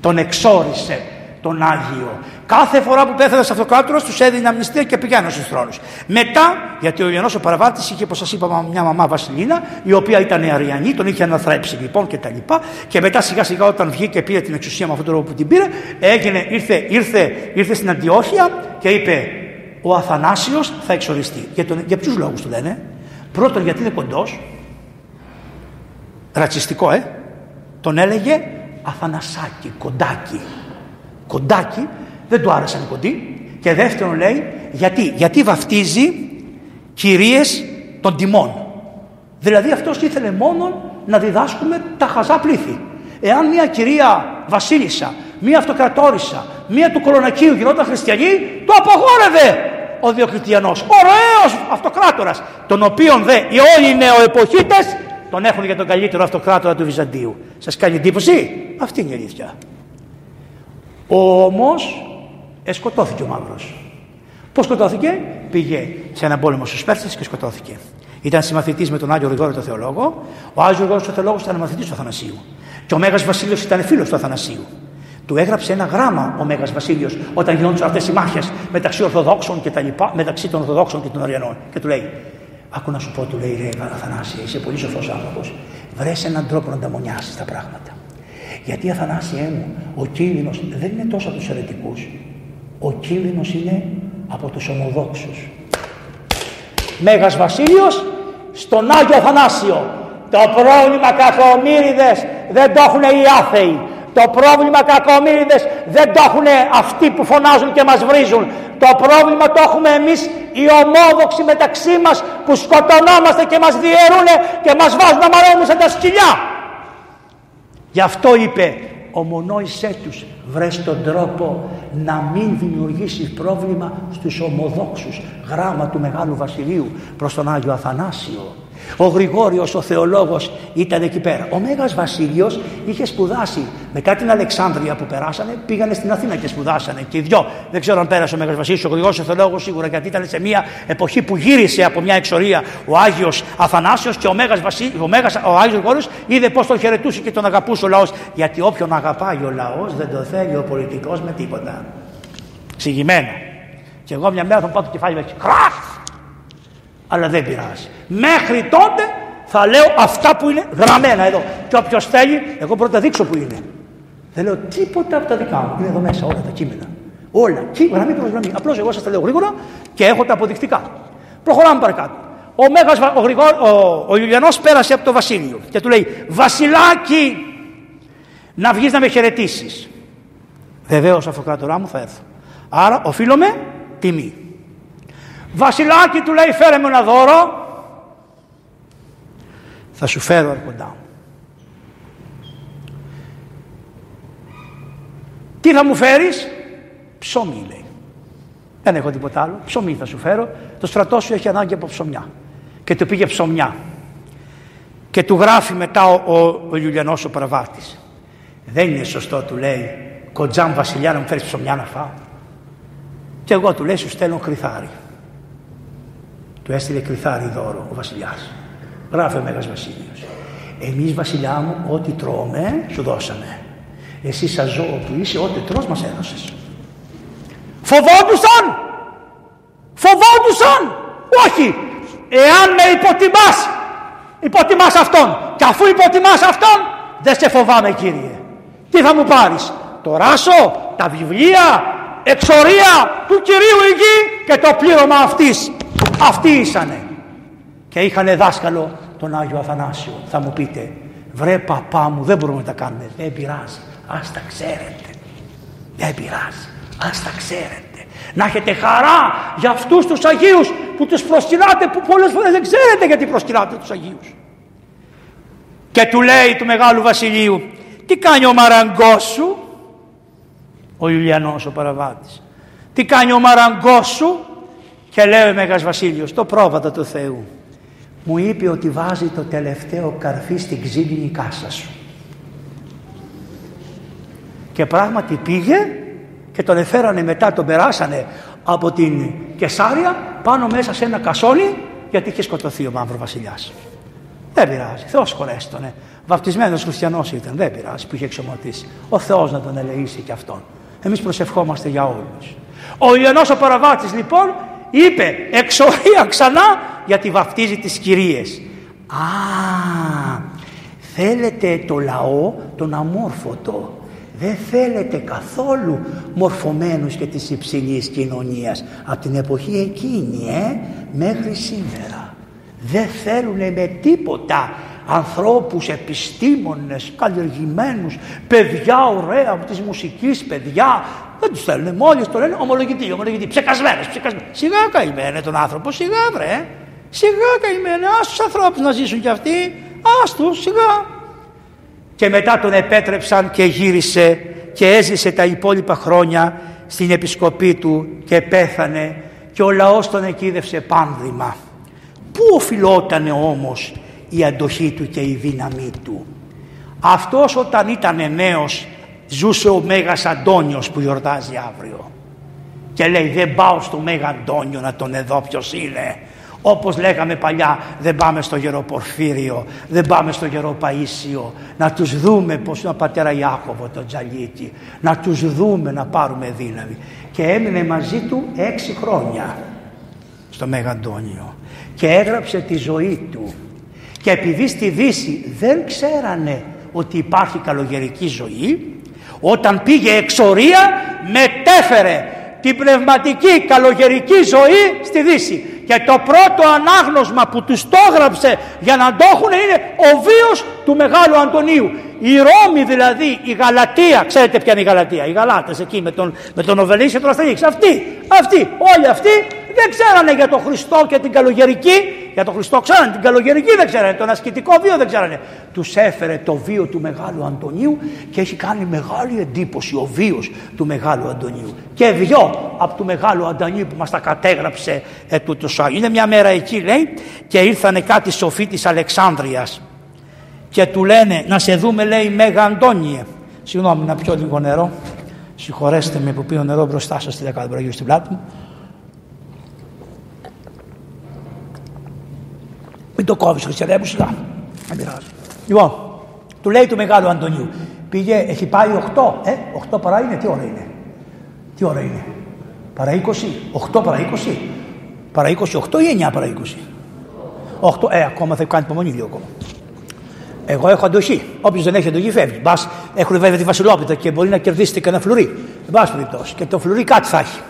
Τον εξόρισε τον Άγιο. Κάθε φορά που πέθανε αυτοκράτορα τους έδινε αμνηστία και πηγαίνουν στους θρόνους. Μετά, γιατί ο Ιωαννό ο Παραβάτης είχε, όπως σας είπα, μια μαμά Βασιλίνα, η οποία ήταν αριανή, τον είχε αναθρέψει λοιπόν και τα λοιπά. Και μετά σιγά σιγά όταν βγήκε και πήρε την εξουσία με αυτόν τον τρόπο που την πήρε, έγινε, ήρθε, ήρθε, ήρθε στην Αντιόχεια και είπε: Ο Αθανάσιος θα εξοριστεί. Για, τον, για ποιους λόγους του λένε; Πρώτον, γιατί είναι κοντός. Ρατσιστικό, ε. Τον έλεγε Αθανασάκι, κοντάκι. Κοντάκι δεν του άρεσαν οι κοντοί. Και δεύτερον λέει, γιατί, γιατί βαφτίζει κυρίες των τιμών. Δηλαδή αυτός ήθελε μόνο να διδάσκουμε τα χαζά πλήθη. Εάν μια κυρία βασίλισσα, μια αυτοκρατόρισα, μια του κολονακίου γινόταν χριστιανή, το απαγόρευε ο Διοκλητιανός. Ωραίος αυτοκράτορας, τον οποίον δε οι όλοι οι νεοεποχίτες τον έχουν για τον καλύτερο αυτοκράτορα του Βυζαντίου. Σας κάνει εντύπωση; Αυτή είναι η αλήθεια. Όμως σκοτώθηκε ο μαύρος. Πώς σκοτώθηκε, πήγε σε έναν πόλεμο στους Πέρσες και σκοτώθηκε. Ήταν συμμαθητής με τον Άγιο Γρηγόριο το Θεολόγο. Ο Άγιος Γρηγόριος ο Θεολόγο ήταν μαθητής του Αθανασίου. Και ο Μέγας Βασίλειος ήταν φίλος του Αθανασίου. Του έγραψε ένα γράμμα ο Μέγας Βασίλειος όταν γινόντουσαν αυτές οι μάχες μεταξύ Ορθοδόξων και τα λοιπά, μεταξύ των Ορθοδόξων και των Αριανών. Και του λέει: Άκου να σου πω, του λέει: Ρε Αθανάσια, είσαι πολύ σοφός άνθρωπος. Βρες έναν τρόπο να τα μονιάσει τα πράγματα. Γιατί Αθανάσιέ μου, ο κίνδυνος δεν είναι τόσο από τους αιρετικούς, ο κίνδυνος είναι από τους ομοδόξους. Μέγας Βασίλειος στον Άγιο Αθανάσιο. Το πρόβλημα κακομύριδες δεν το έχουν οι άθεοι. Το πρόβλημα κακομύριδες δεν το έχουν αυτοί που φωνάζουν και μας βρίζουν. Το πρόβλημα το έχουμε εμείς οι ομόδοξοι μεταξύ μας που σκοτωνόμαστε και μας διαιρούν και μας βάζουν να μαραίνουμε σαν τα σκυλιά. Γι' αυτό είπε ομονόησέ τους βρες τον τρόπο να μην δημιουργήσεις πρόβλημα στους ομοδόξους γράμμα του Μεγάλου Βασιλείου προς τον Άγιο Αθανάσιο ο Γρηγόριος ο θεολόγος ήταν εκεί πέρα. Ο Μέγας Βασίλειος είχε σπουδάσει μετά την Αλεξάνδρεια που περάσανε πήγανε στην Αθήνα και σπουδάσανε και οι δυο. Δεν ξέρω αν πέρασε ο Μέγας Βασίλειος ο Γρηγόριος ο θεολόγος σίγουρα γιατί ήταν σε μια εποχή που γύρισε από μια εξορία ο Άγιος Αθανάσιος και ο Μέγας, Βασί... ο, Μέγας... ο Άγιος Γρηγόριος είδε πώς τον χαιρετούσε και τον αγαπούσε ο λαός γιατί όποιον αγαπάει ο λαός δεν το θέλει ο πολιτικός με τίποτα. Ξηγημένο. Και εγώ μια μέρα θα πάω το κεφάλι με κράχ αλλά δεν πειράζει. Μέχρι τότε θα λέω αυτά που είναι γραμμένα εδώ. Και όποιος θέλει, εγώ πρώτα δείξω που είναι. Δεν λέω τίποτα από τα δικά μου. Είναι εδώ μέσα όλα τα κείμενα. Όλα. Τι, γραμμή προς γραμμή. Απλώς εγώ σας τα λέω γρήγορα και έχω τα αποδεικτικά. Προχωράμε παρακάτω. Ο, Μέγας, ο, ο, ο Ιουλιανός πέρασε από το βασίλειο και του λέει Βασιλάκι να βγεις να με χαιρετήσεις. Βεβαίως αυτοκράτορά μου θα έρθω. Άρα οφείλω τιμή. Βασιλάκι του λέει φέρε μου ένα δώρο. Θα σου φέρω αρκοντά μου. Τι θα μου φέρεις; Ψωμί λέει. Δεν έχω τίποτα άλλο. Ψωμί θα σου φέρω. Το στρατό σου έχει ανάγκη από ψωμιά. Και του πήγε ψωμιά. Και του γράφει μετά ο, ο, ο Ιουλιανός ο Παραβάτης. Δεν είναι σωστό του λέει κοντζάμ βασιλιά να μου φέρεις ψωμιά να φάω. Και εγώ του λέει σου στέλνω κρυθάρι. Του έστειλε κρυθάρι δώρο ο βασιλιάς. Γράφει ο Μέγας Βασίλειος. Εμείς βασιλιά μου ό,τι τρώμε σου δώσαμε. Εσύ σαν ζώο που είσαι ό,τι τρως μας έδωσες. Φοβόντουσαν! Φοβόντουσαν! Όχι! Εάν με υποτιμάς, υποτιμάς αυτόν. Και αφού υποτιμάς αυτόν, δεν σε φοβάμαι κύριε. Τι θα μου πάρεις, το ράσο, τα βιβλία, εξορία του Κυρίου η και το πλήρωμα αυτής; Αυτοί ήσανε. Και είχαν δάσκαλο τον Άγιο Αθανάσιο. Θα μου πείτε, βρε παπά μου δεν μπορούμε να τα κάνουμε. Δεν πειράζει. Ας τα ξέρετε. Δεν πειράζει. Ας τα ξέρετε. Να έχετε χαρά για αυτούς τους Αγίους που τους προσκυνάτε που πολλές φορές δεν ξέρετε γιατί προσκυνάτε τους Αγίους. Και του λέει του Μεγάλου Βασιλείου τι κάνει ο μαραγκός σου, ο Ιουλιανός ο παραβάτης. Τι κάνει ο μαραγκός σου; Και λέει ο Μέγας Βασίλειος, το πρόβατα του Θεού. Μου είπε ότι βάζει το τελευταίο καρφί στην ξύλινη κάσα σου. Και πράγματι πήγε και τον εφέρανε μετά, τον περάσανε από την Κεσάρια πάνω μέσα σε ένα κασόνι γιατί είχε σκοτωθεί ο Μαύρος Βασιλιάς. Δεν πειράζει, Θεός χωρέστονε. Βαπτισμένος χριστιανός ήταν, δεν πειράζει που είχε εξομωτήσει. Ο Θεός να τον ελεήσει και αυτόν. Εμείς προσευχόμαστε για όλους. Ο Ιωαννός ο Παραβάτης λοιπόν είπε εξορία ξανά γιατί βαφτίζει τις κυρίες. Α, θέλετε το λαό τον αμόρφωτο. Δεν θέλετε καθόλου μορφωμένους και της υψηλής κοινωνίας από την εποχή εκείνη ε, μέχρι σήμερα. Δεν θέλουν με τίποτα ανθρώπους, επιστήμονες, καλλιεργημένους, παιδιά ωραία από της μουσικής, παιδιά. Δεν τους θέλουν, μόλις το λένε ομολογητή, ομολογητή, ψεκασμένες, ψεκασμένες. Σιγά καημένε τον άνθρωπο, σιγά βρε. Σιγά καημένε, ας τους ανθρώπους να ζήσουν κι αυτοί, ας τους, σιγά. Και μετά τον επέτρεψαν και γύρισε και έζησε τα υπόλοιπα χρόνια στην επισκοπή του και πέθανε και ο λαός τον εκείδευσε πάνδημα. Πού οφειλότανε όμως η αντοχή του και η δύναμή του; Αυτός όταν ήταν νέος ζούσε ο Μέγας Αντώνιος που γιορτάζει αύριο. Και λέει δεν πάω στο Μέγα Αντώνιο να τον εδώ ποιος είναι. Όπως λέγαμε παλιά δεν πάμε στο Γεροπορφύριο, δεν πάμε στο Γεροπαΐσιο να τους δούμε πως είναι ο πατέρα Ιάκωβο τον Τζαλίτη, να τους δούμε να πάρουμε δύναμη. Και έμεινε μαζί του έξι χρόνια στο Μέγα Αντώνιο και έγραψε τη ζωή του και επειδή στη Δύση δεν ξέρανε ότι υπάρχει καλογερική ζωή, όταν πήγε εξορία μετέφερε την πνευματική καλογερική ζωή στη Δύση. Και το πρώτο ανάγνωσμα που τους το έγραψε για να το έχουν είναι ο βίος του Μεγάλου Αντωνίου. Η Ρώμη δηλαδή, η Γαλατεία, ξέρετε ποια είναι η Γαλατεία, οι Γαλάτες εκεί με τον, με τον Οβελής και τον Αστερίξ. Αυτοί, αυτοί, όλοι αυτοί δεν ξέρανε για τον Χριστό και την καλογερική. Για τον Χριστό ξέρανε, την καλογερική δεν ξέρανε, τον ασκητικό βίο δεν ξέρανε. Τους έφερε το βίο του Μεγάλου Αντωνίου και έχει κάνει μεγάλη εντύπωση ο βίος του Μεγάλου Αντωνίου. Και δυο από του Μεγάλου Αντωνίου που μας τα κατέγραψε ε, Είναι μια μέρα εκεί λέει και ήρθανε κάτι σοφοί της Αλεξάνδρεια και του λένε να σε δούμε λέει Μέγα Αντώνιε. Συγγνώμη να πιω λίγο νερό. Συγχωρέστε με που πίνω νερό μπροστά σας στη δεκάδα στην πλάτη μου. Μην το κόβεις, Χριστιανέ μου, σιγά. Δεν πειράζει. Λοιπόν, του λέει του μεγάλου Αντωνίου, πήγε, έχει πάει 8, ε, 8 παρά είναι, τι ώρα είναι; Τι ώρα είναι; Παρά 20, 8 παρά 20. Παρά 28 ή 9 παρά 20. 8, ε, ακόμα θα κάνει υπομονή λίγο ακόμα. Εγώ έχω αντοχή. Όποιος δεν έχει αντοχή φεύγει. Μπας έχουν βέβαια τη Βασιλόπιτα και μπορεί να κερδίσετε κανένα φλουρί. Εν πάση περιπτώσει. Και το φλουρί κάτι θα έχει.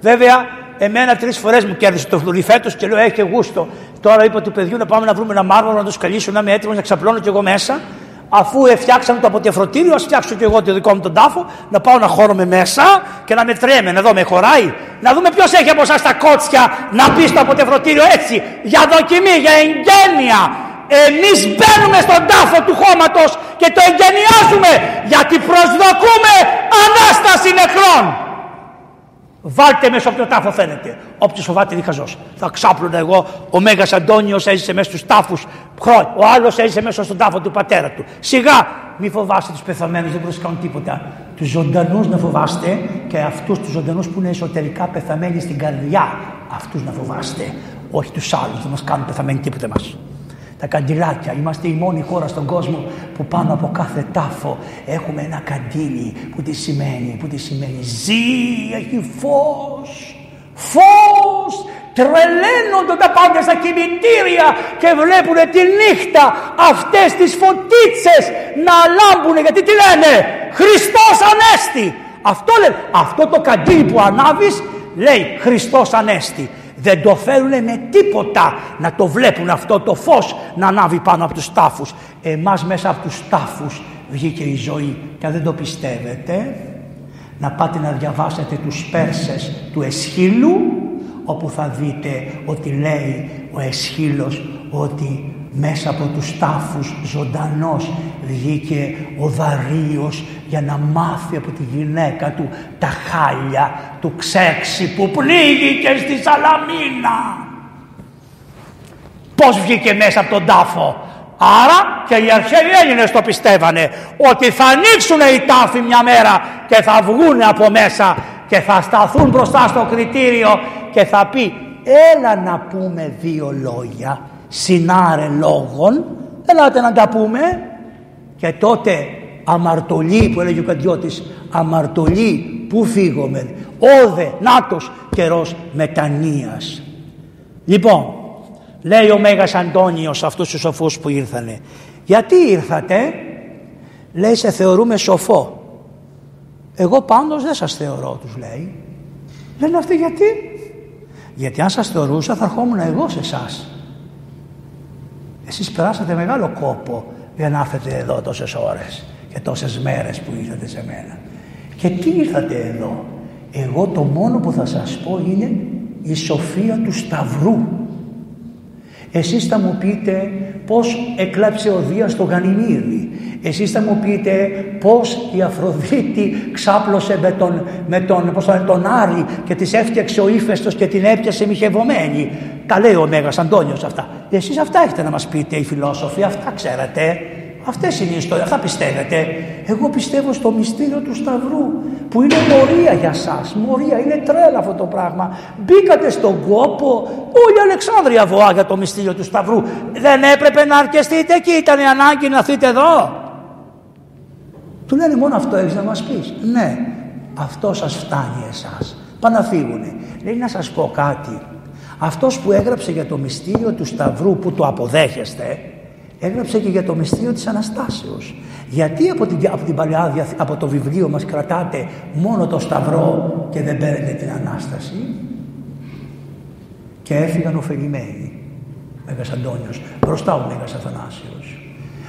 Βέβαια, εμένα τρεις φορές μου κέρδισε το φλουρί φέτος και λέω: Έχει και γούστο. Τώρα είπα του παιδιού να πάμε να βρούμε ένα μάρμαρο να το σκαλίσω, να είμαι έτοιμος να ξαπλώνω κι εγώ μέσα. Αφού φτιάξαμε το αποτεφρωτήριο, ας φτιάξω κι εγώ το δικό μου τον τάφο, να πάω να χώρομαι μέσα και να με τρέμε, να δω με χωράει. Να δούμε ποιος έχει από εσάς τα κότσια να μπει στο αποτεφρωτήριο έτσι, για δοκιμή, για εγγένεια. Εμείς μπαίνουμε στον τάφο του χώματος και το εγγενιάζουμε γιατί προσδοκούμε ανάσταση νεκρών. Βάλτε μέσα από το τάφο φαίνεται. Όποιο φοβάται διχαζό. Θα ξάπλωνα εγώ. Ο Μέγας Αντώνιος έζησε μέσα στους τάφους χρόνια. Ο άλλος έζησε μέσα στον τάφο του πατέρα του. Σιγά, μη φοβάστε τους πεθαμένους, δεν μπορούν να κάνουν τίποτα. Τους ζωντανούς να φοβάστε και αυτούς τους ζωντανούς που είναι εσωτερικά πεθαμένοι στην καρδιά. Αυτούς να φοβάστε. Όχι τους άλλους, δεν μας κάνουν πεθαμένοι τίποτα μα τα καντιλάκια. Είμαστε η μόνη χώρα στον κόσμο που πάνω από κάθε τάφο έχουμε ένα καντήλι που τι σημαίνει, που τι σημαίνει. Ζει, έχει φως, φως, τρελαίνονται τα πάντα στα κημητήρια και βλέπουν τη νύχτα αυτές τις φωτίτσες να λάμπουν γιατί τι λένε; Χριστός Ανέστη. Αυτό λένε. Αυτό το καντήλι που ανάβεις λέει Χριστός Ανέστη δεν το θέλουν με τίποτα να το βλέπουν αυτό το φως να ανάβει πάνω από τους τάφους. Εμάς μέσα από τους τάφους βγήκε η ζωή και αν δεν το πιστεύετε; Να πάτε να διαβάσετε τους Πέρσες του Εσχύλου όπου θα δείτε ότι λέει ο Εσχύλος ότι μέσα από τους τάφους ζωντανός βγήκε ο Δαρίος για να μάθει από τη γυναίκα του τα χάλια του ξέξι που πλήγηκε στη Σαλαμίνα. Πώς βγήκε μέσα από τον τάφο. Άρα και οι αρχαίοι Έλληνες το πιστεύανε ότι θα ανοίξουν οι τάφοι μια μέρα και θα βγουν από μέσα και θα σταθούν μπροστά στο κριτήριο και θα πει έλα να πούμε δύο λόγια συνάρε λόγων ελάτε να τα πούμε και τότε αμαρτωλή που έλεγε ο Καντιώτης αμαρτωλή που φύγομαι όδε νάτος καιρός μετανοίας λοιπόν λέει ο Μέγας Αντώνιος αυτούς τους σοφούς που ήρθανε γιατί ήρθατε λέει σε θεωρούμε σοφό εγώ πάντως δεν σας θεωρώ τους λέει. Λένε αυτοί γιατί; Γιατί αν σας θεωρούσα θα ερχόμουν εγώ σε εσάς. Εσείς περάσατε μεγάλο κόπο για να έρθετε εδώ τόσες ώρες και τόσες μέρες που ήρθατε σε μένα. Και τι ήρθατε εδώ; Εγώ το μόνο που θα σας πω είναι η σοφία του Σταυρού. Εσείς θα μου πείτε πώς εκλάψε ο Δίας στο Γανιμίδι. Εσείς θα μου πείτε πώς η Αφροδίτη ξάπλωσε με τον, με τον, πώς τον Άρη και της έφτιαξε ο ύφεστος και την έπιασε μοιχευωμένη. Τα λέει ο Μέγας Αντώνιος αυτά. Εσείς αυτά έχετε να μας πείτε οι φιλόσοφοι, αυτά ξέρετε. Αυτές είναι οι ιστορίες, αυτά πιστεύετε. Εγώ πιστεύω στο μυστήριο του Σταυρού που είναι μορία για σας. Μορία, είναι τρέλα αυτό το πράγμα. Μπήκατε στον κόπο, όλη η Αλεξάνδρεια βοά για το μυστήριο του Σταυρού. Δεν έπρεπε να αρκεστείτε εκεί, ήταν η ανάγκη να έρθετε εδώ. Του λένε μόνο αυτό έχεις να μας πεις. Ναι, αυτό σας φτάνει εσάς. Πάνε να φύγουνε. Λέει να σας πω κάτι. Αυτός που έγραψε για το μυστήριο του Σταυρού που το αποδέχεστε, έγραψε και για το μυστήριο της Αναστάσεως. Γιατί από, την, από, την παλιά, από το βιβλίο μας κρατάτε μόνο το Σταυρό και δεν παίρνετε την Ανάσταση; Και έφυγαν ωφελημένοι. Μέγας Αντώνιος, μπροστά ο Μέγας Αθανάσιος.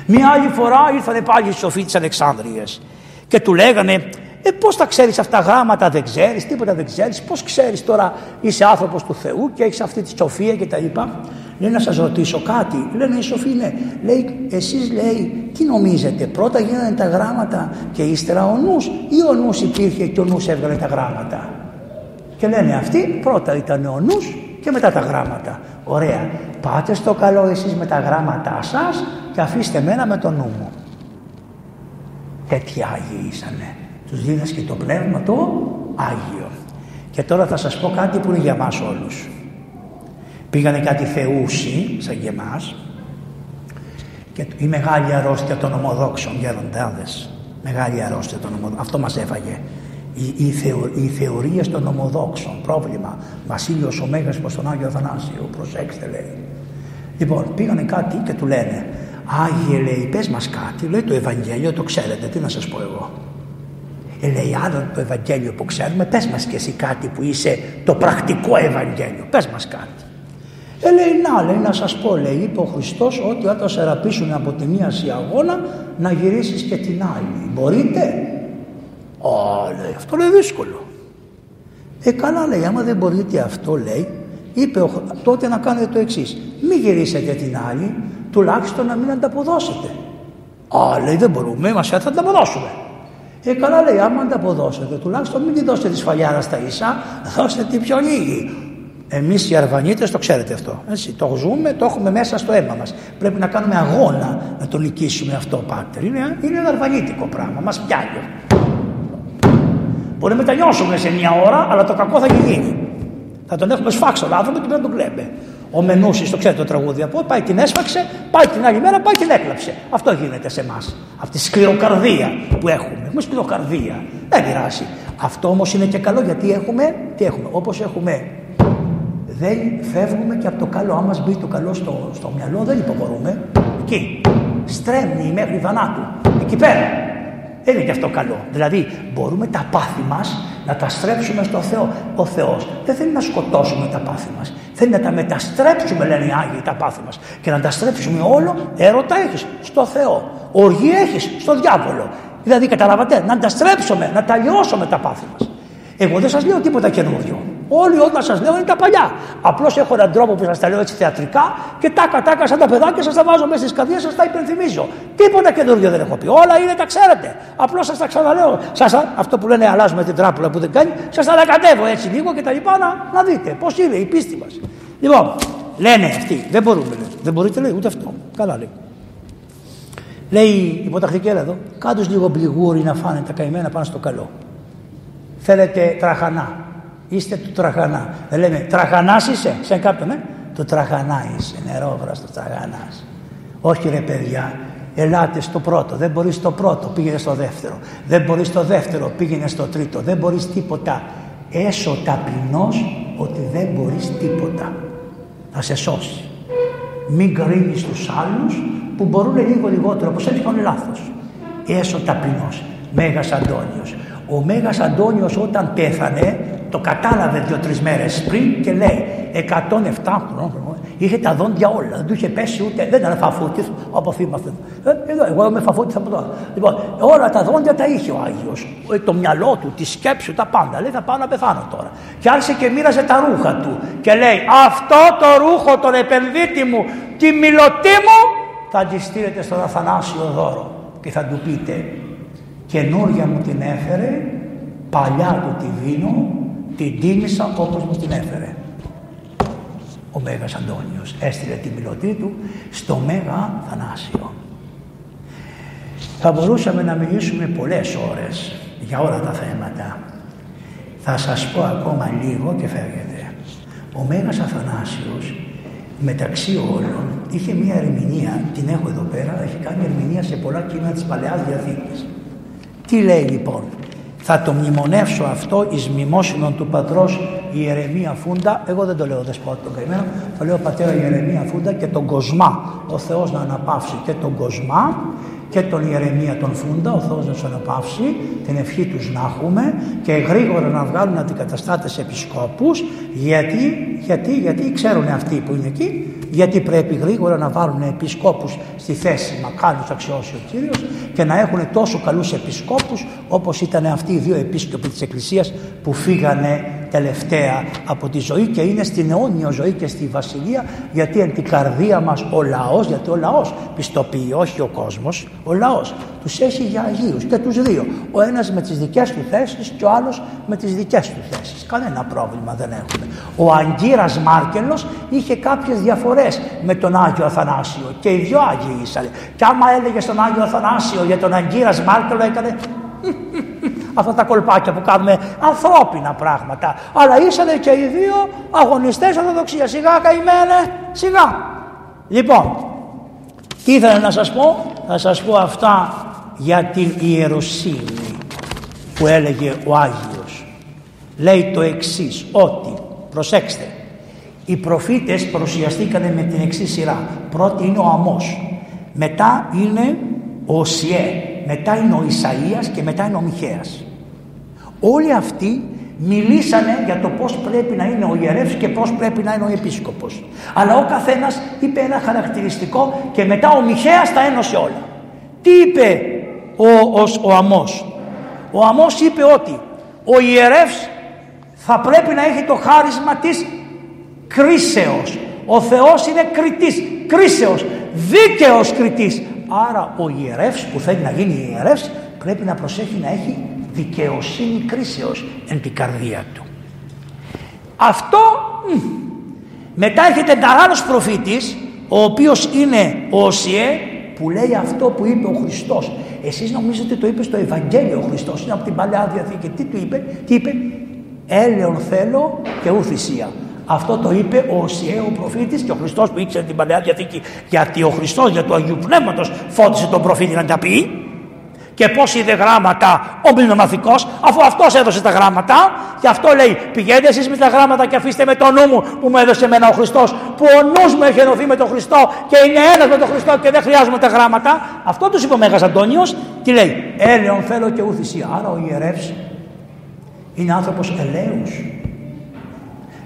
Μία άλλη φορά ήρθαν πάλι οι σοφοί της Αλεξάνδρειας και του λέγανε ε, πώς τα ξέρεις αυτά γράμματα δεν ξέρεις, τίποτα δεν ξέρεις, πώς ξέρεις τώρα είσαι άνθρωπος του Θεού και έχεις αυτή τη σοφία και τα λοιπά. Λέει να σας ρωτήσω κάτι, λένε οι σοφοί ναι, λέει εσείς λέει τι νομίζετε, πρώτα γίνανε τα γράμματα και ύστερα ο νους ή ο νους υπήρχε και ο νους έβγαλε τα γράμματα; Και λένε αυτοί πρώτα ήταν ο νους και μετά τα γράμματα. Ωραία, πάτε στο καλό εσείς με τα γράμματά σας και αφήστε μένα με το νου μου. Τέτοιοι Άγιοι ήσανε. Τους δίνες και το πνεύμα το Άγιο. Και τώρα θα σας πω κάτι που είναι για μας όλους. Πήγανε κάτι θεούσι, σαν και εμάς, και η μεγάλη αρρώστια των ομοδόξων γεροντάδες. Μεγάλη αρρώστια των ομοδόξων. Αυτό μας έφαγε. Οι, οι, θεω, οι θεωρίες των ομοδόξων. Πρόβλημα. Βασίλειος ο Μέγας προς τον Άγιο Αθανάσιο. Προσέξτε λέει. Λοιπόν, πήγανε κάτι και του λένε Άγιε λέει, πες μας κάτι. Λέει το Ευαγγέλιο το ξέρετε, τι να σας πω εγώ. Ε, λέει άλλο το Ευαγγέλιο που ξέρουμε, πες μας και εσύ κάτι που είσαι το πρακτικό Ευαγγέλιο. Πες μας κάτι. Ε, λέει, να, λέει, να σας πω, λέει, είπε ο Χριστός ότι όταν σε ραπίσουν από τη μία αγώνα να γυρίσεις και την άλλη. Μπορείτε; Α, λέει, αυτό λέει δύσκολο. Ε, καλά, λέει, άμα δεν μπορείτε αυτό, λέει, είπε ο, τότε να κάνετε το εξής. Μην γυρίσετε την άλλη, τουλάχιστον να μην ανταποδώσετε. Α, λέει, δεν μπορούμε, μας θα ανταποδώσουμε. Ε, καλά λέει, άμα ανταποδώσετε, τουλάχιστον μην τη δώσετε τη σφαλιάρα στα ίσα, δώστε την πιο λίγη. Εμείς οι Αρβανίτες το ξέρετε αυτό. Έτσι, το ζούμε, το έχουμε μέσα στο αίμα μας. Πρέπει να κάνουμε αγώνα να το νικήσουμε αυτό, Πάτερ. Είναι, είναι ένα αρβανίτικο πράγμα, μας πιάνει. Μπορεί να μετανιώσουμε σε μια ώρα, αλλά το κακό θα γίνει. Θα τον έχουμε σφάξει τον άνθρωπο και πρέπει να τον κλαίμε. Ο Μενούσης, το ξέρετε το τραγούδι από πάει την έσφαξε, πάει την άλλη μέρα, πάει την έκλαψε. Αυτό γίνεται σε εμάς. Αυτή τη σκληροκαρδία που έχουμε. Έχουμε σκληροκαρδία. Δεν πειράζει. Αυτό όμως είναι και καλό γιατί έχουμε, τι έχουμε, όπως έχουμε δεν φεύγουμε και από το καλό. Αν μα μπει το καλό στο, στο μυαλό, δεν υποχωρούμε. Εκεί. Στρέμνει μέχρι θανάτου. Εκεί πέρα. Δεν είναι και αυτό καλό. Δηλαδή, μπορούμε τα πάθη μας να τα στρέψουμε στο Θεό. Ο Θεός δεν θέλει να σκοτώσουμε τα πάθη μας. Θέλει να τα μεταστρέψουμε, λένε οι Άγιοι, τα πάθη μας. Και να τα στρέψουμε όλο, έρωτα έχεις στο Θεό. Οργή έχεις στο διάβολο. Δηλαδή, καταλαβαίνετε, να τα στρέψουμε, να τα λιώσουμε τα πάθη μας. Εγώ δεν σας λέω τίποτα καινούριο. Όλοι όταν σας λέω είναι τα παλιά. Απλώς έχω έναν τρόπο που σας τα λέω έτσι θεατρικά και τάκα τάκα σαν τα παιδάκια σας τα βάζω μέσα στις καρδιές σας τα υπενθυμίζω. Τίποτα καινούργιο δεν έχω πει. Όλα είναι τα ξέρετε. Απλώς σας τα ξαναλέω. Σας, αυτό που λένε αλλάζουμε την τράπουλα που δεν κάνει, σας τα ανακατεύω έτσι λίγο και τα λοιπά να, να δείτε πώς είναι η πίστη μας. Λοιπόν, λένε αυτοί, δεν μπορούμε. Λέει. Δεν μπορείτε λέει ούτε αυτό. Καλά λέει. Λέει η υποτακτική έλα εδώ, κάτω λίγο μπλιγούρι να φάνε τα καημένα πάνω στο καλό. Θέλετε τραχανά. Είστε του τραχανά. Δεν λέμε τραχανάς είσαι, σε κάποιον, ε. Το τραχανά είσαι, νερόβραστος τραχανάς. Όχι ρε παιδιά, ελάτε στο πρώτο. Δεν μπορείς στο πρώτο, πήγαινε στο δεύτερο. Δεν μπορείς στο δεύτερο, πήγαινε στο τρίτο. Δεν μπορείς τίποτα. Έσω ταπεινός ότι δεν μπορείς τίποτα. Θα σε σώσει. Μην κρίνεις τους άλλους που μπορούν λίγο λιγότερο, όπως έτσι κάνουν λάθος. Έσω ταπεινός. Μέγας Αντώνιος. Ο Μέγας Αντώνιος όταν πέθανε, το κατάλαβε δύο-τρεις μέρες πριν και λέει 107 χρόνια, είχε τα δόντια όλα, δεν του είχε πέσει ούτε, δεν ήταν φαφούτης, όπω θυμάστε. Ε, εδώ, εγώ είμαι φαφούτης από εδώ. Λοιπόν, όλα τα δόντια τα είχε ο Άγιος. Ε, το μυαλό του, τη σκέψη του, τα πάντα. Λέει θα πάω να πεθάνω τώρα. Και άρχισε και μοίραζε τα ρούχα του και λέει αυτό το ρούχο, τον επενδύτη μου, τη μιλωτή μου, θα τη στείλετε στον Αθανάσιο δώρο και θα του πείτε καινούρια μου την έφερε, παλιά του τη δίνω, την τίμησα όπως μου την έφερε. Ο Μέγας Αντώνιος έστειλε τη μιλωτή του στο Μέγα Θανάσιο. Θα μπορούσαμε να μιλήσουμε πολλές ώρες για όλα τα θέματα. Θα σας πω ακόμα λίγο και φεύγετε. Ο Μέγας Αθανάσιος μεταξύ όλων είχε μια ερμηνεία, την έχω εδώ πέρα, έχει κάνει ερμηνεία σε πολλά κείμενα της Παλαιάς Διαθήκης. Τι λέει λοιπόν, θα το μνημονεύσω αυτό εις μνημόσυνον του πατρός Ιερεμία Φούντα, εγώ δεν το λέω δεσπότη τον καημένο, το λέω πατέρα Ιερεμία Φούντα και τον Κοσμά, ο Θεός να αναπαύσει και τον Κοσμά και τον Ιερεμία τον Φούντα, ο Θεός να τους αναπαύσει, την ευχή τους να έχουμε και γρήγορα να βγάλουν αντικαταστάτες επισκόπους, γιατί, γιατί, γιατί ξέρουν αυτοί που είναι εκεί, γιατί πρέπει γρήγορα να βάλουν επισκόπους στη θέση μακάριος αξιώσει ο Κύριος και να έχουν τόσο καλούς επισκόπους όπως ήταν αυτοί οι δύο επίσκοποι της Εκκλησίας που φύγανε τελευταία από τη ζωή και είναι στην αιώνια ζωή και στη βασιλεία γιατί εν την καρδία μας ο λαός, γιατί ο λαός πιστοποιεί, όχι ο κόσμος, ο λαός τους έχει για Αγίους και τους δύο. Ο ένας με τις δικές του θέσεις και ο άλλος με τις δικές του θέσεις. Κανένα πρόβλημα δεν έχουμε. Ο Αγκύρας Μάρκελος είχε κάποιες διαφορές με τον Άγιο Αθανάσιο και οι δυο Άγιοι ήσανε. Και άμα έλεγε στον Άγιο Αθανάσιο για τον Αγκύρας Μάρκελο έκανε αυτά τα κολπάκια που κάνουμε ανθρώπινα πράγματα. Αλλά ήσανε και οι δύο αγωνιστές ορθοδοξίας. Σιγά καημένε, σιγά. Λοιπόν, τι ήθελα να σας πω, θα σας πω αυτά για την ιεροσύνη που έλεγε ο Άγιος. Λέει το εξής, ότι, προσέξτε, οι προφήτες παρουσιαστήκαν με την εξής σειρά. Πρώτη είναι ο Αμός, μετά είναι ο Σιέ, μετά είναι ο Ισαΐας και μετά είναι ο Μιχαίας. Όλοι αυτοί μιλήσανε για το πώς πρέπει να είναι ο ιερεύς και πώς πρέπει να είναι ο επίσκοπος. Αλλά ο καθένας είπε ένα χαρακτηριστικό και μετά ο Μιχαίας τα ένωσε όλα. Τι είπε ο, ο, ο Αμός; Ο Αμός είπε ότι ο ιερεύς θα πρέπει να έχει το χάρισμα της κρίσεως. Ο Θεός είναι κριτής, κρίσεως, δίκαιος κριτής. Άρα ο ιερεύς που θέλει να γίνει ιερεύς πρέπει να προσέχει να έχει δικαιοσύνη κρίσεως εν την καρδία του. Αυτό μετά έρχεται άλλος προφήτης ο οποίος είναι ο Οσιέ που λέει αυτό που είπε ο Χριστός. Εσείς νομίζετε το είπε στο Ευαγγέλιο ο Χριστός, είναι από την Παλαιά Διαθήκη. Τι του είπε, τι είπε, έλεον θέλω και ου θυσία. Αυτό το είπε ο Οσιέ ο προφήτης και ο Χριστός που ήξερε την Παλαιά Διαθήκη γιατί ο Χριστός για το Αγίου Πνεύματος φώτισε τον προφήτη να τα πει και πώς είδε γράμματα ο μνημοναθικό, αφού αυτός έδωσε τα γράμματα. Γι' αυτό λέει: Πηγαίνετε εσείς με τα γράμματα και αφήστε με το νου μου που μου έδωσε εμένα ο Χριστός, που ο νους μου έχει ενωθεί με τον Χριστό και είναι ένας με τον Χριστό και δεν χρειάζομαι τα γράμματα. Αυτό τους είπε ο Μέγας Αντώνιος. Τι λέει: Έλεον θέλω και ουθυσία. Άρα ο ιερεύς είναι άνθρωπος ελαίου.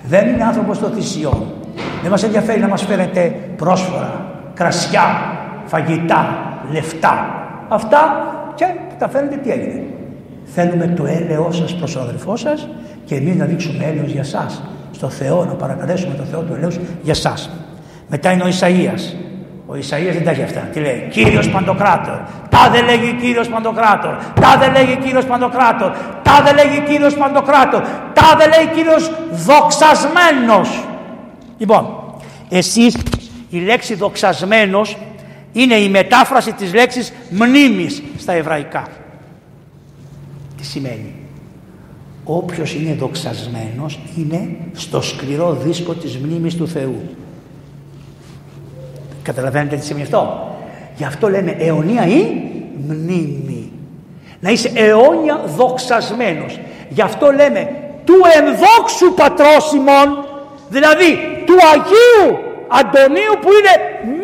Δεν είναι άνθρωπος των θυσιών. Δεν μας ενδιαφέρει να μας φέρετε πρόσφορα, κρασιά, φαγητά, λεφτά. Αυτά και τα φαίνεται τι έγινε. Θέλουμε το έλεό σας προς τον αδελφό σας και εμείς να δείξουμε έλεος για σας. Στο Θεό, να παρακαλέσουμε το Θεό του έλεος για σας. Μετά είναι ο Ισαΐας. Ο Ισαΐας δεν τα έχει αυτά. Τι λέει, Κύριος Παντοκράτορ. Τάδε λέγει Κύριος Παντοκράτορ. Τάδε λέγει Κύριος Παντοκράτορ. Τάδε λέγει Κύριος Παντοκράτορ. Τάδε λέει Κύριος δοξασμένος. Λοιπόν, εσείς η λέξη δοξασμένος είναι η μετάφραση της λέξης μνήμης στα εβραϊκά. Τι σημαίνει; Όποιος είναι δοξασμένος είναι στο σκληρό δίσκο της μνήμης του Θεού. Καταλαβαίνετε τι σημαίνει αυτό; Γι' αυτό λέμε αιωνία ή μνήμη. Να είσαι αιώνια δοξασμένος. Γι' αυτό λέμε του ενδόξου πατρόσιμων, δηλαδή του Αγίου Αντωνίου που είναι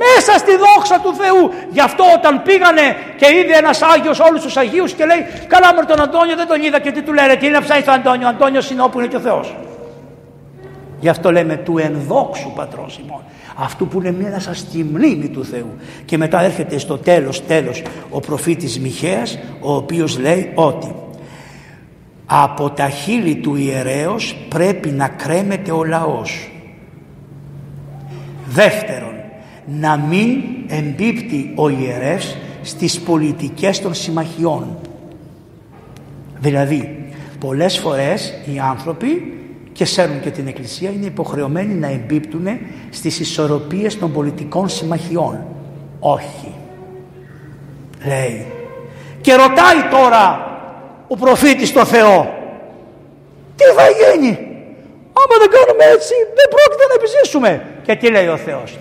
μέσα στη δόξα του Θεού. Γι' αυτό όταν πήγανε και είδε ένας Άγιος όλους τους Αγίους και λέει: Καλά, με τον Αντώνιο δεν τον είδα και τι του λένε, τι είναι ψάχνει τον Αντώνιο. Ο Αντώνιος είναι όπου είναι και ο Θεός. Γι' αυτό λέμε του ενδόξου πατρός ημών. Αυτού που είναι μέσα στη μνήμη του Θεού. Και μετά έρχεται στο τέλος, τέλος, ο προφήτης Μιχαίας, ο οποίος λέει ότι από τα χείλη του ιερέως πρέπει να κρέμεται ο λαός. Δεύτερον, να μην εμπίπτει ο ιερεύς στις πολιτικές των συμμαχιών. Δηλαδή, πολλές φορές οι άνθρωποι και σέρνουν και την Εκκλησία είναι υποχρεωμένοι να εμπίπτουν στις ισορροπίες των πολιτικών συμμαχιών. Όχι. Λέει. Και ρωτάει τώρα ο προφήτης το Θεό. Τι θα γίνει. Άμα δεν κάνουμε έτσι δεν πρόκειται να επιζήσουμε. Και τι λέει ο Θεός;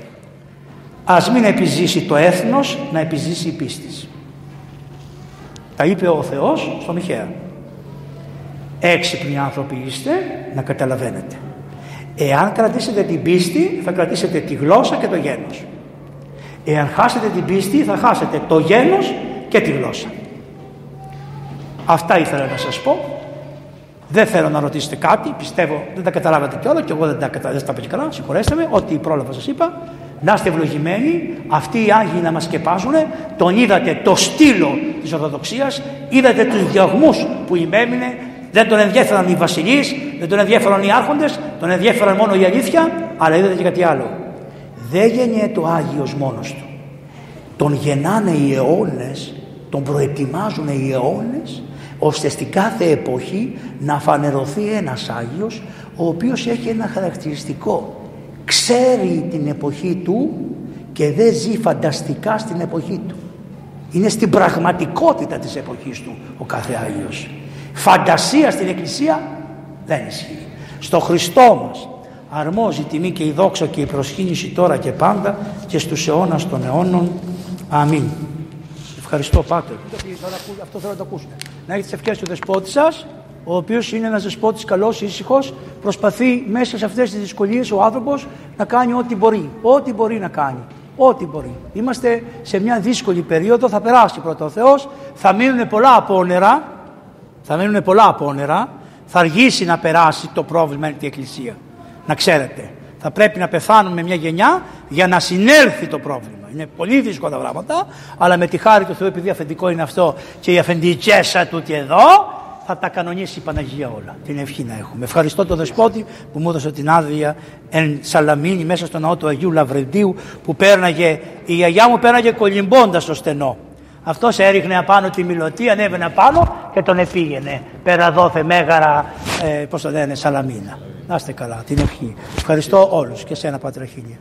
Ας μην επιζήσει το έθνος να επιζήσει η πίστη. Τα είπε ο Θεός στο Μιχαία. Έξυπνοι άνθρωποι είστε να καταλαβαίνετε. Εάν κρατήσετε την πίστη θα κρατήσετε τη γλώσσα και το γένος. Εάν χάσετε την πίστη θα χάσετε το γένος και τη γλώσσα. Αυτά ήθελα να σας πω. Δεν θέλω να ρωτήσετε κάτι, πιστεύω δεν τα καταλάβατε κιόλας και εγώ δεν τα, δεν τα πει καλά, συγχωρέστε με, ό,τι πρόλαβα σας είπα. Να είστε ευλογημένοι, αυτοί οι Άγιοι να μας σκεπάζουν, τον είδατε το στήλο της Ορθοδοξίας, είδατε τους διαγμούς που ημέμεινε, δεν τον ενδιαφέραν οι βασιλείς, δεν τον ενδιαφέραν οι άρχοντες, τον ενδιαφέραν μόνο η αλήθεια, αλλά είδατε και κάτι άλλο. Δεν γεννιέται ο Άγιος μόνος του. Τον γεννάνε οι αιώνες, τον προετοιμάζουν οι αιώνες, ώστε στην κάθε εποχή να φανερωθεί ένας Άγιος, ο οποίος έχει ένα χαρακτηριστικό. Ξέρει την εποχή του και δεν ζει φανταστικά στην εποχή του. Είναι στην πραγματικότητα της εποχής του ο κάθε Άγιος. Φαντασία στην Εκκλησία δεν ισχύει. Στο Χριστό μας αρμόζει η τιμή και η δόξα και η προσχήνηση τώρα και πάντα και στους αιώνας των αιώνων. Αμήν. Ευχαριστώ Πάτερ. Αυτό θέλω να το ακούσουμε. Να έχετε τις ευχές του δεσπότη σας, ο οποίος είναι ένας δεσπότης καλός, ήσυχος, προσπαθεί μέσα σε αυτές τις δυσκολίες ο άνθρωπος να κάνει ό,τι μπορεί. Ό,τι μπορεί να κάνει. Ό,τι μπορεί. Είμαστε σε μια δύσκολη περίοδο, θα περάσει πρώτα ο Θεός, θα μείνουν πολλά απόνερα, θα μείνουν πολλά απόνερα, θα αργήσει να περάσει το πρόβλημα την Εκκλησία. Να ξέρετε, θα πρέπει να πεθάνουμε μια γενιά για να συνέλθει το πρόβλημα. Είναι πολύ δύσκολα τα πράγματα, αλλά με τη χάρη του Θεού, επειδή αφεντικό είναι αυτό και η αφεντικέσα του και εδώ, θα τα κανονίσει η Παναγία όλα. Την ευχή να έχουμε. Ευχαριστώ τον Δεσπότη που μου έδωσε την άδεια εν Σαλαμίνη μέσα στο ναό του Αγίου Λαβρεντίου που πέρναγε, η γιαγιά μου πέρναγε κολυμπώντας στο στενό. Αυτός έριχνε απάνω τη μιλωτή, ανέβαινε απάνω και τον επήγαινε. Πέρα δόθε μέγαρα, ε, πώς το λένε, Σαλαμίνα. Να είστε καλά, την ευχή. Ευχαριστώ όλους και σένα Πατραχίλια.